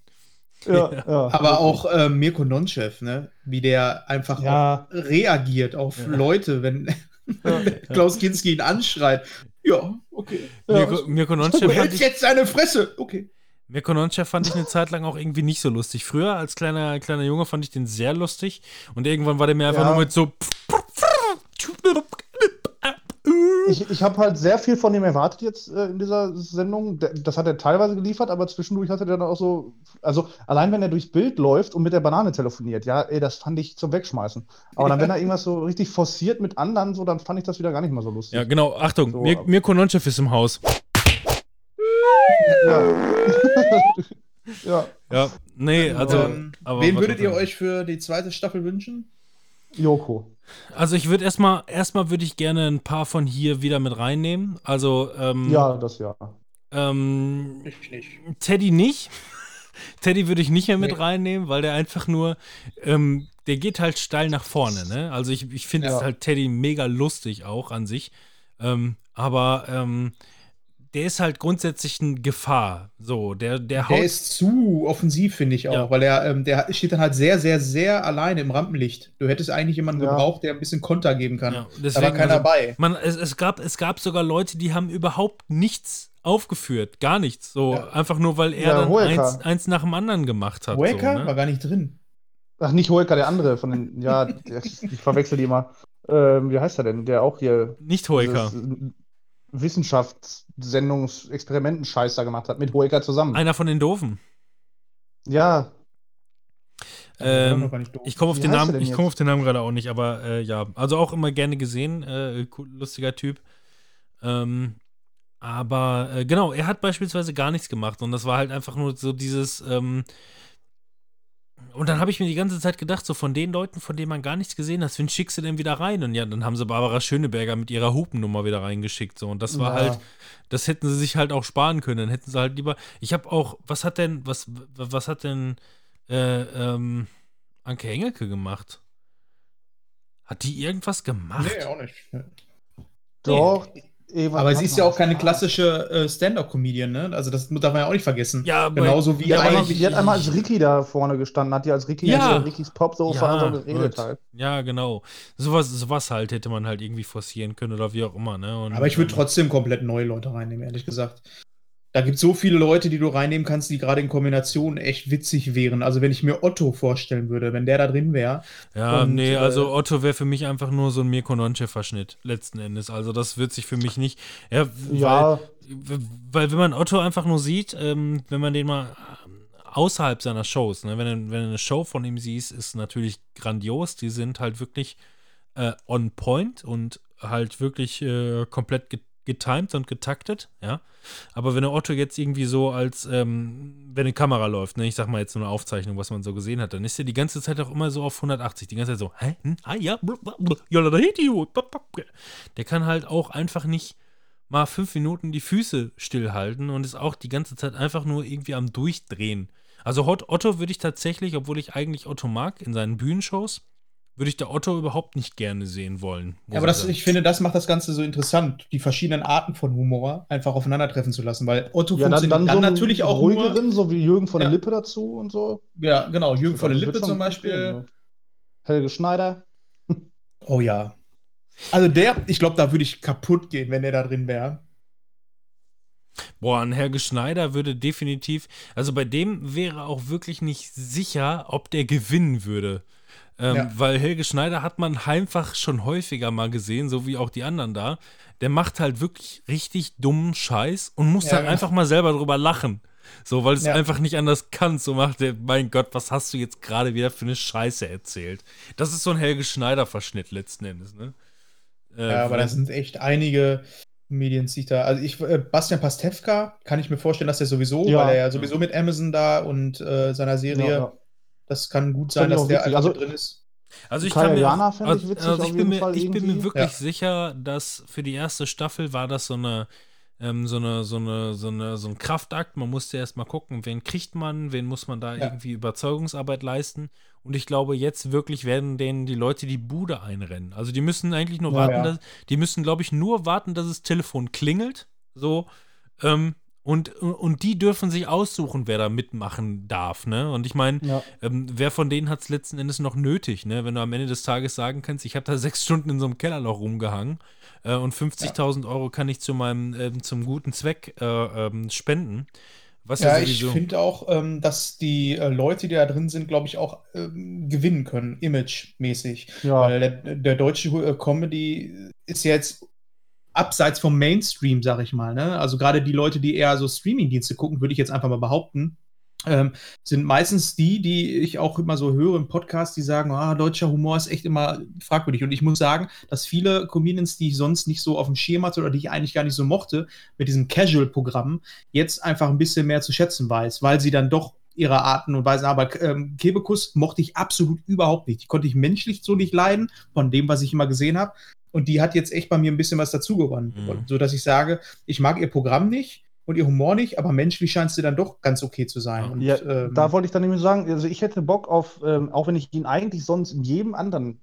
Ja, ja. Aber auch äh, Mirko Nonchev, ne? wie der einfach Ja. reagiert auf Ja. Leute, wenn Klaus Kinski ihn anschreit. Ja, okay. Ja. Mirko, Mirko Du Nonchev ich, jetzt seine Fresse. Okay. Mirko Nonchev fand ich eine Zeit lang auch irgendwie nicht so lustig. Früher als kleiner, kleiner Junge fand ich den sehr lustig. Und irgendwann war der mir einfach Ja. nur mit so. Ich, ich habe halt sehr viel von ihm erwartet jetzt äh, in dieser Sendung. Das hat er teilweise geliefert, aber zwischendurch hatte der dann auch so, also allein wenn er durchs Bild läuft und mit der Banane telefoniert, ja, ey, das fand ich zum Wegschmeißen. Aber dann, wenn er irgendwas so richtig forciert mit anderen, so, dann fand ich das wieder gar nicht mal so lustig. Ja, genau. Achtung, So, Mir, Mirko Nonchev ist im Haus. Ja. ja. Ja, nee, also. ähm, aber wen würdet ihr euch für die zweite Staffel wünschen? Joko. Also ich würde erstmal, erstmal würde ich gerne ein paar von hier wieder mit reinnehmen. Also, ähm, Ja, das ja. ähm, Ich nicht. Teddy nicht. Teddy würde ich nicht mehr mit Nee. reinnehmen, weil der einfach nur, ähm, der geht halt steil nach vorne, ne? Also ich, ich finde Ja. halt Teddy mega lustig auch an sich. Ähm, aber ähm, der ist halt grundsätzlich eine Gefahr. So, der, der haut. Der ist zu offensiv, finde ich auch, Ja. weil er, ähm, der steht dann halt sehr, sehr, sehr alleine im Rampenlicht. Du hättest eigentlich jemanden Ja. gebraucht, der ein bisschen Konter geben kann. Ja, da war deswegen, keiner also, bei. Man, es, es, gab, es gab sogar Leute, die haben überhaupt nichts aufgeführt. Gar nichts. So, Ja. einfach nur, weil er Ja, dann Hoeker. eins, eins nach dem anderen gemacht hat. Waker so, ne? war gar nicht drin. Ach, nicht Hoeker, der andere von den, ja, ich verwechsel die immer. Ähm, wie heißt er denn? Der auch hier Nicht Hoeker. dieses, äh, Wissenschaftssendungs Experimentenscheiß da gemacht hat, mit Hoeker zusammen. Einer von den Doofen. Ja, Ähm. Ich komme auf den Namen, ich komme auf den Namen gerade auch nicht, aber äh, ja, also auch immer gerne gesehen, äh, cool, lustiger Typ. Ähm, aber äh, genau, er hat beispielsweise gar nichts gemacht und das war halt einfach nur so dieses. Ähm, und dann habe ich mir die ganze Zeit gedacht, so von den Leuten, von denen man gar nichts gesehen hat, wen schickst du denn wieder rein? Und ja, dann haben sie Barbara Schöneberger mit ihrer Hupennummer wieder reingeschickt. So. Und das war Ja. halt, das hätten sie sich halt auch sparen können. Dann hätten sie halt lieber. Ich habe auch, was hat denn, was, was hat denn äh, ähm, Anke Engelke gemacht? Hat die irgendwas gemacht? Nee, auch nicht. doch. Eva Aber sie ist ja auch keine klassische äh, Stand-Up-Comedian, ne? Also das darf man ja auch nicht vergessen. Ja, Genauso wie Die hat, einmal, eigentlich. die hat einmal als Ricky da vorne gestanden, hat die als Ricky Ja. in Rickys Ja, und so geredet gut. halt. Ja, genau. Sowas, sowas halt hätte man halt irgendwie forcieren können oder wie auch immer, ne? Und, Aber ich würde ähm, trotzdem komplett neue Leute reinnehmen, ehrlich gesagt. Da gibt es so viele Leute, die du reinnehmen kannst, die gerade in Kombination echt witzig wären. Also wenn ich mir Otto vorstellen würde, wenn der da drin wäre. Ja, und, nee, äh, also Otto wäre für mich einfach nur so ein Mirko Nonchev-Verschnitt, letzten Endes. Also das wird sich für mich nicht. Ja, weil, Ja, weil wenn man Otto einfach nur sieht, ähm, wenn man den mal außerhalb seiner Shows, ne, wenn, du- wenn du eine Show von ihm siehst, ist natürlich grandios. Die sind halt wirklich äh, on point und halt wirklich äh, komplett get getimed und getaktet, ja. Aber wenn der Otto jetzt irgendwie so als, ähm, wenn eine Kamera läuft, ne, ich sag mal jetzt so eine Aufzeichnung, was man so gesehen hat, dann ist er die ganze Zeit auch immer so auf 180, die ganze Zeit so, hä, hm, ah ja, der kann halt auch einfach nicht mal fünf Minuten die Füße stillhalten und ist auch die ganze Zeit einfach nur irgendwie am Durchdrehen. Also Hot Otto würde ich tatsächlich, obwohl ich eigentlich Otto mag, in seinen Bühnenshows, würde ich der Otto überhaupt nicht gerne sehen wollen. muss aber das, ich finde, das macht das Ganze so interessant, die verschiedenen Arten von Humor einfach aufeinandertreffen zu lassen, weil Otto ja dann, funktioniert dann dann, so natürlich auch ruhigeren, so wie Jürgen von der Ja. Lippe dazu und so. Ja, genau, Jürgen von der Lippe zum Beispiel. ne? Helge Schneider. Oh ja. Also der, ich glaube, da würde ich kaputt gehen, wenn der da drin wäre. Boah, an Helge Schneider würde definitiv, also bei dem wäre auch wirklich nicht sicher, ob der gewinnen würde. Ähm, Ja. Weil Helge Schneider hat man einfach schon häufiger mal gesehen, so wie auch die anderen da. Der macht halt wirklich richtig dummen Scheiß und muss Ja, dann genau. einfach mal selber drüber lachen. So, weil es Ja. einfach nicht anders kann. So macht der, mein Gott, was hast du jetzt gerade wieder für eine Scheiße erzählt? Das ist so ein Helge Schneider-Verschnitt letzten Endes, ne? Äh, Ja, aber da sind echt einige Medien sich da. Also ich, äh, Bastian Pastewka, kann ich mir vorstellen, dass er sowieso, Ja. weil er ja sowieso mit Amazon da und äh, seiner Serie, Ja, ja. Das kann gut sein, dass auch der einfach Also- drin ist. Also ich kann mir auch, fänd ich also, witzig also auf ich bin jeden mir, Fall ich bin mir wirklich Ja. sicher, dass für die erste Staffel war das so eine ähm, so eine so eine so eine so ein Kraftakt. Man musste erst mal gucken, wen kriegt man, wen muss man da Ja. irgendwie Überzeugungsarbeit leisten. Und ich glaube, jetzt wirklich werden denen die Leute die Bude einrennen. Also die müssen eigentlich nur Ja, warten, ja. dass die müssen, glaube ich, nur warten, dass das Telefon klingelt. So ähm, und, und die dürfen sich aussuchen, wer da mitmachen darf, ne? Und ich meine, Ja. ähm, wer von denen hat es letzten Endes noch nötig, ne? Wenn du am Ende des Tages sagen kannst, ich habe da sechs Stunden in so einem Kellerloch rumgehangen äh, und 50.000 Euro kann ich zu meinem, ähm, zum guten Zweck äh, ähm, spenden. Was ja, Ja, ich finde auch, ähm, dass die äh, Leute, die da drin sind, glaube ich, auch ähm, gewinnen können, imagemäßig. Ja. Weil der, der deutsche äh, Comedy ist jetzt abseits vom Mainstream, sag ich mal. Ne? Also gerade die Leute, die eher so Streamingdienste gucken, würde ich jetzt einfach mal behaupten, ähm, sind meistens die, die ich auch immer so höre im Podcast, die sagen, ah, deutscher Humor ist echt immer fragwürdig. Und ich muss sagen, dass viele Comedians, die ich sonst nicht so auf dem Schirm hatte oder die ich eigentlich gar nicht so mochte, mit diesem Casual-Programm jetzt einfach ein bisschen mehr zu schätzen weiß, weil sie dann doch ihre Arten und Weisen, aber ähm, Kebekus mochte ich absolut überhaupt nicht. Die konnte ich menschlich so nicht leiden, von dem, was ich immer gesehen habe. Und die hat jetzt echt bei mir ein bisschen was dazugewonnen, Mhm. so dass ich sage, ich mag ihr Programm nicht und ihr Humor nicht, aber menschlich scheint sie dann doch ganz okay zu sein. Und, Ja, ähm, da wollte ich dann nämlich sagen, also ich hätte Bock auf, ähm, auch wenn ich ihn eigentlich sonst in jedem anderen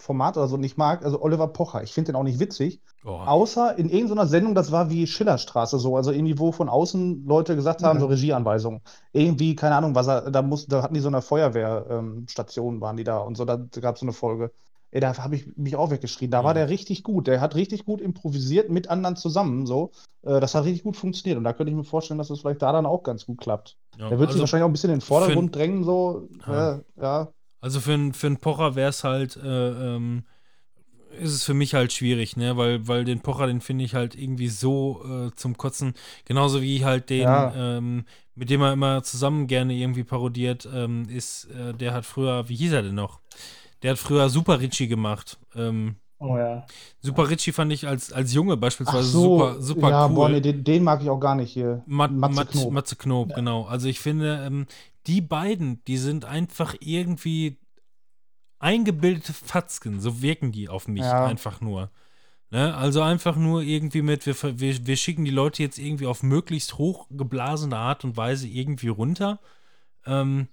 Format oder so nicht mag, also Oliver Pocher. Ich finde den auch nicht witzig, Oh. außer in irgendeiner Sendung, das war wie Schillerstraße so, also irgendwie, wo von außen Leute gesagt haben, Ja. so Regieanweisungen. Irgendwie, keine Ahnung, was er, da muss, da hatten die so eine Feuerwehrstation, ähm, waren die da und so, da gab es so eine Folge. Ey, da habe ich mich auch weggeschrien. Da war Mhm. der richtig gut. Der hat richtig gut improvisiert mit anderen zusammen. So. Äh, das hat richtig gut funktioniert. Und da könnte ich mir vorstellen, dass das vielleicht da dann auch ganz gut klappt. Ja, Der wird sich also- wahrscheinlich auch ein bisschen in den Vordergrund drängen, so. Ja. Ja. Also für, einen- für Pocher wäre es halt, äh, ähm, ist es für mich halt schwierig, ne? Weil, weil den Pocher, den finde ich halt irgendwie so äh, zum Kotzen. Genauso wie halt den, Ja. ähm, mit dem er immer zusammen gerne irgendwie parodiert, ähm, ist, äh, der hat früher, wie hieß er denn noch? Der hat früher Super Richie gemacht. Ähm, oh ja. Super Richie fand ich als, als Junge beispielsweise so. super, super ja, cool. boah, nee, den, den mag ich auch gar nicht hier. Mat, Matze Matze, Knob. Matze Knob, genau. Also ich finde, ähm, die beiden, die sind einfach irgendwie eingebildete Fatzken, so wirken die auf mich Ja. einfach nur. Ne? Also einfach nur irgendwie mit, wir, wir, wir schicken die Leute jetzt irgendwie auf möglichst hochgeblasene Art und Weise irgendwie runter. Ähm,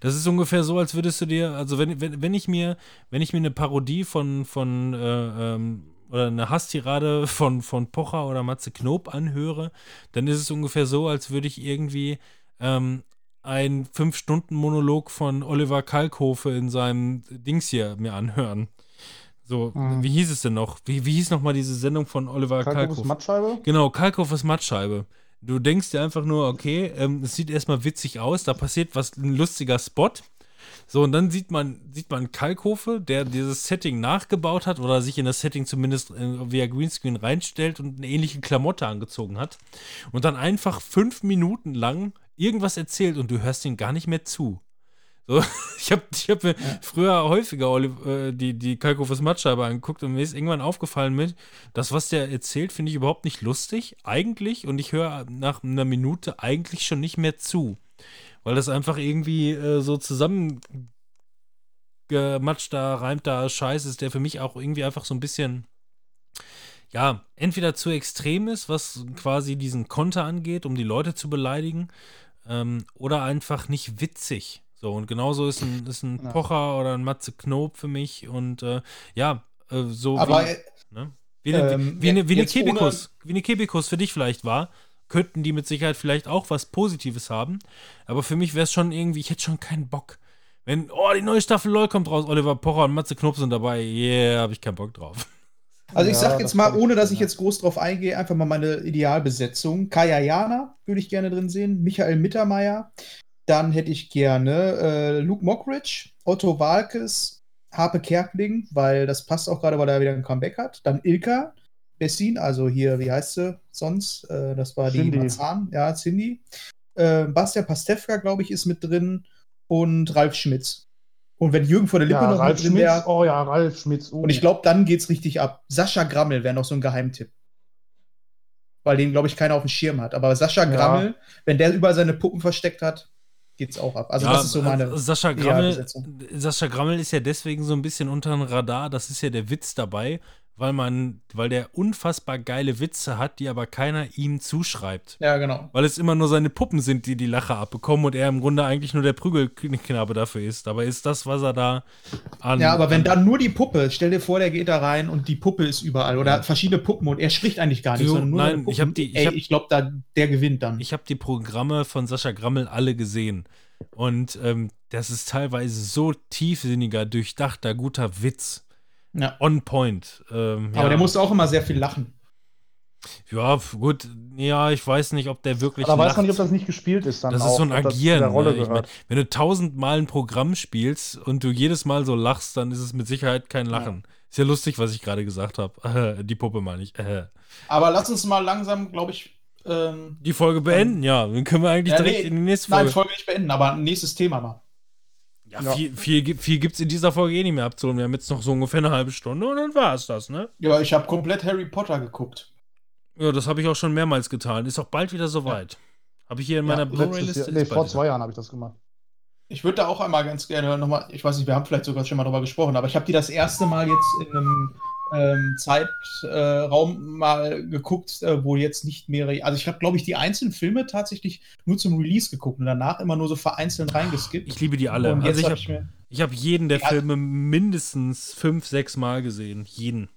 das ist ungefähr so, als würdest du dir, also wenn, wenn, wenn ich mir, wenn ich mir eine Parodie von, von äh, ähm, oder eine Hasstirade von, von Pocher oder Matze Knob anhöre, dann ist es ungefähr so, als würde ich irgendwie ähm, ein Fünf-Stunden-Monolog von Oliver Kalkofe in seinem Dings hier mir anhören. So, Mhm. wie hieß es denn noch? Wie, wie hieß nochmal diese Sendung von Oliver Kalkofes Kalkofe? Mattscheibe? Genau, Kalkofes Mattscheibe. Du denkst dir einfach nur, okay, ähm, es sieht erstmal witzig aus, da passiert was, ein lustiger Spot. So, und dann sieht man, sieht man Kalkofe, der dieses Setting nachgebaut hat oder sich in das Setting zumindest äh, via Greenscreen reinstellt und eine ähnliche Klamotte angezogen hat. Und dann einfach fünf Minuten lang irgendwas erzählt und du hörst ihm gar nicht mehr zu. So, ich habe ich hab mir früher häufiger äh, die, die Kalkofes Mattscheibe angeguckt und mir ist irgendwann aufgefallen mit, das, was der erzählt, finde ich überhaupt nicht lustig, eigentlich, und ich höre nach einer Minute eigentlich schon nicht mehr zu. Weil das einfach irgendwie äh, so zusammengematschter, reimter Scheiß ist, der für mich auch irgendwie einfach so ein bisschen, ja, entweder zu extrem ist, was quasi diesen Konter angeht, um die Leute zu beleidigen, ähm, oder einfach nicht witzig. So, und genauso ist ein, ist ein Ja. Pocher oder ein Matze Knob für mich und äh, ja, äh, so Aber wie, äh, ne? wie, eine, ähm, wie, eine, wie, eine jetzt ohne- Kebikus, wie eine Kebikus für dich vielleicht war, könnten die mit Sicherheit vielleicht auch was Positives haben. Aber für mich wäre es schon irgendwie, ich hätte schon keinen Bock. Wenn, oh, die neue Staffel LOL kommt raus, Oliver Pocher und Matze Knob sind dabei, yeah, habe ich keinen Bock drauf. Also ich Ja, sag jetzt mal, ohne dass ich jetzt groß drauf eingehe, einfach mal meine Idealbesetzung. Kaya Jana würde ich gerne drin sehen, Michael Mittermeier. Dann hätte ich gerne äh, Luke Mockridge, Otto Walkes, Harpe Kerkling, weil das passt auch gerade, weil er wieder ein Comeback hat. Dann Ilka Bessin, also hier, wie heißt sie sonst? Äh, das war die Cindy. Marzahn, ja, Cindy. Äh, Bastian Pastewka, glaube ich, ist mit drin und Ralf Schmitz. Und wenn Jürgen von der Lippe Ja, noch Ralf mit drin Schmitz, wäre, oh ja, Ralf Schmitz. Oh. und ich glaube, dann geht's richtig ab. Sascha Grammel wäre noch so ein Geheimtipp. Weil den, glaube ich, keiner auf dem Schirm hat. Aber Sascha Ja. Grammel, wenn der überall seine Puppen versteckt hat, geht's auch ab. Also, Ja, das ist so meine. äh, Sascha Grammel. Sascha Grammel ist ja deswegen so ein bisschen unter dem Radar. Das ist ja der Witz dabei, weil man, weil der unfassbar geile Witze hat, die aber keiner ihm zuschreibt. Ja, genau. Weil es immer nur seine Puppen sind, die die Lache abbekommen und er im Grunde eigentlich nur der Prügelknabe dafür ist. Dabei ist das, was er da an. Ja, aber wenn an, dann nur die Puppe, stell dir vor, der geht da rein und die Puppe ist überall oder verschiedene Puppen und er spricht eigentlich gar nicht, Du, sondern nur nein, ich hab die- ich Ey, hab- ich glaube, da, der gewinnt dann. Ich habe die Programme von Sascha Grammel alle gesehen. Und ähm, das ist teilweise so tiefsinniger, durchdachter, guter Witz. Ja. On point. Ähm, Aber ja. der musste auch immer sehr viel lachen. Ja, gut. Ja, ich weiß nicht, ob der wirklich. da weiß man nicht, ob das nicht gespielt ist dann Das auch, ist so ein das Agieren. Rolle ne? ich mein, wenn du tausendmal ein Programm spielst und du jedes Mal so lachst, dann ist es mit Sicherheit kein Lachen. Ist ja lustig, was ich gerade gesagt habe. die Puppe meine ich. Aber lass uns mal langsam, glaube ich, ähm, Die Folge beenden, ja. Dann können wir eigentlich Ja, direkt nee, in die nächste nein, Folge. Folge nicht beenden, aber nächstes Thema mal. Ja, viel, viel, gi- viel gibt es in dieser Folge eh nicht mehr abzuholen. Wir haben jetzt noch so ungefähr eine halbe Stunde und dann war es das, ne? Ja, ich habe komplett Harry Potter geguckt. Ja, das habe ich auch schon mehrmals getan. Ist auch bald wieder soweit. Habe ich hier in Ja, meiner letztes Blu-ray-Liste. Nee, vor zwei Jahren habe ich das gemacht. Ich würde da auch einmal ganz gerne nochmal, ich weiß nicht, wir haben vielleicht sogar schon mal drüber gesprochen, aber ich habe die das erste Mal jetzt in einem ähm, Zeitraum mal geguckt, äh, wo jetzt nicht mehrere, also ich habe, glaube ich, die einzelnen Filme tatsächlich nur zum Release geguckt und danach immer nur so vereinzelt reingeskippt. Ich liebe die alle. Und Also ich habe hab jeden der Ja. Filme mindestens fünf, sechs Mal gesehen. Jeden.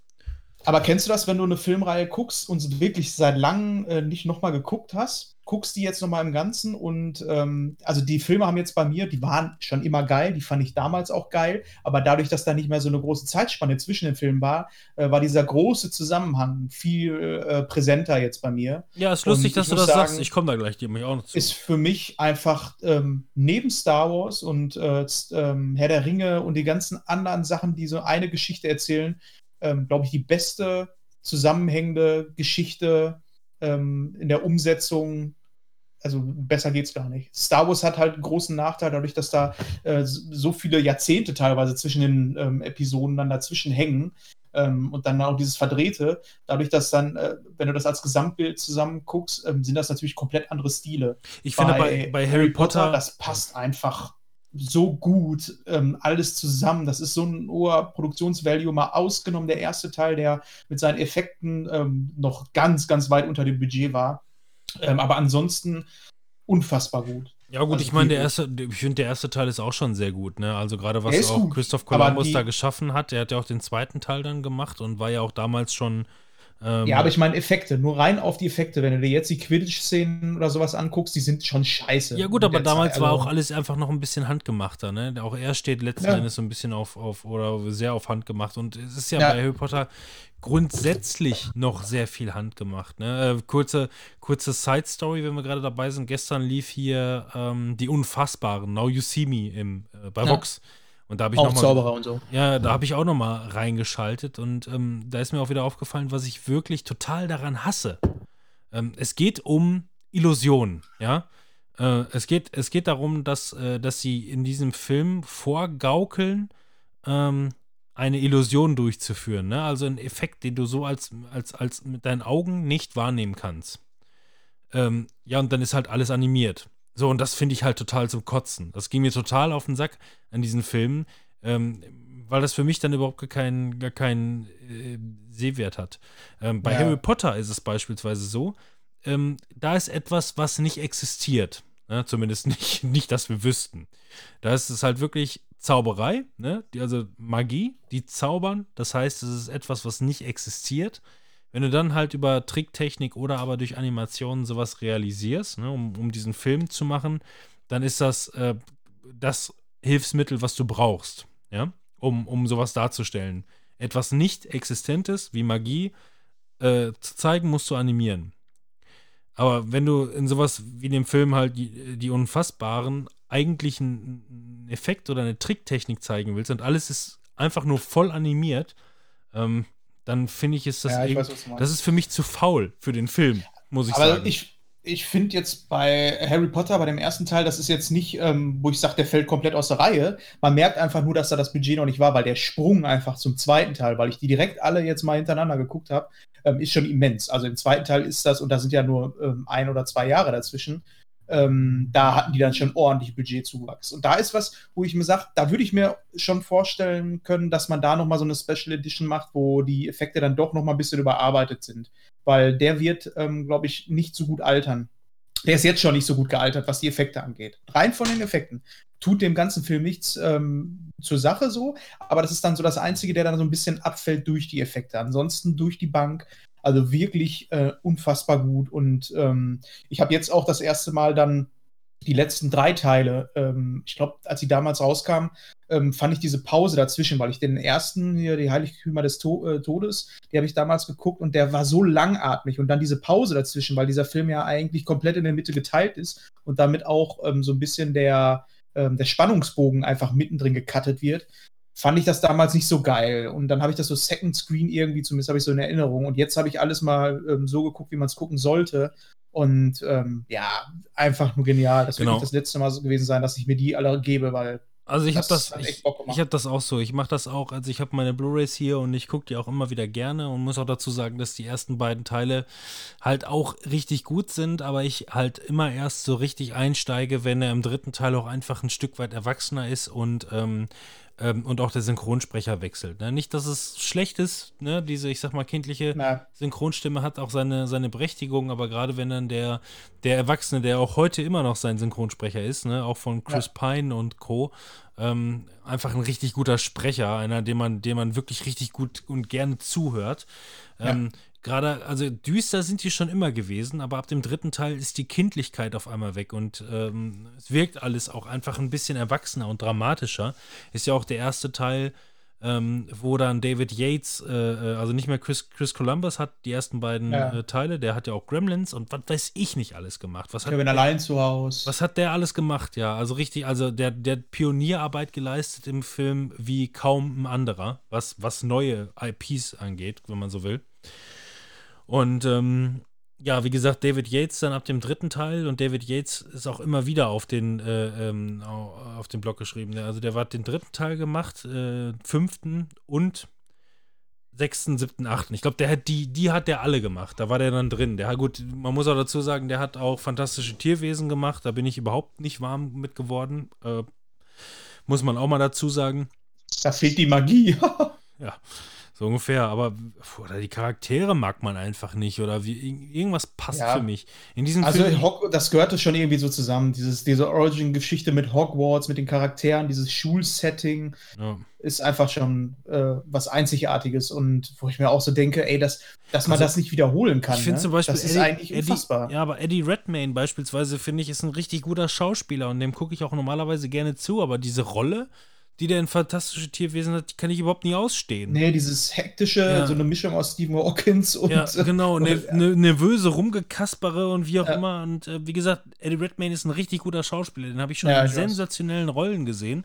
Aber kennst du das, wenn du eine Filmreihe guckst und wirklich seit langem äh, nicht nochmal geguckt hast? Guckst die jetzt nochmal im Ganzen und ähm, also die Filme haben jetzt bei mir, die waren schon immer geil, die fand ich damals auch geil, aber dadurch, dass da nicht mehr so eine große Zeitspanne zwischen den Filmen war, äh, war dieser große Zusammenhang viel äh, präsenter jetzt bei mir. Ja, ist Und lustig, ich dass du das sagen, sagst. Ich komme da gleich nämlich auch noch zu. Ist für mich einfach ähm, neben Star Wars und äh, ähm, Herr der Ringe und die ganzen anderen Sachen, die so eine Geschichte erzählen, ähm, glaube ich, die beste zusammenhängende Geschichte ähm, in der Umsetzung. Also besser geht's gar nicht. Star Wars hat halt einen großen Nachteil, dadurch, dass da äh, so viele Jahrzehnte teilweise zwischen den ähm, Episoden dann dazwischen hängen. Ähm, und dann auch dieses Verdrehte, dadurch, dass dann, äh, wenn du das als Gesamtbild zusammen guckst, ähm, sind das natürlich komplett andere Stile ich finde bei, bei Harry Potter, das passt einfach so gut ähm, alles zusammen. Das ist so ein hoher Produktionsvalue, mal ausgenommen der erste Teil, der mit seinen Effekten ähm, noch ganz, ganz weit unter dem Budget war. Ähm, aber ansonsten unfassbar gut. ja gut, also ich meine, der erste, ich finde, der erste Teil ist auch schon sehr gut, ne? Also gerade was auch gut, Christoph Columbus da geschaffen hat, der hat ja auch den zweiten Teil dann gemacht und war ja auch damals schon. Ähm, Ja, aber ich meine Effekte, nur rein auf die Effekte. Wenn du dir jetzt die Quidditch-Szenen oder sowas anguckst, die sind schon scheiße. Ja gut, aber damals Zeit, war also- auch alles einfach noch ein bisschen handgemachter, ne? Auch er steht letzten Ja. Endes so ein bisschen auf, auf oder sehr auf Hand gemacht. Und es ist ja, Ja. bei Harry Potter grundsätzlich noch sehr viel handgemacht. Ne? Äh, kurze, kurze Side-Story, wenn wir gerade dabei sind. Gestern lief hier ähm, die Unfassbaren, Now You See Me im, äh, bei Ja. Vox. Und da habe ich Auch noch mal, Zauberer und so. ja, da habe ich auch noch mal reingeschaltet und ähm, da ist mir auch wieder aufgefallen, was ich wirklich total daran hasse. Ähm, es geht um Illusionen, ja. Äh, es, geht, es geht darum, dass, äh, dass sie in diesem Film vorgaukeln, ähm, eine Illusion durchzuführen, ne? Also einen Effekt, den du so als, als, als mit deinen Augen nicht wahrnehmen kannst. Ähm, ja, und dann ist halt alles animiert. So, und das finde ich halt total zum Kotzen. Das ging mir total auf den Sack an diesen Filmen, ähm, weil das für mich dann überhaupt gar keinen, gar keinen äh, Sehwert hat. Ähm, bei Ja. Harry Potter ist es beispielsweise so, ähm, da ist etwas, was nicht existiert. Ne? Zumindest nicht, nicht, dass wir wüssten. Da ist es halt wirklich Zauberei, ne? die, also Magie, die zaubern. Das heißt, es ist etwas, was nicht existiert. Wenn du dann halt über Tricktechnik oder aber durch Animationen sowas realisierst, ne, um, um diesen Film zu machen, dann ist das äh, das Hilfsmittel, was du brauchst, ja, um, um sowas darzustellen. etwas nicht Existentes wie Magie äh, zu zeigen, musst du animieren. Aber wenn du in sowas wie dem Film halt die, die Unfassbaren eigentlich einen Effekt oder eine Tricktechnik zeigen willst und alles ist einfach nur voll animiert, ähm, dann finde ich, ist das, Ja, ich weiß, das ist für mich zu faul für den Film, muss ich Aber sagen. ich, ich finde jetzt bei Harry Potter, bei dem ersten Teil, das ist jetzt nicht, ähm, wo ich sage, der fällt komplett aus der Reihe. Man merkt einfach nur, dass da das Budget noch nicht war, weil der Sprung einfach zum zweiten Teil, weil ich die direkt alle jetzt mal hintereinander geguckt habe, ähm, ist schon immens. Also im zweiten Teil ist das, und da sind ja nur ähm, ein oder zwei Jahre dazwischen, ähm, da hatten die dann schon ordentlich Budgetzuwachs. Und da ist was, wo ich mir sage, da würde ich mir schon vorstellen können, dass man da nochmal so eine Special Edition macht, wo die Effekte dann doch nochmal ein bisschen überarbeitet sind. Weil der wird, ähm, glaube ich, nicht so gut altern. Der ist jetzt schon nicht so gut gealtert, was die Effekte angeht. Rein von den Effekten. Tut dem ganzen Film nichts ähm, zur Sache so, aber das ist dann so das Einzige, der dann so ein bisschen abfällt durch die Effekte. Ansonsten durch die Bank, also wirklich äh, unfassbar gut. Und ähm, ich habe jetzt auch das erste Mal dann die letzten drei Teile, ähm, ich glaube, als sie damals rauskamen, ähm, fand ich diese Pause dazwischen, weil ich den ersten hier, die Heiligtümer des to äh, Todes, die habe ich damals geguckt und der war so langatmig und dann diese Pause dazwischen, weil dieser Film ja eigentlich komplett in der Mitte geteilt ist und damit auch ähm, so ein bisschen der, ähm, der Spannungsbogen einfach mittendrin gecuttet wird, fand ich das damals nicht so geil. Und dann habe ich das so Second Screen irgendwie, zumindest habe ich so in Erinnerung. Und jetzt habe ich alles mal ähm, so geguckt, wie man es gucken sollte. Und ähm, ja, einfach nur genial. Das Genau. wird nicht das letzte Mal so gewesen sein, dass ich mir die alle gebe, weil Also ich habe Das das, hat echt ich, Bock gemacht. ich habe das auch so. Ich mache das auch. Also ich habe meine Blu-rays hier und ich gucke die auch immer wieder gerne und muss auch dazu sagen, dass die ersten beiden Teile halt auch richtig gut sind, aber ich halt immer erst so richtig einsteige, wenn er im dritten Teil auch einfach ein Stück weit erwachsener ist und ähm, ähm, und auch der Synchronsprecher wechselt. Ne? Nicht, dass es schlecht ist, ne? diese, ich sag mal, kindliche na, Synchronstimme hat auch seine, seine Berechtigung, aber gerade wenn dann der, der Erwachsene, der auch heute immer noch sein Synchronsprecher ist, ne, auch von Chris Pine und Co., ähm, einfach ein richtig guter Sprecher, einer, dem man, dem man wirklich richtig gut und gerne zuhört. Ähm, Gerade, also düster sind die schon immer gewesen, aber ab dem dritten Teil ist die Kindlichkeit auf einmal weg und ähm, es wirkt alles auch einfach ein bisschen erwachsener und dramatischer. Ist ja auch der erste Teil, ähm, wo dann David Yates, äh, äh, also nicht mehr Chris, Chris Columbus hat die ersten beiden Ja. äh, Teile, der hat ja auch Gremlins und was weiß ich nicht alles gemacht. Was hat, Kevin allein zu Hause. was hat der alles gemacht? Ja, also richtig, also der, der hat Pionierarbeit geleistet im Film wie kaum ein anderer, was, was neue IPs angeht, wenn man so will. Und ähm, ja, wie gesagt, David Yates dann ab dem dritten Teil und David Yates ist auch immer wieder auf den, äh, ähm, au- auf den Blog geschrieben. Also der hat den dritten Teil gemacht, äh, fünften und sechsten, siebten, achten. Ich glaube, der hat die, die hat der alle gemacht. Da war der dann drin. Der hat gut, man muss auch dazu sagen, der hat auch fantastische Tierwesen gemacht. Da bin ich überhaupt nicht warm mit geworden. Äh, muss man auch mal dazu sagen. Da fehlt die Magie. Ja, so ungefähr. Aber oder die Charaktere mag man einfach nicht. Oder wie, irg- irgendwas passt Ja. für mich. In diesem Also Film. Hog das gehörte schon irgendwie so zusammen. Dieses, diese Origin-Geschichte mit Hogwarts, mit den Charakteren, dieses Schulsetting Ja. ist einfach schon äh, was Einzigartiges und wo ich mir auch so denke, ey, dass, dass man Also, das nicht wiederholen kann. Ich finde ne? zum Beispiel, das ist eigentlich Eddie, unfassbar. ja, aber Eddie Redmayne beispielsweise finde ich ist ein richtig guter Schauspieler und dem gucke ich auch normalerweise gerne zu, aber diese Rolle, die der in Fantastische Tierwesen hat, die kann ich überhaupt nie ausstehen. Nee, dieses hektische, Ja. so eine Mischung aus Stephen Hawkins und. Ja, genau, ne, und, ne, nervöse Rumgekaspere und wie auch Ja. immer. Und äh, wie gesagt, Eddie Redmayne ist ein richtig guter Schauspieler. Den habe ich schon Ja, in sensationellen Rollen gesehen.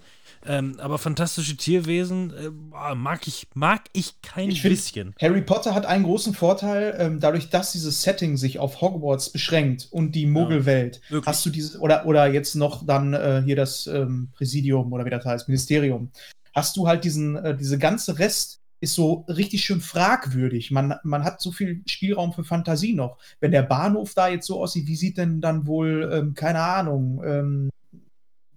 Ähm, aber fantastische Tierwesen äh, mag ich, mag ich kein Ich find- bisschen. Harry Potter hat einen großen Vorteil, ähm, dadurch, dass dieses Setting sich auf Hogwarts beschränkt und die Muggelwelt. wirklich. hast du dieses, oder, oder jetzt noch dann äh, hier das ähm, Präsidium oder wie das heißt, Ministerium. Hast du halt diesen, äh, diese ganze Rest ist so richtig schön fragwürdig. Man, man hat so viel Spielraum für Fantasie noch. Wenn der Bahnhof da jetzt so aussieht, wie sieht denn dann wohl, ähm, keine Ahnung, ähm,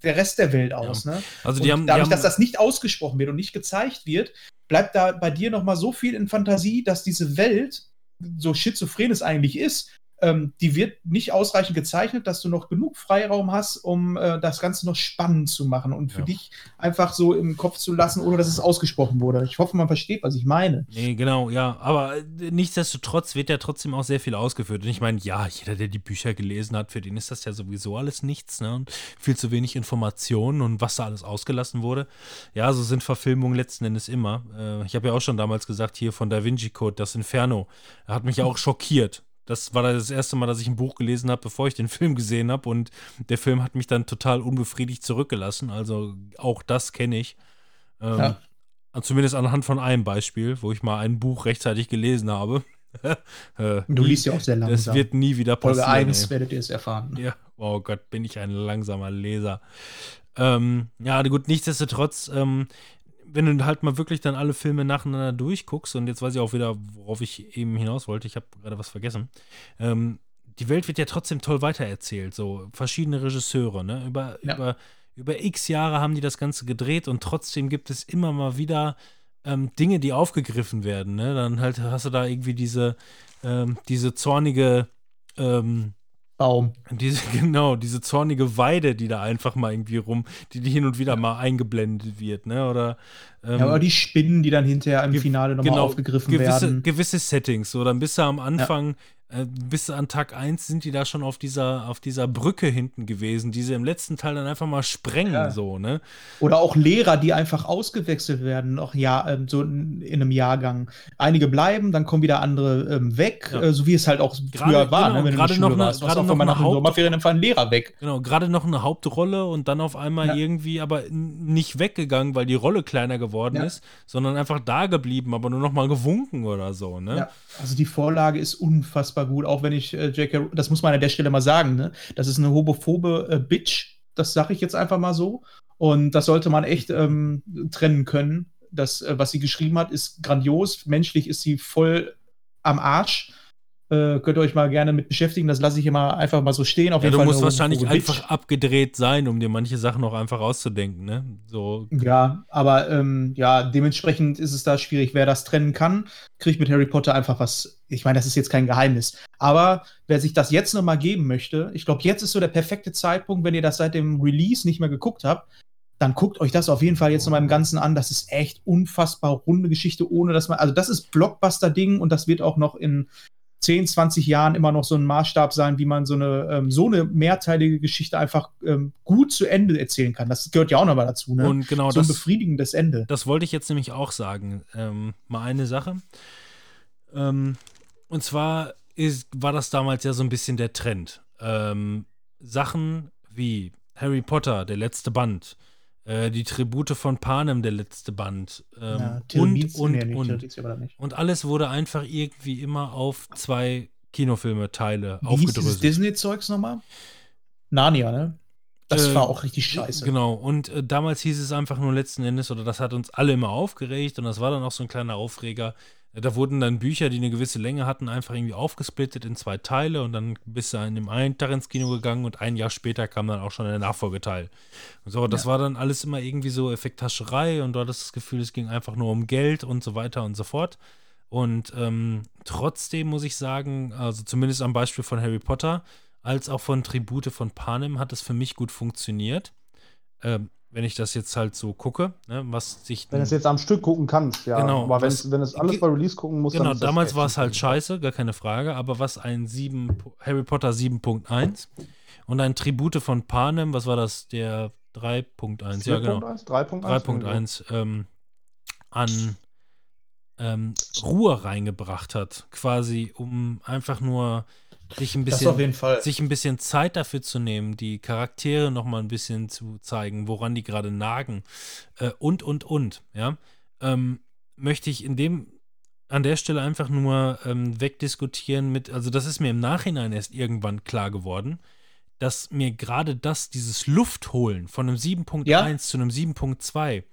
der Rest der Welt aus, ne? Also Und die haben, die dadurch, haben dass das nicht ausgesprochen wird und nicht gezeigt wird, bleibt da bei dir noch mal so viel in Fantasie, dass diese Welt, so schizophren es eigentlich ist, ähm, die wird nicht ausreichend gezeichnet, dass du noch genug Freiraum hast, um äh, das Ganze noch spannend zu machen und für Ja. dich einfach so im Kopf zu lassen, ohne dass es ausgesprochen wurde. Ich hoffe, man versteht, was ich meine. Nee, genau, ja. Aber äh, nichtsdestotrotz wird ja trotzdem auch sehr viel ausgeführt. Und ich meine, ja, jeder, der die Bücher gelesen hat, für den ist das ja sowieso alles nichts, ne? Und viel zu wenig Informationen und was da alles ausgelassen wurde. Ja, so sind Verfilmungen letzten Endes immer. Äh, ich habe ja auch schon damals gesagt, hier von Da Vinci Code, das Inferno, hat mich ja auch schockiert. Das war das erste Mal, dass ich ein Buch gelesen habe, bevor ich den Film gesehen habe. Und der Film hat mich dann total unbefriedigt zurückgelassen. Also auch das kenne ich. Ähm, Ja. Zumindest anhand von einem Beispiel, wo ich mal ein Buch rechtzeitig gelesen habe. Äh, Du liest ja auch sehr langsam. Das wird nie wieder Folge passieren. 1 ey. werdet ihr es erfahren. Ja, oh Gott, bin ich ein langsamer Leser. Ähm, ja, gut, nichtsdestotrotz, ähm, wenn du halt mal wirklich dann alle Filme nacheinander durchguckst, und jetzt weiß ich auch wieder, worauf ich eben hinaus wollte, ich habe gerade was vergessen. Ähm, die Welt wird ja trotzdem toll weitererzählt, so verschiedene Regisseure, ne? Über, Ja. über, über x Jahre haben die das Ganze gedreht und trotzdem gibt es immer mal wieder ähm, Dinge, die aufgegriffen werden, ne? Dann halt hast du da irgendwie diese, ähm, diese zornige, ähm, Baum. diese, genau, diese zornige Weide, die da einfach mal irgendwie rum, die, die hin und wieder mal eingeblendet wird, ne? Oder ähm, ja, aber die Spinnen, die dann hinterher im Finale nochmal genau, aufgegriffen gewisse, werden. gewisse Settings, so dann bist du am Anfang, äh, bis an Tag 1 sind die da schon auf dieser, auf dieser Brücke hinten gewesen, die sie im letzten Teil dann einfach mal sprengen, Ja. so, ne? Oder auch Lehrer, die einfach ausgewechselt werden, noch ja, ähm, so in, in einem Jahrgang. Einige bleiben, dann kommen wieder andere ähm, weg, Ja. äh, so wie es halt auch Gerade- früher war, genau, ne, wenn du gerade in der noch eine- warst. Gerade noch nach den Sommerferien einfach ein Lehrer weg. Genau, gerade noch eine Hauptrolle und dann auf einmal Ja. irgendwie aber nicht weggegangen, weil die Rolle kleiner geworden Ja. ist, sondern einfach da geblieben, aber nur noch mal gewunken oder so, ne? Ja, also die Vorlage ist unfassbar gut, auch wenn ich äh, J.K. Das muss man an der Stelle mal sagen, ne? Das ist eine homophobe äh, Bitch, das sage ich jetzt einfach mal so. Und das sollte man echt ähm, trennen können. Das, äh, was sie geschrieben hat, ist grandios. Menschlich ist sie voll am Arsch. Äh, könnt ihr euch mal gerne mit beschäftigen. Das lasse ich immer einfach mal so stehen. Auf Ja, jeden du Fall musst wahrscheinlich einfach abgedreht sein, um dir manche Sachen auch einfach auszudenken, ne? So, Ja, aber ähm, ja, dementsprechend ist es da schwierig. Wer das trennen kann, kriegt mit Harry Potter einfach was. Ich meine, das ist jetzt kein Geheimnis. Aber wer sich das jetzt nochmal geben möchte, ich glaube, jetzt ist so der perfekte Zeitpunkt, wenn ihr das seit dem Release nicht mehr geguckt habt, dann guckt euch das auf jeden Fall jetzt nochmal im Ganzen an. Das ist echt unfassbar runde Geschichte, ohne dass man. Also, das ist Blockbuster-Ding und das wird auch noch in 10, 20 Jahren immer noch so ein Maßstab sein, wie man so eine, ähm, so eine mehrteilige Geschichte einfach ähm, gut zu Ende erzählen kann. Das gehört ja auch nochmal dazu. Ne? und genau so ein das, befriedigendes Ende. das wollte ich jetzt nämlich auch sagen. Ähm, mal eine Sache. Ähm, und zwar ist, war das damals ja so ein bisschen der Trend. Ähm, Sachen wie Harry Potter, der letzte Band, äh, die Tribute von Panem, der letzte Band, ähm, und, Tiradizio- und, nee, und, und alles wurde einfach irgendwie immer auf zwei Kinofilme-Teile Wie hieß aufgedröselt. Disney-Zeugs nochmal? Narnia, ne? Das Äh, war auch richtig scheiße. Genau, und äh, damals hieß es einfach nur letzten Endes, oder das hat uns alle immer aufgeregt und das war dann auch so ein kleiner Aufreger. Da wurden dann Bücher, die eine gewisse Länge hatten, einfach irgendwie aufgesplittet in zwei Teile und dann bist du an dem einen Tag ins Kino gegangen und ein Jahr später kam dann auch schon der Nachfolgeteil. Und so, das Ja. war dann alles immer irgendwie so Effekthascherei und du hattest das Gefühl, es ging einfach nur um Geld und so weiter und so fort. Und ähm, trotzdem muss ich sagen, also zumindest am Beispiel von Harry Potter, als auch von Tribute von Panem hat es für mich gut funktioniert. Ähm, wenn ich das jetzt halt so gucke, ne, was sich. Wenn es jetzt am Stück gucken kannst, ja. Genau, Aber wenn es wenn es alles bei Release gucken muss, Genau, dann das damals war es halt scheiße, gar keine Frage, aber was ein 7, Harry Potter 7.1 und ein Tribute von Panem, was war das? Der 3.1, ja genau. 4.1, 3.1. 3.1 ähm, an ähm, Ruhe reingebracht hat, quasi, um einfach nur sich ein bisschen sich ein bisschen Zeit dafür zu nehmen, die Charaktere noch mal ein bisschen zu zeigen, woran die gerade nagen. Äh, und und und, ja, ähm, möchte ich in dem an der Stelle einfach nur ähm, wegdiskutieren mit, also das ist mir im Nachhinein erst irgendwann klar geworden, dass mir gerade das, dieses Luftholen von einem 7.1 Ja. zu einem 7.2,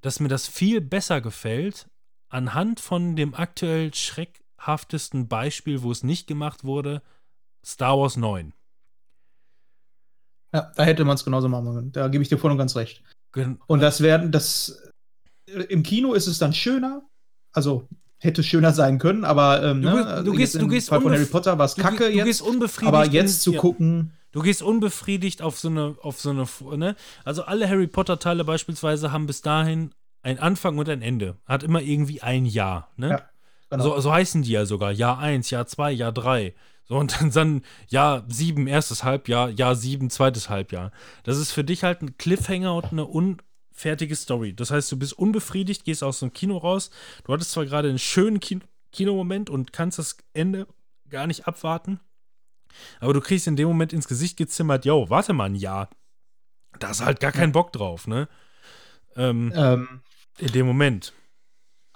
dass mir das viel besser gefällt, anhand von dem aktuell schreckhaftesten Beispiel, wo es nicht gemacht wurde, Star Wars 9. Ja, da hätte man es genauso machen können. Da gebe ich dir voll und ganz recht. Gen- Und das werden, das im Kino ist es dann schöner. Also hätte schöner sein können, aber ähm, Du ne, gehst- du gehst- du im gehst Fall von Harry Potter war es kacke du jetzt, gehst unbefriedigt aber jetzt zu ja. gucken, Du gehst unbefriedigt auf so eine, auf so eine, ne? Also alle Harry Potter-Teile beispielsweise haben bis dahin ein Anfang und ein Ende. Hat immer irgendwie ein Jahr, ne? Ja, genau. so, so heißen die ja sogar. Jahr 1, Jahr 2, Jahr 3. So, und dann, dann Jahr 7, erstes Halbjahr, Jahr 7, zweites Halbjahr. Das ist für dich halt ein Cliffhanger und eine unfertige Story. Das heißt, du bist unbefriedigt, gehst aus dem Kino raus. Du hattest zwar gerade einen schönen Kin Kinomoment und kannst das Ende gar nicht abwarten. Aber du kriegst in dem Moment ins Gesicht gezimmert, yo, warte mal ein Jahr. Da ist halt gar kein Bock drauf, ne? Ähm, ähm, in dem Moment.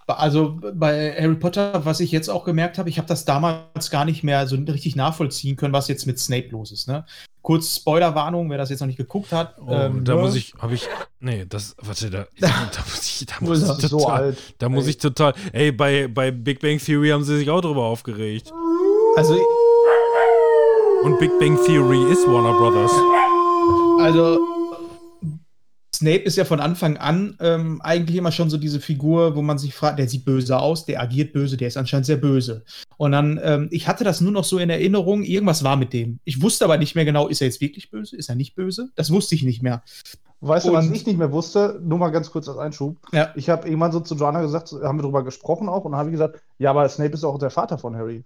Also bei Harry Potter, was ich jetzt auch gemerkt habe, ich habe das damals gar nicht mehr so richtig nachvollziehen können, was jetzt mit Snape los ist. Ne? Kurz Spoilerwarnung, wer das jetzt noch nicht geguckt hat. Oh, ähm, da ne? muss ich, habe ich, nee, das, warte, da, da muss ich, da muss ich total, so alt. da muss Ey. ich total, ey, bei, bei Big Bang Theory haben sie sich auch drüber aufgeregt. Also, Und Big Bang Theory ist Warner Brothers. also Snape ist ja von Anfang an ähm, eigentlich immer schon so diese Figur, wo man sich fragt, der sieht böse aus, der agiert böse, der ist anscheinend sehr böse. Und dann, ähm, ich hatte das nur noch so in Erinnerung, irgendwas war mit dem. Ich wusste aber nicht mehr genau, ist er jetzt wirklich böse, ist er nicht böse? Das wusste ich nicht mehr. Weißt du, was ich nicht mehr wusste? Nur mal ganz kurz als Einschub. Ja. Ich habe irgendwann so zu Joanna gesagt, haben wir darüber gesprochen auch, und habe gesagt, ja, aber Snape ist auch der Vater von Harry.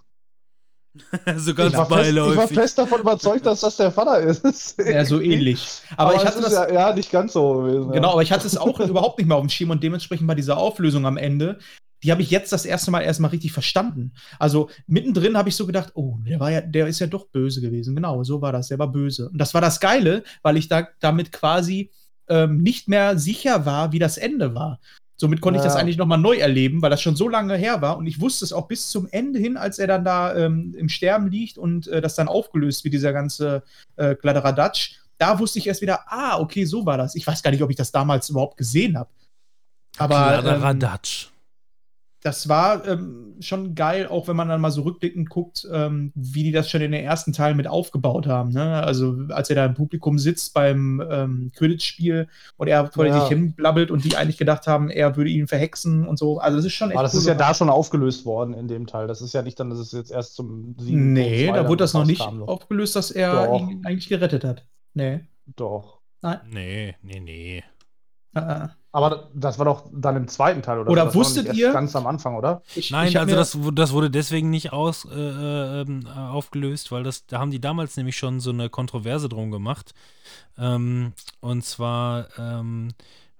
so ganz Ich war, fest, ich war fest davon überzeugt, dass das der Vater ist. Ja, so ähnlich. Aber, Aber, ich es hatte ist das. ja, ja nicht ganz so gewesen. Genau, ja. aber ich hatte es auch überhaupt nicht mehr auf dem Schirm und dementsprechend bei dieser Auflösung am Ende, die habe ich jetzt das erste Mal erstmal richtig verstanden. Also mittendrin habe ich so gedacht, oh, der war ja, der ist ja doch böse gewesen. Genau, so war das, der war böse. Und das war das Geile, weil ich da damit quasi ähm, nicht mehr sicher war, wie das Ende war. Somit konnte ich das Ja. eigentlich nochmal neu erleben, weil das schon so lange her war. Und ich wusste es auch bis zum Ende hin, als er dann da ähm, im Sterben liegt und äh, das dann aufgelöst, wie dieser ganze äh, Kladderadatsch. Da wusste ich erst wieder, ah, okay, so war das. Ich weiß gar nicht, ob ich das damals überhaupt gesehen habe. Aber ähm, Kladderadatsch. das war ähm, schon geil, auch wenn man dann mal so rückblickend guckt, ähm, wie die das schon in den ersten Teilen mit aufgebaut haben. Ne? Also als er da im Publikum sitzt beim ähm, Quidditch-Spiel und er vor Ja. sich hinblabbelt und die eigentlich gedacht haben, er würde ihn verhexen und so. Also das ist schon echt Aber das cool ist ja gemacht. da schon aufgelöst worden in dem Teil. Das ist ja nicht dann, dass es jetzt erst zum sieben Nee, da wurde das noch nicht so. aufgelöst, dass er Doch. ihn eigentlich gerettet hat. Nee. Doch. Nee, nee, nee. Äh, Aber das war doch dann im zweiten Teil, oder? Oder? Das wusstet ihr- Ganz am Anfang, oder? ich, Nein, ich also das, das wurde deswegen nicht aus, äh, äh, ähm, äh, aufgelöst, weil das, da haben die damals nämlich schon so eine Kontroverse drum gemacht. Ähm, und zwar, ähm,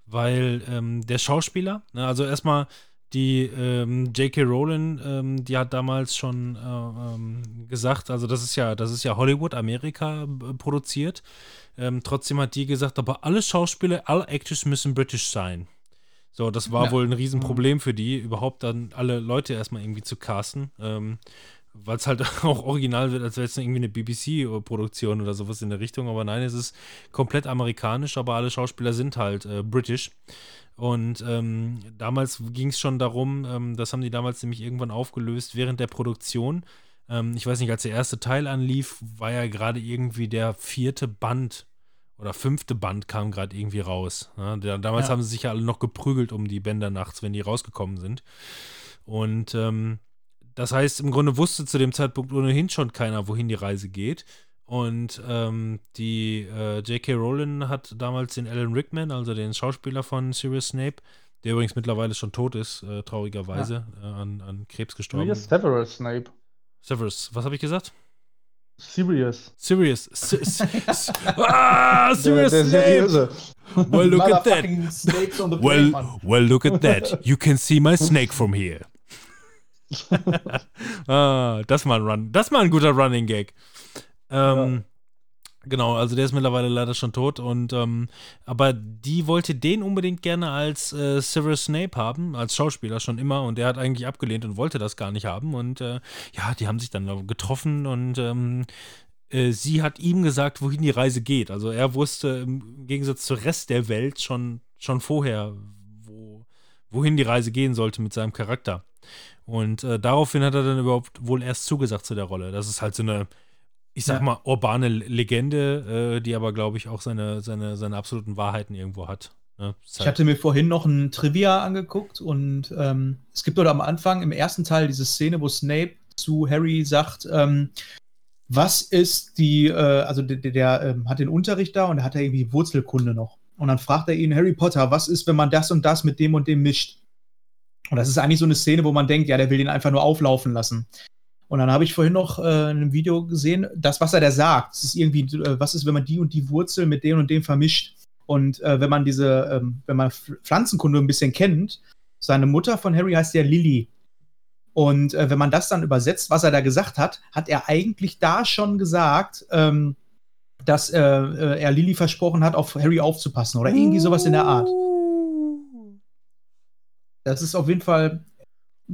weil ähm, der Schauspieler, ne, also erstmal die ähm, J.K. Rowling, ähm, die hat damals schon äh, ähm, gesagt, also das ist ja, das ist ja Hollywood, Amerika äh, produziert. Ähm, trotzdem hat die gesagt, aber alle Schauspieler, alle Actors müssen british sein. So, das war Ja. wohl ein Riesenproblem für die, überhaupt dann alle Leute erstmal irgendwie zu casten. Ähm, weil es halt auch original wird, als wäre es irgendwie eine BBC-Produktion oder sowas in der Richtung. Aber nein, es ist komplett amerikanisch, aber alle Schauspieler sind halt äh, british. Und ähm, damals ging es schon darum, ähm, das haben die damals nämlich irgendwann aufgelöst während der Produktion. Ähm, ich weiß nicht, als der erste Teil anlief, war ja gerade irgendwie der vierte Band oder fünfte Band kam gerade irgendwie raus. Ja, der, damals Ja. haben sie sich ja alle noch geprügelt um die Bänder nachts, wenn die rausgekommen sind. Und ähm, das heißt, im Grunde wusste zu dem Zeitpunkt ohnehin schon keiner, wohin die Reise geht. Und ähm, die äh, J.K. Rowling hat damals den Alan Rickman, also den Schauspieler von Sirius Snape, der übrigens mittlerweile schon tot ist, äh, traurigerweise, äh, an, an Krebs gestorben. Sirius Severus Snape. Severus, was habe ich gesagt? Sirius. Sirius. S ah, Sirius der, der Snape. Well, look at that. Well, well, look at that. You can see my snake from here. ah, das mal ein Run, das mal ein guter Running Gag. Ähm, Genau, also der ist mittlerweile leider schon tot und ähm, aber die wollte den unbedingt gerne als äh, Severus Snape haben, als Schauspieler schon immer und der hat eigentlich abgelehnt und wollte das gar nicht haben und äh, ja, die haben sich dann getroffen und ähm, äh, sie hat ihm gesagt, wohin die Reise geht. Also er wusste im Gegensatz zum Rest der Welt schon, schon vorher, wo, wohin die Reise gehen sollte mit seinem Charakter. Und äh, daraufhin hat er dann überhaupt wohl erst zugesagt zu der Rolle. Das ist halt so eine, ich sag Ja. mal, urbane Legende, äh, die aber, glaube ich, auch seine, seine, seine absoluten Wahrheiten irgendwo hat. Ne? Ich halt- hatte mir vorhin noch ein Trivia angeguckt und ähm, es gibt dort am Anfang im ersten Teil diese Szene, wo Snape zu Harry sagt, ähm, was ist die, äh, also der, der, der ähm, hat den Unterricht da und er hat da irgendwie Wurzelkunde noch. Und dann fragt er ihn, Harry Potter, was ist, wenn man das und das mit dem und dem mischt? Und das ist eigentlich so eine Szene, wo man denkt, ja, der will den einfach nur auflaufen lassen. Und dann habe ich vorhin noch äh, in einem Video gesehen, das, was er da sagt, das ist irgendwie, äh, was ist, wenn man die und die Wurzel mit dem und dem vermischt? Und äh, wenn man diese, ähm, wenn man Pf- Pflanzenkunde ein bisschen kennt, seine Mutter von Harry heißt ja Lily. Und äh, wenn man das dann übersetzt, was er da gesagt hat, hat er eigentlich da schon gesagt, ähm, dass äh, äh, er Lily versprochen hat, auf Harry aufzupassen oder irgendwie sowas in der Art. Das ist auf jeden Fall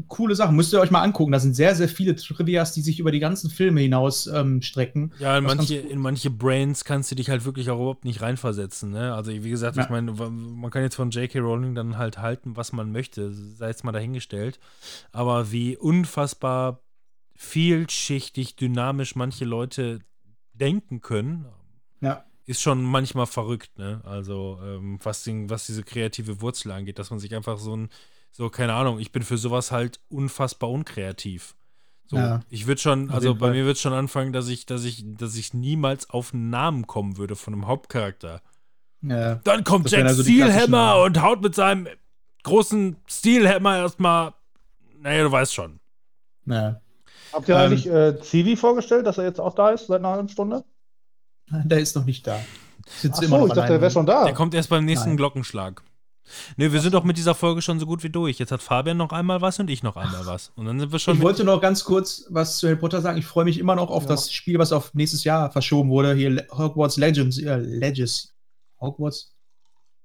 coole Sache. Müsst ihr euch mal angucken. Da sind sehr, sehr viele Trivias, die sich über die ganzen Filme hinaus ähm, strecken. Ja, in manche, in manche Brains kannst du dich halt wirklich auch überhaupt nicht reinversetzen. Ne? Also, wie gesagt, Ja. ich meine, man kann jetzt von J.K. Rowling dann halt halten, was man möchte, sei es mal dahingestellt. Aber wie unfassbar vielschichtig, dynamisch manche Leute denken können, Ja. ist schon manchmal verrückt. Ne? Also, ähm, was, den, was diese kreative Wurzel angeht, dass man sich einfach so ein, so, keine Ahnung, ich bin für sowas halt unfassbar unkreativ. So, Ja. ich würde schon, also bei Fall. mir wird schon anfangen, dass ich, dass ich, dass ich niemals auf einen Namen kommen würde von einem Hauptcharakter. Ja. Dann kommt Jack also Steelhammer und haut mit seinem großen Steelhammer erstmal. Naja, du weißt schon. ja. Habt ihr Ähm, eigentlich äh, Zivi vorgestellt, dass er jetzt auch da ist seit einer halben Stunde? Der ist noch nicht da. Sitzt Ach immer so, noch ich dachte, der wäre schon da. Der kommt erst beim nächsten Nein. Glockenschlag. Ne, wir sind doch mit dieser Folge schon so gut wie durch. Jetzt hat Fabian noch einmal was und ich noch einmal was. Und dann sind wir schon Ich wollte noch ganz kurz was zu Harry Potter sagen. Ich freue mich immer noch auf Ja. das Spiel, was auf nächstes Jahr verschoben wurde. Hier Hogwarts Legends. Äh, Legends. Hogwarts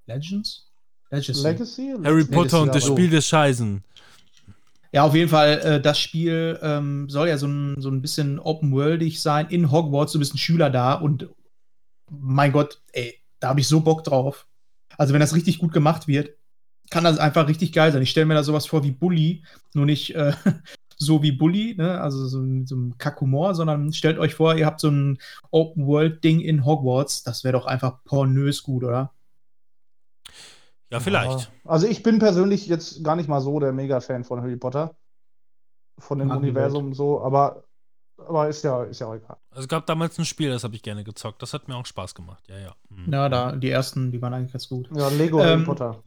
Legends? Legacy. Legacy? Harry Potter und ja, das. Spiel des Scheisen. Ja, auf jeden Fall, äh, das Spiel ähm, soll ja so ein, so ein bisschen open-worldig sein in Hogwarts. Du bist ein Schüler da und mein Gott, ey, da habe ich so Bock drauf. Also, wenn das richtig gut gemacht wird, kann das einfach richtig geil sein. Ich stelle mir da sowas vor wie Bully, nur nicht äh, so wie Bully, ne? also so, ein- so ein Kackhumor, sondern stellt euch vor, ihr habt so ein Open-World-Ding in Hogwarts. Das wäre doch einfach pornös gut, oder? Ja, vielleicht. Ja. Also ich bin persönlich jetzt gar nicht mal so der Mega-Fan von Harry Potter. Von dem die Universum so, aber, aber ist ja, ist ja auch egal. Also, es gab damals ein Spiel, das habe ich gerne gezockt. Das hat mir auch Spaß gemacht. Ja, ja. Mhm. Ja, da, die ersten, die waren eigentlich ganz gut. Ja, Lego Ähm, Harry Potter.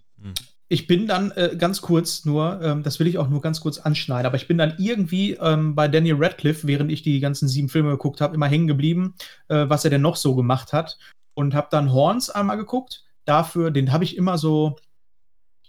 Ich bin dann äh, ganz kurz nur, ähm, das will ich auch nur ganz kurz anschneiden, aber ich bin dann irgendwie ähm, bei Daniel Radcliffe, während ich die ganzen sieben Filme geguckt habe, immer hängen geblieben, äh, was er denn noch so gemacht hat. Und habe dann Horns einmal geguckt. Dafür, den habe ich immer so,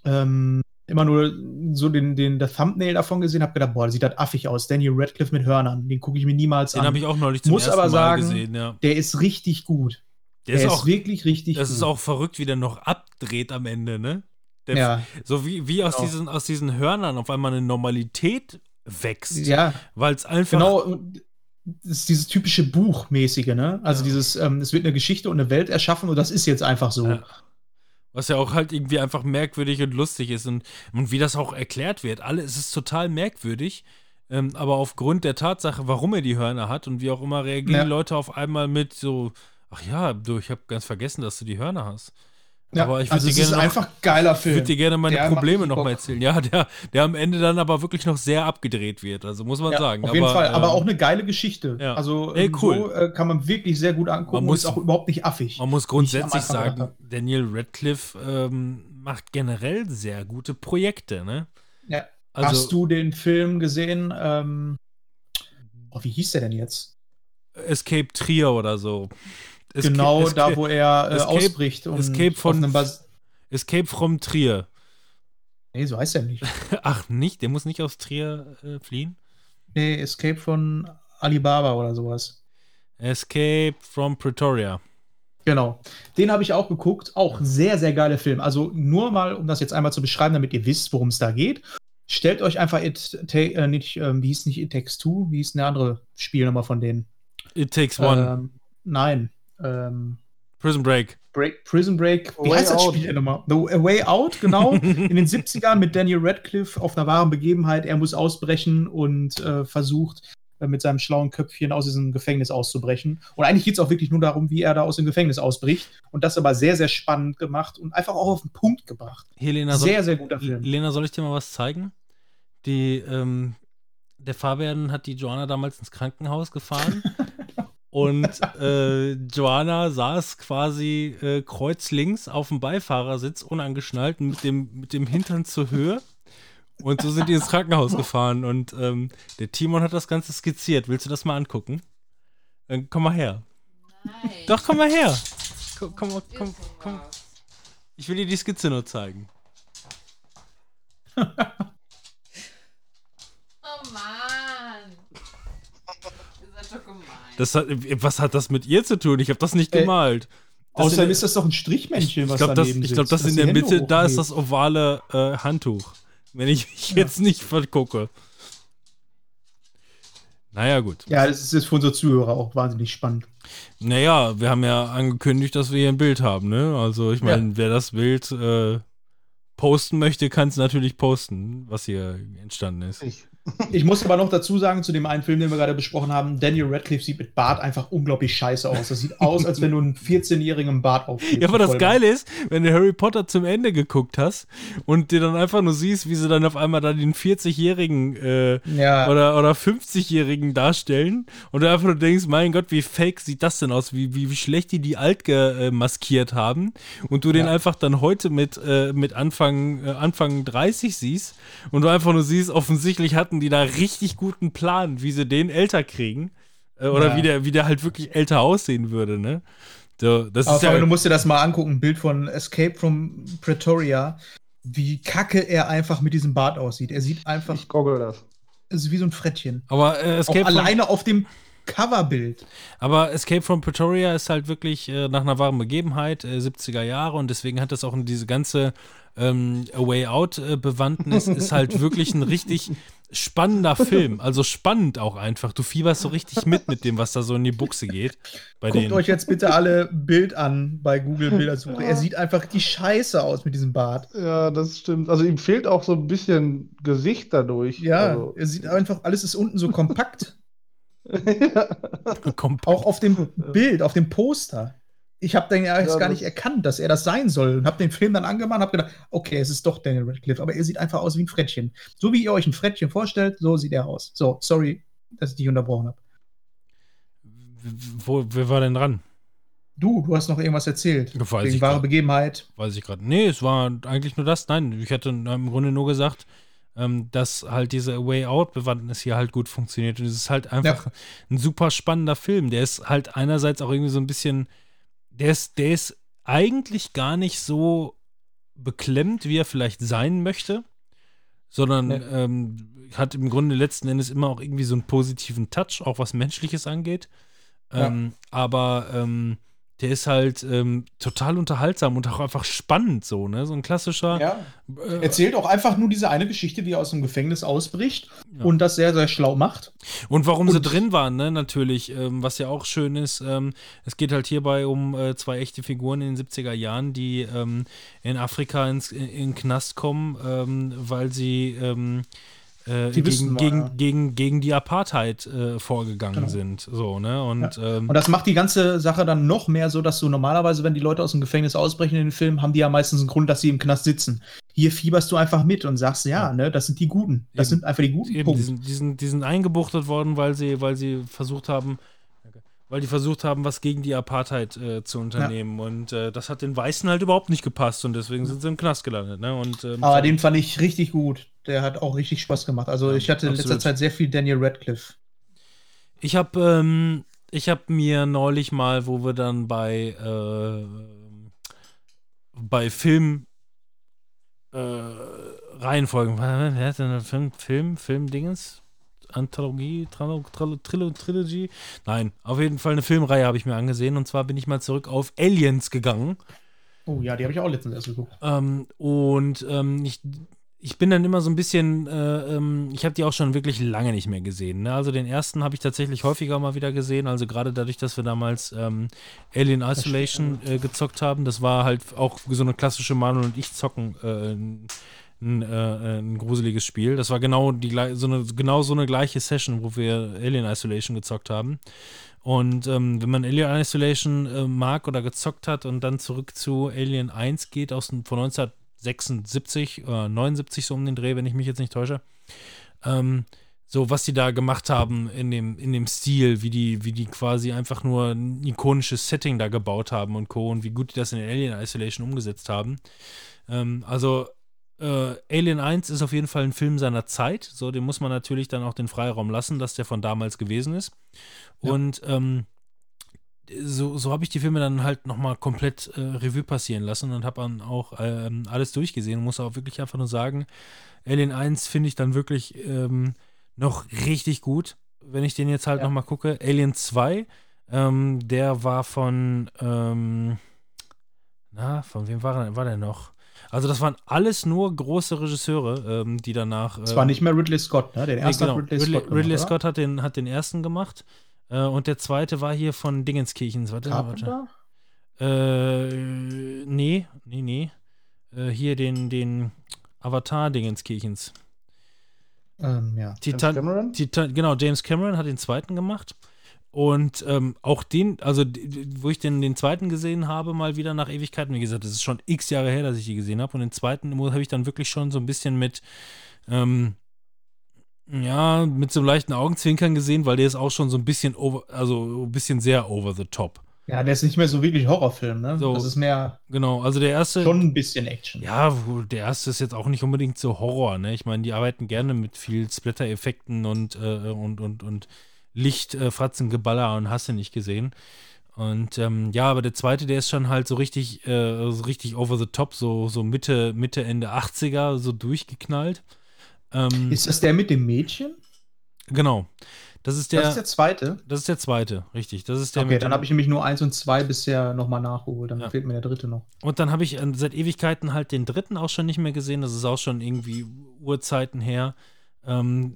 ähm, immer nur so den, den das Thumbnail davon gesehen, habe gedacht, boah, das sieht halt affig aus. Daniel Radcliffe mit Hörnern, den gucke ich mir niemals Den an. habe ich auch neulich zum Muss ersten aber Mal sagen, gesehen, ja. Der ist richtig gut. Der ist auch, wirklich richtig das gut. ist auch verrückt, wie der noch abdreht am Ende, ne? Der, ja, So wie, wie aus, Genau. diesen, aus diesen Hörnern auf einmal eine Normalität wächst. ja, Weil es einfach. Genau, das ist dieses typische Buchmäßige, ne? Also Ja. dieses, ähm, es wird eine Geschichte und eine Welt erschaffen und das ist jetzt einfach so. Ja. Was ja auch halt irgendwie einfach merkwürdig und lustig ist und, und wie das auch erklärt wird. Alle, es ist total merkwürdig, ähm, aber aufgrund der Tatsache, warum er die Hörner hat und wie auch immer, reagieren Ja. Leute auf einmal mit so, ach ja, du, ich habe ganz vergessen, dass du die Hörner hast. Ja, aber ich würde also dir gerne ist noch, einfach ein geiler ich Film. würde dir gerne meine Der Probleme richtig noch mal Bock. erzählen. Ja, der, der am Ende dann aber wirklich noch sehr abgedreht wird. Also muss man Ja, sagen. auf jeden aber, Fall, aber ähm, auch eine geile Geschichte. ja. Also Ey, cool. so äh, kann man wirklich sehr gut angucken Man muss- ist auch überhaupt nicht affig. Man muss ich grundsätzlich sagen, Daniel Radcliffe ähm, macht generell sehr gute Projekte, ne? Ja. Also, Hast du den Film gesehen? Ähm, oh, wie hieß der denn jetzt? Escape Trier oder so. Esca- genau Escape, da, wo er äh, Escape- ausbricht und Escape von- Escape from Trier. Nee, so heißt er nicht. Ach, nicht? Der muss nicht aus Trier äh, fliehen? Nee, Escape von Alibaba oder sowas. Escape from Pretoria. Genau. Den habe ich auch geguckt. Auch sehr, sehr geiler Film. Also nur mal, um das jetzt einmal zu beschreiben, damit ihr wisst, worum es da geht. Stellt euch einfach It, ta äh, nicht, ähm, wie hieß nicht It Takes Two? Wie hieß eine andere Spielnummer von denen? It Takes One. Ähm, nein. Ähm, Prison Break. Break, Prison Break. Wie Way heißt das. Spiel nochmal? The Way Out, genau. In den 70ern mit Daniel Radcliffe auf einer wahren Begebenheit. Er muss ausbrechen und äh, versucht, äh, mit seinem schlauen Köpfchen aus diesem Gefängnis auszubrechen. Und eigentlich geht es auch wirklich nur darum, wie er da aus dem Gefängnis ausbricht. Und das aber sehr, sehr spannend gemacht und einfach auch auf den Punkt gebracht. Helena, soll, Sehr, sehr guter Film. Lena, soll ich dir mal was zeigen? Die, ähm, der Fabian hat die Joanna damals ins Krankenhaus gefahren. und äh, Joanna saß quasi äh, kreuzlinks auf dem Beifahrersitz, unangeschnallt, mit dem, mit dem Hintern zur Höhe. Und so sind die ins Krankenhaus gefahren. Und ähm, der Timon hat das Ganze skizziert. Willst du das mal angucken? Dann komm mal her. Nein. Doch, komm mal her. Komm, komm, komm, komm. Ich will dir die Skizze nur zeigen. Oh Mann. Ihr seid doch gemein. Das hat, was hat das mit ihr zu tun? Ich habe das nicht Äh, gemalt. Das Außerdem in- ist das doch ein Strichmännchen, ich was glaube, das, daneben ich glaub, sitzt, das in der Hände Mitte, da ist das ovale äh, Handtuch. Wenn ich mich jetzt nicht vergucke. Naja, gut. Ja, das ist jetzt für unsere Zuhörer auch wahnsinnig spannend. Naja, wir haben ja angekündigt, dass wir hier ein Bild haben, ne? Also, ich meine, wer das Bild äh, posten möchte, kann es natürlich posten, was hier entstanden ist. Ich. Ich muss aber noch dazu sagen, zu dem einen Film, den wir gerade besprochen haben, Daniel Radcliffe sieht mit Bart einfach unglaublich scheiße aus. Das sieht aus, als wenn du einen 14-jährigen im Bart aufgibst. Ja, aber das Geile ist, wenn du Harry Potter zum Ende geguckt hast und dir dann einfach nur siehst, wie sie dann auf einmal da den 40-jährigen äh, Ja. oder, oder 50-jährigen darstellen und du einfach nur denkst, mein Gott, wie fake sieht das denn aus, wie, wie, wie schlecht die die alt gemaskiert haben und du den Ja. einfach dann heute mit, äh, mit Anfang, äh, Anfang 30 siehst und du einfach nur siehst, offensichtlich hatten die da richtig guten Plan, wie sie den älter kriegen äh, oder Ja. wie, der, wie der halt wirklich älter aussehen würde, ne? So, das Aber ist ja, du musst dir das mal angucken, ein Bild von Escape from Pretoria, wie kacke er einfach mit diesem Bart aussieht. Er sieht einfach, Ich goggle das. es ist wie so ein Frettchen. aber äh, Auch Escape from, alleine auf dem Coverbild. Aber Escape from Pretoria ist halt wirklich äh, nach einer wahren Begebenheit, äh, 70er Jahre und deswegen hat das auch diese ganze ähm, A Way Out äh, Bewandtnis, ist halt wirklich ein richtig spannender Film. Also spannend auch einfach. Du fieberst so richtig mit mit dem, was da so in die Buchse geht. Bei Guckt denen. euch jetzt bitte alle Bild an bei Google Bildersuche. Er sieht einfach die Scheiße aus mit diesem Bart. Ja, das stimmt. Also ihm fehlt auch so ein bisschen Gesicht dadurch. Ja, Also, er sieht einfach, alles ist unten so kompakt. Kompakt. Auch auf dem Bild, auf dem Poster. Ich habe dann ja erst Ja, gar nicht erkannt, dass er das sein soll und habe den Film dann angemacht und habe gedacht, okay, es ist doch Daniel Radcliffe, aber er sieht einfach aus wie ein Frettchen. So wie ihr euch ein Frettchen vorstellt, so sieht er aus. So, sorry, dass ich dich unterbrochen habe. Wo, wer war denn dran? Du, du hast noch irgendwas erzählt. Weiß wegen ich wahre grad. Begebenheit. Weiß ich gerade. Nee, es war eigentlich nur das. Nein, ich hätte im Grunde nur gesagt, ähm, dass halt diese Way Out-Bewandtnis hier halt gut funktioniert. Und es ist halt einfach ein super spannender Film. Der ist halt einerseits auch irgendwie so ein bisschen, der ist, der ist eigentlich gar nicht so beklemmt, wie er vielleicht sein möchte, sondern Nee. ähm, hat im Grunde letzten Endes immer auch irgendwie so einen positiven Touch, auch was Menschliches angeht. Ja. Ähm, aber ähm, der ist halt ähm, total unterhaltsam und auch einfach spannend so, ne? So ein klassischer. Ja. äh, Erzählt auch einfach nur diese eine Geschichte, wie er aus dem Gefängnis ausbricht Ja. und das sehr, sehr schlau macht. Und warum sie Und- drin waren, ne, natürlich, ähm, was ja auch schön ist, ähm, es geht halt hierbei um äh, zwei echte Figuren in den 70er Jahren, die ähm, in Afrika ins, in, in den Knast kommen, ähm, weil sie ähm, äh, Die gegen, wissen, gegen, ja. gegen, gegen die Apartheid äh, vorgegangen Genau. sind. So, ne? Und, ähm, Und das macht die ganze Sache dann noch mehr so, dass du normalerweise, wenn die Leute aus dem Gefängnis ausbrechen in den Film, haben die ja meistens einen Grund, dass sie im Knast sitzen. Hier fieberst du einfach mit und sagst, ja, Ja. ne, das sind die Guten. Das Eben. sind einfach die Guten. eben, die sind, die, sind, die sind eingebuchtet worden, weil sie, weil sie versucht haben, weil die versucht haben, was gegen die Apartheid äh, zu unternehmen. Und äh, das hat den Weißen halt überhaupt nicht gepasst und deswegen sind sie im Knast gelandet. Ne? Und, ähm, Aber den fand ich richtig gut. Der hat auch richtig Spaß gemacht. Also Ja, ich hatte in letzter absolut. Zeit sehr viel Daniel Radcliffe. Ich habe ähm, ich hab mir neulich mal, wo wir dann bei äh, bei Film äh, Reihenfolgen, wer hat denn eine Film, Film, Film-Dingens? Anthologie, Trilo, Trilo, Trilo, Trilogy? Nein, auf jeden Fall eine Filmreihe habe ich mir angesehen und zwar bin ich mal zurück auf Aliens gegangen. Oh ja, die habe ich auch letztens erst geguckt. Ähm, und ähm, ich, ich bin dann immer so ein bisschen, äh, ähm, ich habe die auch schon wirklich lange nicht mehr gesehen. Ne? Also den ersten habe ich tatsächlich häufiger mal wieder gesehen. Also gerade dadurch, dass wir damals ähm, Alien Isolation äh, gezockt haben, das war halt auch so eine klassische Manuel und ich zocken. Äh, ein, äh, ein gruseliges Spiel. Das war genau, die, so eine, genau so eine gleiche Session, wo wir Alien Isolation gezockt haben. Und ähm, wenn man Alien Isolation äh, mag oder gezockt hat und dann zurück zu Alien 1 geht, aus von 1976, äh, 79 so um den Dreh, wenn ich mich jetzt nicht täusche, ähm, so was die da gemacht haben in dem, in dem Stil, wie die, wie die quasi einfach nur ein ikonisches Setting da gebaut haben und Co. und wie gut die das in Alien Isolation umgesetzt haben. Ähm, also äh, Alien 1 ist auf jeden Fall ein Film seiner Zeit. So, dem muss man natürlich dann auch den Freiraum lassen, dass der von damals gewesen ist. Ja. Und ähm, so, so habe ich die Filme dann halt nochmal komplett äh, Revue passieren lassen und habe dann auch ähm, alles durchgesehen und muss auch wirklich einfach nur sagen, Alien 1 finde ich dann wirklich ähm, noch richtig gut, wenn ich den jetzt halt Ja. nochmal gucke. Alien 2, ähm, der war von, ähm, na, von wem war, war der noch? Also das waren alles nur große Regisseure, ähm, die danach. Das äh, war nicht mehr Ridley Scott, ne? Den Nee, ersten genau. hat Ridley, Ridley, Scott. gemacht, Ridley? Scott hat den, hat den ersten gemacht. Äh, und der zweite war hier von Dingenskirchens. Warte, warte. Äh, nee, nee, nee. Äh, hier den, den Avatar Dingenskirchens. Ähm, ja. Titan, Cameron? Titan, genau, James Cameron hat den zweiten gemacht. Und ähm, auch den, also wo ich den, den zweiten gesehen habe, mal wieder nach Ewigkeiten, wie gesagt, das ist schon x Jahre her, dass ich die gesehen habe. Und den zweiten habe ich dann wirklich schon so ein bisschen mit, ähm, ja, mit so einem leichten Augenzwinkern gesehen, weil der ist auch schon so ein bisschen over, also ein bisschen sehr over the top. Ja, der ist nicht mehr so wirklich Horrorfilm, ne? So. Das ist mehr Genau, also der erste. schon ein bisschen Action. Ja, der erste ist jetzt auch nicht unbedingt so Horror, ne? Ich meine, die arbeiten gerne mit viel Splatter-Effekten und, äh, und, und, und Licht, äh, Fratzen, Geballer und hast du nicht gesehen. Und ähm, ja, aber der zweite, der ist schon halt so richtig, äh, so richtig over the top, so, so Mitte, Mitte, Ende 80er, so durchgeknallt. Ähm, Ist das der mit dem Mädchen? genau. Das ist der, das ist der zweite. das ist der zweite, richtig. Das ist der Okay, dann habe ich nämlich nur eins und zwei bisher nochmal nachgeholt. Dann Ja. fehlt mir der dritte noch. Und dann habe ich äh, seit Ewigkeiten halt den dritten auch schon nicht mehr gesehen. Das ist auch schon irgendwie Urzeiten her. Ähm,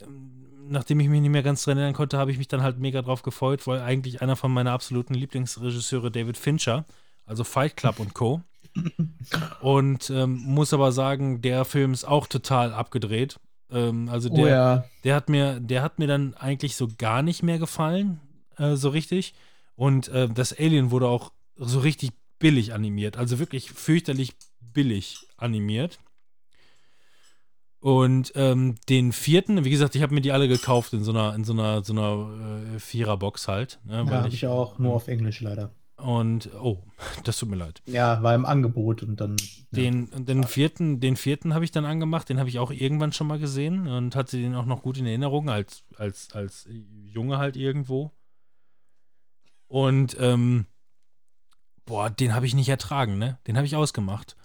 nachdem ich mich nicht mehr ganz dran erinnern konnte, habe ich mich dann halt mega drauf gefreut, weil eigentlich einer von meiner absoluten Lieblingsregisseure, David Fincher, also Fight Club und Co. Und ähm, muss aber sagen, der Film ist auch total abgedreht. Ähm, also der, oh ja. der hat mir, der hat mir dann eigentlich so gar nicht mehr gefallen, äh, so richtig. Und äh, das Alien wurde auch so richtig billig animiert, also wirklich fürchterlich billig animiert. Und ähm, den vierten, wie gesagt, ich habe mir die alle gekauft in so einer, in so einer, so einer äh, Viererbox halt. Ne, Ja, habe ich auch nur auf Englisch leider. Und oh, das tut mir leid. Ja, war im Angebot und dann. Den, den vierten, den vierten habe ich dann angemacht, den habe ich auch irgendwann schon mal gesehen und hatte den auch noch gut in Erinnerung, als, als, als Junge halt irgendwo. Und ähm, boah, den habe ich nicht ertragen, ne? Den habe ich ausgemacht.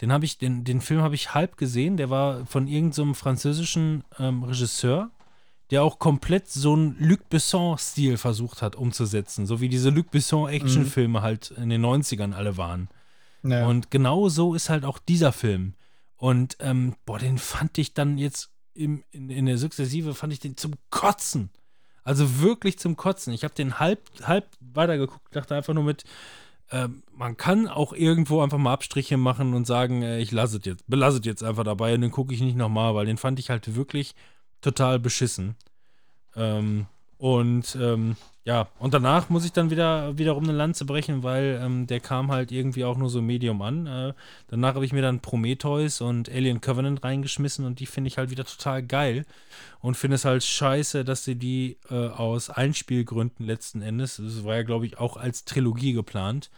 Den habe ich, den, den Film habe ich halb gesehen, der war von irgendeinem französischen ähm, Regisseur, der auch komplett so einen Luc Besson-Stil versucht hat umzusetzen, so wie diese Luc Besson-Actionfilme halt in den 90ern alle waren. Ja. Und genau so ist halt auch dieser Film. Und ähm, boah, den fand ich dann jetzt im, in, in der Sukzessive, fand ich den zum Kotzen. Also wirklich zum Kotzen. Ich habe den halb, halb weitergeguckt, dachte einfach nur mit, ähm, man kann auch irgendwo einfach mal Abstriche machen und sagen, äh, ich lasse es jetzt, belasse es jetzt einfach dabei und den gucke ich nicht nochmal, weil den fand ich halt wirklich total beschissen. Ähm, und ähm, ja, und danach muss ich dann wieder wiederum eine Lanze brechen, weil ähm, der kam halt irgendwie auch nur so Medium an. Äh, danach habe ich mir dann Prometheus und Alien Covenant reingeschmissen und die finde ich halt wieder total geil und finde es halt scheiße, dass sie die äh, aus Einspielgründen letzten Endes, das war ja glaube ich auch als Trilogie geplant,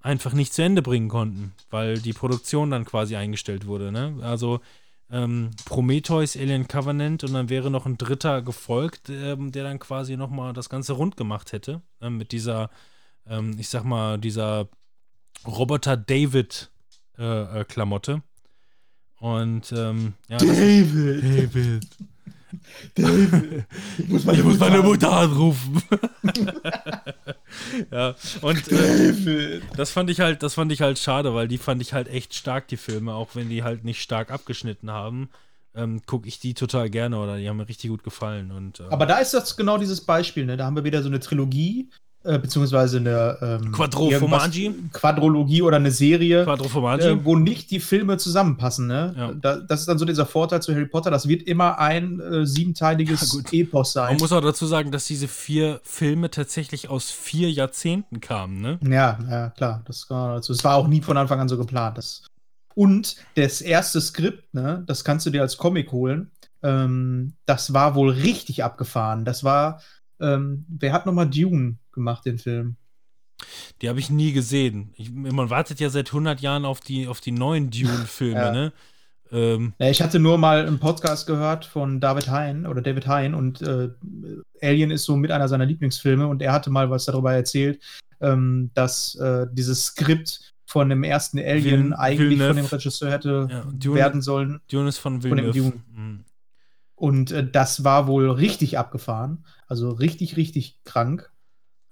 einfach nicht zu Ende bringen konnten, weil die Produktion dann quasi eingestellt wurde. Ne? Also ähm, Prometheus, Alien Covenant und dann wäre noch ein dritter gefolgt, ähm, der dann quasi nochmal das Ganze rund gemacht hätte. Ne, mit dieser, ähm, ich sag mal, dieser Roboter David-Klamotte. und ähm, ja, David! David. David! Ich muss Ich muss meine Mutter anrufen. ja, und äh, das fand ich halt, das fand ich halt schade, weil die fand ich halt echt stark, die Filme, auch wenn die halt nicht stark abgeschnitten haben. Ähm, gucke ich die total gerne oder die haben mir richtig gut gefallen. Und, äh, Aber da ist das genau dieses Beispiel, ne? Da haben wir wieder so eine Trilogie, äh, beziehungsweise eine ähm, Quadrophomagi? Quadrologie oder eine Serie, äh, wo nicht die Filme zusammenpassen. Ne? Ja. Da, das ist dann so dieser Vorteil zu Harry Potter. Das wird immer ein äh, siebenteiliges Ja. Epos sein. Man muss auch dazu sagen, dass diese vier Filme tatsächlich aus vier Jahrzehnten kamen, ne? Ja, ja, klar. Das, war dazu. das war auch nie von Anfang an so geplant. Das. Und das erste Skript, ne, das kannst du dir als Comic holen. Ähm, das war wohl richtig abgefahren. Das war, ähm, wer hat nochmal Dune gemacht, den Film? Die habe ich nie gesehen. Ich, man wartet ja seit 100 Jahren auf die, auf die neuen Dune-Filme, Ja. ne? Ähm, Ja, ich hatte nur mal einen Podcast gehört von David Hein oder David Hein und äh, Alien ist so mit einer seiner Lieblingsfilme und er hatte mal was darüber erzählt, ähm, dass äh, dieses Skript von dem ersten Alien Vil- eigentlich von dem Villeneuve. Regisseur hätte ja, Dune, werden sollen. Dune ist von dem Villeneuve. Dune. Mhm. Und äh, das war wohl richtig abgefahren. Also richtig, richtig krank.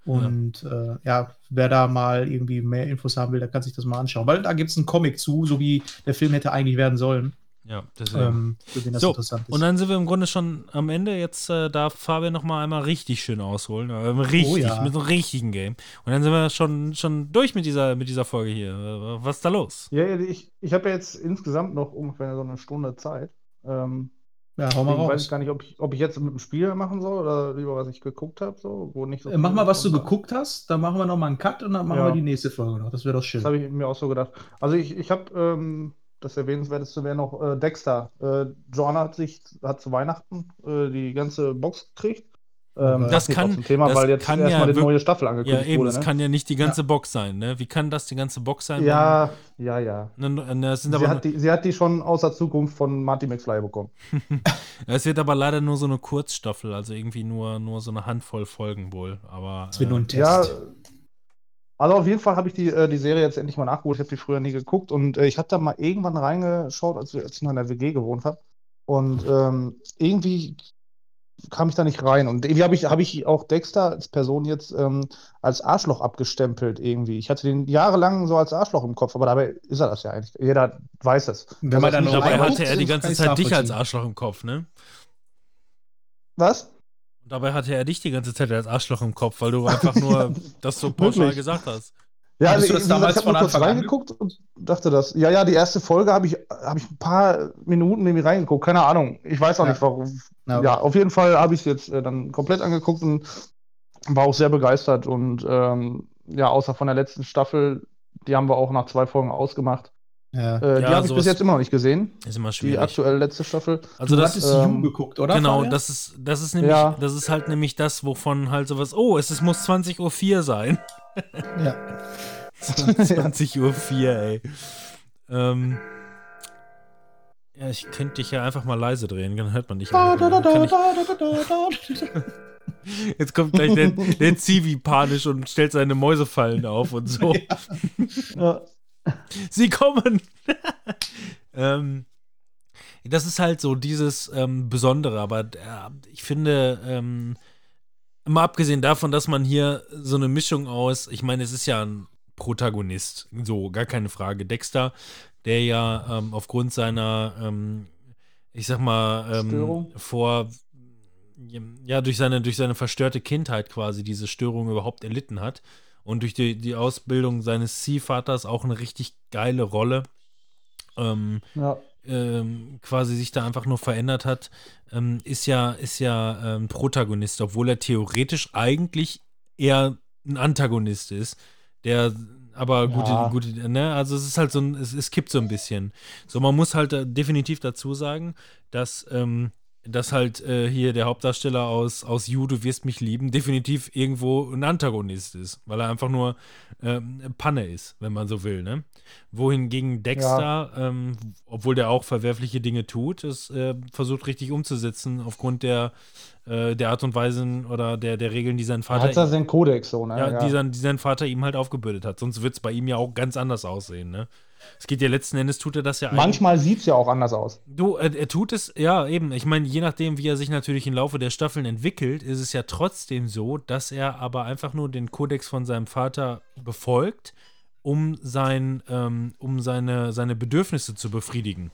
Und ja, äh, ja wer da mal irgendwie mehr Infos haben will, der kann sich das mal anschauen. Weil da gibt es einen Comic zu, so wie der Film hätte eigentlich werden sollen. Ja, deswegen. Ähm, das So, interessant ist. Und dann sind wir im Grunde schon am Ende. Jetzt äh, darf Fabian noch mal einmal richtig schön ausholen. Äh, richtig, Oh ja. mit einem richtigen Game. Und dann sind wir schon, schon durch mit dieser, mit dieser Folge hier. Was ist da los? Ja, ja, ich, ich habe ja jetzt insgesamt noch ungefähr so eine Stunde Zeit. Ähm, ja, hau mal deswegen weiß raus. ich gar nicht, ob ich, ob ich jetzt mit dem Spiel machen soll oder lieber, was ich geguckt habe. So, wo nicht so Äh, Mach mal, was du geguckt hast, dann machen wir noch mal einen Cut und dann machen Ja. wir die nächste Folge noch. Das wäre doch schön. Das habe ich mir auch so gedacht. Also ich, ich habe ähm, das erwähnenswerteste wäre noch äh, Dexter. Äh, John hat sich hat zu Weihnachten äh, die ganze Box gekriegt. Ähm, Das kann- auch zum Thema, das weil jetzt kann erstmal ja die neue Staffel Ja, angekündigt eben, wurde. das Ne? kann ja nicht die ganze Box sein, ne? Wie kann das die ganze Box sein? Ja, ja, ja. Ne, ne, sind Sie aber, hat, die, sie hat die schon aus der Zukunft von Marty McFly bekommen. es wird aber leider nur so eine Kurzstaffel, also irgendwie nur, nur so eine Handvoll Folgen wohl. Aber Das wird nur äh, ein Test. Ja, also auf jeden Fall habe ich die, äh, die Serie jetzt endlich mal nachgeholt. Ich habe die früher nie geguckt und äh, ich habe da mal irgendwann reingeschaut, als, wir- als ich noch in der WG gewohnt habe. Und ähm, irgendwie kam ich da nicht rein. Und irgendwie habe ich, hab ich auch Dexter als Person jetzt ähm, als Arschloch abgestempelt irgendwie. Ich hatte den jahrelang so als Arschloch im Kopf, aber dabei ist er das ja eigentlich. Jeder weiß es. Wenn man dann dabei hatte er die ganze Zeit dich als. Arschloch im Kopf, ne? Was? Und dabei hatte er dich die ganze Zeit als Arschloch im Kopf, weil du einfach nur das so pauschal gesagt hast. Ja, Hattest du nee, das wie gesagt, damals ich habe kurz Anfang an reingeguckt und dachte das. Ja, ja, die erste Folge habe ich, hab ich ein paar Minuten irgendwie reingeguckt. Keine Ahnung. Ich weiß auch Ja. nicht warum. Ja. Ja, auf jeden Fall habe ich es jetzt äh, dann komplett angeguckt und war auch sehr begeistert. Und ähm, ja, außer von der letzten Staffel, die haben wir auch nach zwei Folgen ausgemacht. Ja. Äh, die Ja, habe ich bis jetzt immer noch nicht gesehen. Ist immer Die schwierig. aktuelle letzte Staffel. Also du das, hattest ähm, You geguckt, oder? genau, Fabian? das ist, das ist nämlich, Ja. das ist halt nämlich das, wovon halt sowas, oh, es ist, muss 20.04 Uhr sein. Ja. 20.04 Uhr, ey. Ähm, ja, ich könnte dich ja einfach mal leise drehen, dann hört man dich Da, da, da, ich, jetzt kommt gleich der, der Zivi panisch und stellt seine Mäusefallen auf und so. Ja. Sie kommen! ähm, das ist halt so dieses ähm, Besondere, aber äh, ich finde, ähm, mal abgesehen davon, dass man hier so eine Mischung aus, ich meine, es ist ja ein Protagonist, so, gar keine Frage. Dexter, der ja ähm, aufgrund seiner, ähm, ich sag mal, ähm, Störung? vor, ja, durch seine, durch seine verstörte Kindheit quasi diese Störung überhaupt erlitten hat und durch die, die Ausbildung seines Ziehvaters auch eine richtig geile Rolle. Ähm, Ja. Ähm, quasi sich da einfach nur verändert hat, ähm, ist ja, ist ja ähm, Protagonist, obwohl er theoretisch eigentlich eher ein Antagonist ist, der aber gute, Ja. gute, ne, also es ist halt so ein, es, es kippt so ein bisschen. So, man muss halt äh, definitiv dazu sagen, dass, ähm, dass halt äh, hier der Hauptdarsteller aus, aus You, du wirst mich lieben, definitiv irgendwo ein Antagonist ist, weil er einfach nur ähm, Panne ist, wenn man so will, ne? Wohingegen Dexter, ähm, obwohl der auch verwerfliche Dinge tut, es äh, versucht richtig umzusetzen aufgrund der, äh, der Art und Weisen oder der, der Regeln, die sein Er Vater hat ja seinen Kodex so, ne? ja, Die, sein, die sein Vater ihm halt aufgebürdet hat. Sonst wird es bei ihm ja auch ganz anders aussehen, ne? Es geht ja letzten Endes, tut er das ja eigentlich. Manchmal sieht es ja auch anders aus. Du, er, er tut es, ja, eben. Ich meine, je nachdem, wie er sich natürlich im Laufe der Staffeln entwickelt, ist es ja trotzdem so, dass er aber einfach nur den Kodex von seinem Vater befolgt, um, sein, ähm, um seine, seine Bedürfnisse zu befriedigen.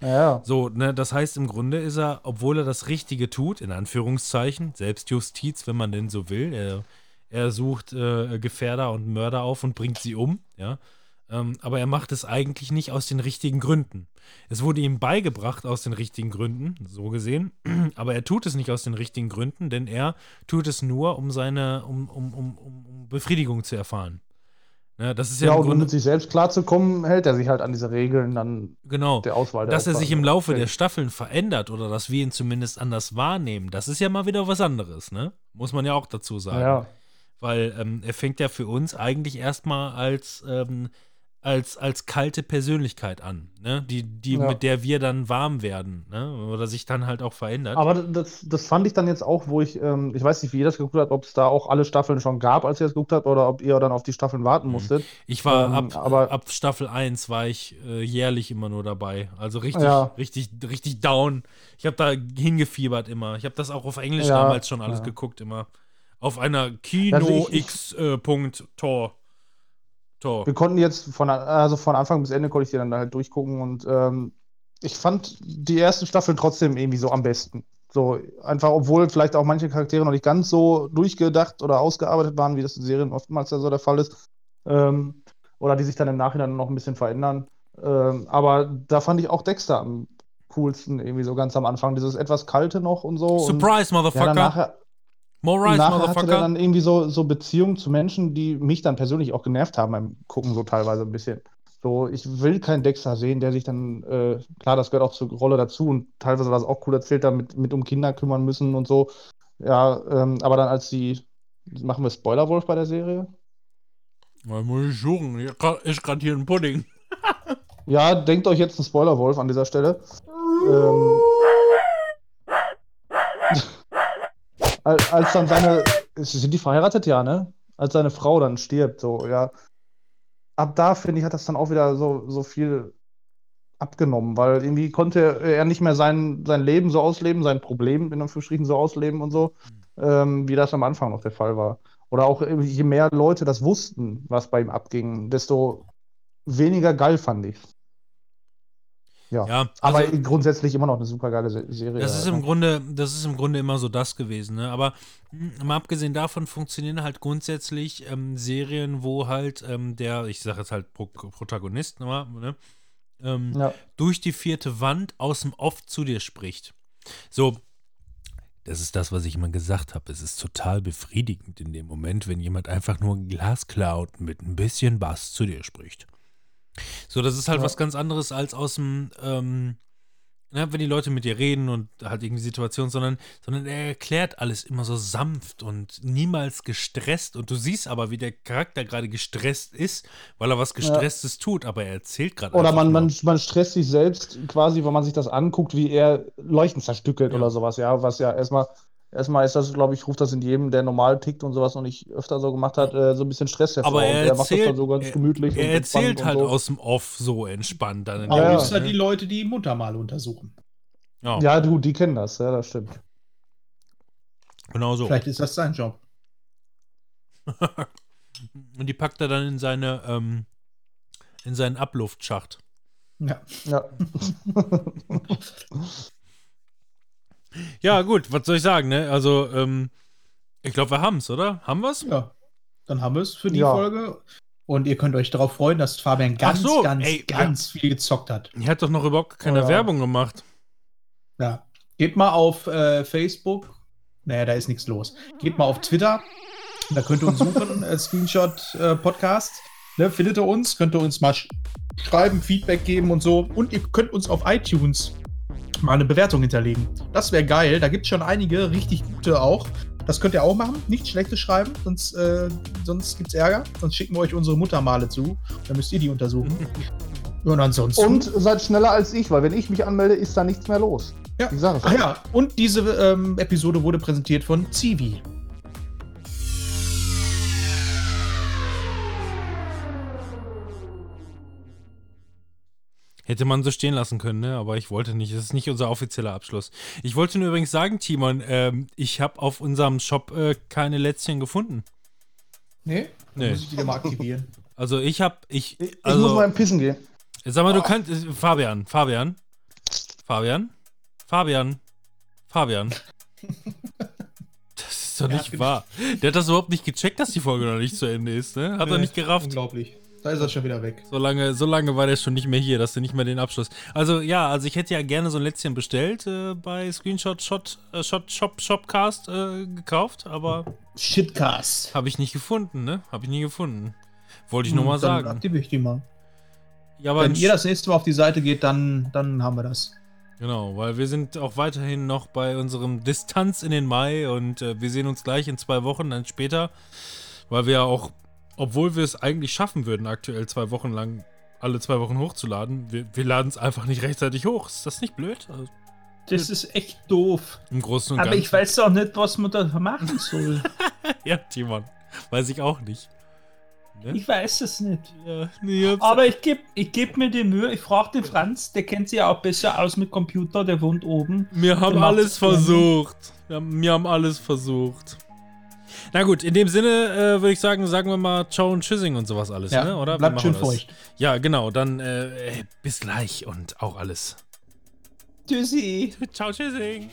Ja. So, ne, das heißt, im Grunde ist er, obwohl er das Richtige tut, in Anführungszeichen, Selbstjustiz, wenn man denn so will, er, er sucht äh, Gefährder und Mörder auf und bringt sie um, ja. Ähm, aber er macht es eigentlich nicht aus den richtigen Gründen. Es wurde ihm beigebracht aus den richtigen Gründen, so gesehen, aber er tut es nicht aus den richtigen Gründen, denn er tut es nur, um seine, um, um, um, um Befriedigung zu erfahren. Ja, das ist ja, Ja, und um mit sich selbst klarzukommen, hält er sich halt an diese Regeln dann genau. der Auswahl. Der Dass er sich im Laufe der Staffeln verändert oder dass wir ihn zumindest anders wahrnehmen, das ist ja mal wieder was anderes, ne? Muss man ja auch dazu sagen. Ja, Weil ähm, er fängt ja für uns eigentlich erstmal als, ähm, als, als kalte Persönlichkeit an, ne? Die, die, Ja. mit der wir dann warm werden, ne? Oder sich dann halt auch verändert. aber das, das fand ich dann jetzt auch, wo ich, ähm, ich weiß nicht, wie ihr das geguckt habt, ob es da auch alle Staffeln schon gab, als ihr das geguckt habt, oder ob ihr dann auf die Staffeln warten Mhm. musstet. Ich war Ähm, ab, aber- ab Staffel 1 war ich äh, jährlich immer nur dabei. Also richtig, Ja. richtig, richtig down. Ich habe da hingefiebert immer. Ich habe das auch auf Englisch Ja, damals schon alles geguckt immer. Auf einer Kino Also ich- X äh, Tor. Wir konnten jetzt von, also von Anfang bis Ende konnte ich die dann halt durchgucken und ähm, ich fand die ersten Staffeln trotzdem irgendwie so am besten. So einfach, obwohl vielleicht auch manche Charaktere noch nicht ganz so durchgedacht oder ausgearbeitet waren, wie das in Serien oftmals ja so der Fall ist. Ähm, oder die sich dann im Nachhinein noch ein bisschen verändern. Ähm, aber da fand ich auch Dexter am coolsten, irgendwie so ganz am Anfang. Dieses etwas Kalte noch und so. und Surprise, ja, Motherfucker. nachher, More Rise, nachher hatte der Motherfucker. dann irgendwie so, so Beziehungen zu Menschen, die mich dann persönlich auch genervt haben beim Gucken, so teilweise ein bisschen. So, ich will keinen Dexter sehen, der sich dann, äh, klar, das gehört auch zur Rolle dazu und teilweise war es auch cool erzählt, da mit, um Kinder kümmern müssen und so. Ja, ähm, aber dann als die, machen wir Spoilerwolf bei der Serie? Ja, muss ich suchen. Ich ist gerade hier ein Pudding. Ja, denkt euch jetzt einen Spoilerwolf an dieser Stelle. Ähm, als, dann seine, sind die verheiratet, ja, ne? Als seine Frau dann stirbt, so, ja. Ab da, finde ich, hat das dann auch wieder so, so viel abgenommen, weil irgendwie konnte er nicht mehr sein, sein Leben so ausleben, sein Problem in Anführungsstrichen so ausleben und so, ähm, wie das am Anfang noch der Fall war. Oder auch je mehr Leute das wussten, was bei ihm abging, desto weniger geil fand ich. Ja. Ja, Aber also, grundsätzlich immer noch eine super geile Se Serie. Das ist halt, im ne? Grunde, das ist im Grunde immer so das gewesen, ne? Aber mh, mal abgesehen davon funktionieren halt grundsätzlich ähm, Serien, wo halt ähm, der, ich sage jetzt halt Pro Protagonist, ne? Ähm, Ja. durch die vierte Wand aus dem Off zu dir spricht. So, das ist das, was ich immer gesagt habe. Es ist total befriedigend in dem Moment, wenn jemand einfach nur glasklar und mit ein bisschen Bass zu dir spricht. So, das ist halt Ja. was ganz anderes als aus dem, ähm, ne, wenn die Leute mit dir reden und halt irgendwie Situation, sondern, sondern er erklärt alles immer so sanft und niemals gestresst. Und du siehst aber, wie der Charakter gerade gestresst ist, weil er was Gestresstes tut, aber er erzählt gerade Oder man, man, man stresst sich selbst quasi, wenn man sich das anguckt, wie er Leuchten zerstückelt Ja. oder sowas, ja. Was ja erstmal, erstmal ist das, glaube ich, ruft das in jedem, der normal tickt und sowas noch nicht öfter so gemacht hat, äh, so ein bisschen Stress hervor. Aber er und er macht das erzählt- dann so ganz er- gemütlich Er erzählt und halt so. aus dem Off so entspannt dann. in Aber Ja, dem ja, ja. die Leute, die Muttermale untersuchen. Ja, Ja, du, die kennen das, ja, das stimmt. genau so. Vielleicht ist das sein Job. Und die packt er dann in seine, ähm, in seinen Abluftschacht. Ja. Ja. Ja, gut, was soll ich sagen, ne? Also, ähm, ich glaube, wir haben's, oder? Haben wir's? ja. Dann haben wir es für die Ja. Folge. Und ihr könnt euch darauf freuen, dass Fabian ganz, so, ganz, ey, ganz viel gezockt hat. Die hat doch noch überhaupt keine Ja. Werbung gemacht. Ja. Geht mal auf äh, Facebook. Naja, da ist nichts los. Geht mal auf Twitter. Da könnt ihr uns suchen, äh, Screenshot äh, Podcast. Ne, findet ihr uns, könnt ihr uns mal sch schreiben, Feedback geben und so. Und ihr könnt uns auf iTunes mal eine Bewertung hinterlegen. Das wäre geil. Da gibt es schon einige richtig gute auch. Das könnt ihr auch machen. Nichts Schlechtes schreiben, sonst, äh, sonst gibt es Ärger. Sonst schicken wir euch unsere Muttermale zu. Dann müsst ihr die untersuchen. und ansonsten. Und seid schneller als ich, weil wenn ich mich anmelde, ist da nichts mehr los. Ja. Ich sage es. Ach ja, und diese ähm, Episode wurde präsentiert von Zivi. Hätte man so stehen lassen können, ne? Aber ich wollte nicht. Das ist nicht unser offizieller Abschluss. Ich wollte nur übrigens sagen, Timon, ähm, ich habe auf unserem Shop äh, keine Lätzchen gefunden. Nee? Nee. Muss ich die mal aktivieren. Also ich habe, ich, Ich, ich also, muss mal im Pissen gehen. sag mal, du kannst, äh, Fabian, Fabian, Fabian, Fabian, Fabian. Das ist doch Er nicht hat wahr. Der hat das überhaupt nicht gecheckt, dass die Folge noch nicht zu Ende ist, ne? Hat er Nee, nicht gerafft. Unglaublich. Da ist er schon wieder weg. So lange, so lange war der schon nicht mehr hier, dass du nicht mehr den Abschluss. Also ja, also ich hätte ja gerne so ein Lätzchen bestellt äh, bei Screenshot Shot, äh, Shot Shop Shopcast äh, gekauft, aber Shitcast. habe ich nicht gefunden, ne? Habe ich nie gefunden. Wollte ich nur Hm, mal dann sagen. Aktiviere ich die mal. Ja, aber Wenn ihr das nächste Mal auf die Seite geht, dann, dann haben wir das. Genau, weil wir sind auch weiterhin noch bei unserem Distanz in den Mai und äh, wir sehen uns gleich in zwei Wochen, dann später, weil wir ja auch, obwohl wir es eigentlich schaffen würden, aktuell zwei Wochen lang alle zwei Wochen hochzuladen, wir, wir laden es einfach nicht rechtzeitig hoch. Ist das nicht blöd? Also, Das ist echt doof. Im Großen und Aber Ganzen. ich weiß auch nicht, was man da machen soll. Ja, Timon. Weiß ich auch nicht. Ne? ich weiß es nicht. Ja, nee, Aber ich gebe ich geb mir die Mühe. Ich frage den Franz, der kennt sich ja auch besser aus mit Computer, der wohnt oben. Wir haben alles versucht. Wir haben, wir haben alles versucht. Na gut, in dem Sinne äh, würde ich sagen, sagen wir mal Ciao und Tschüssing und sowas alles, Ja, ne? Oder? Bleibt schön das? feucht. Ja, genau. Dann äh, äh, bis gleich und auch alles. Tschüssi. Ciao, Tschüssing.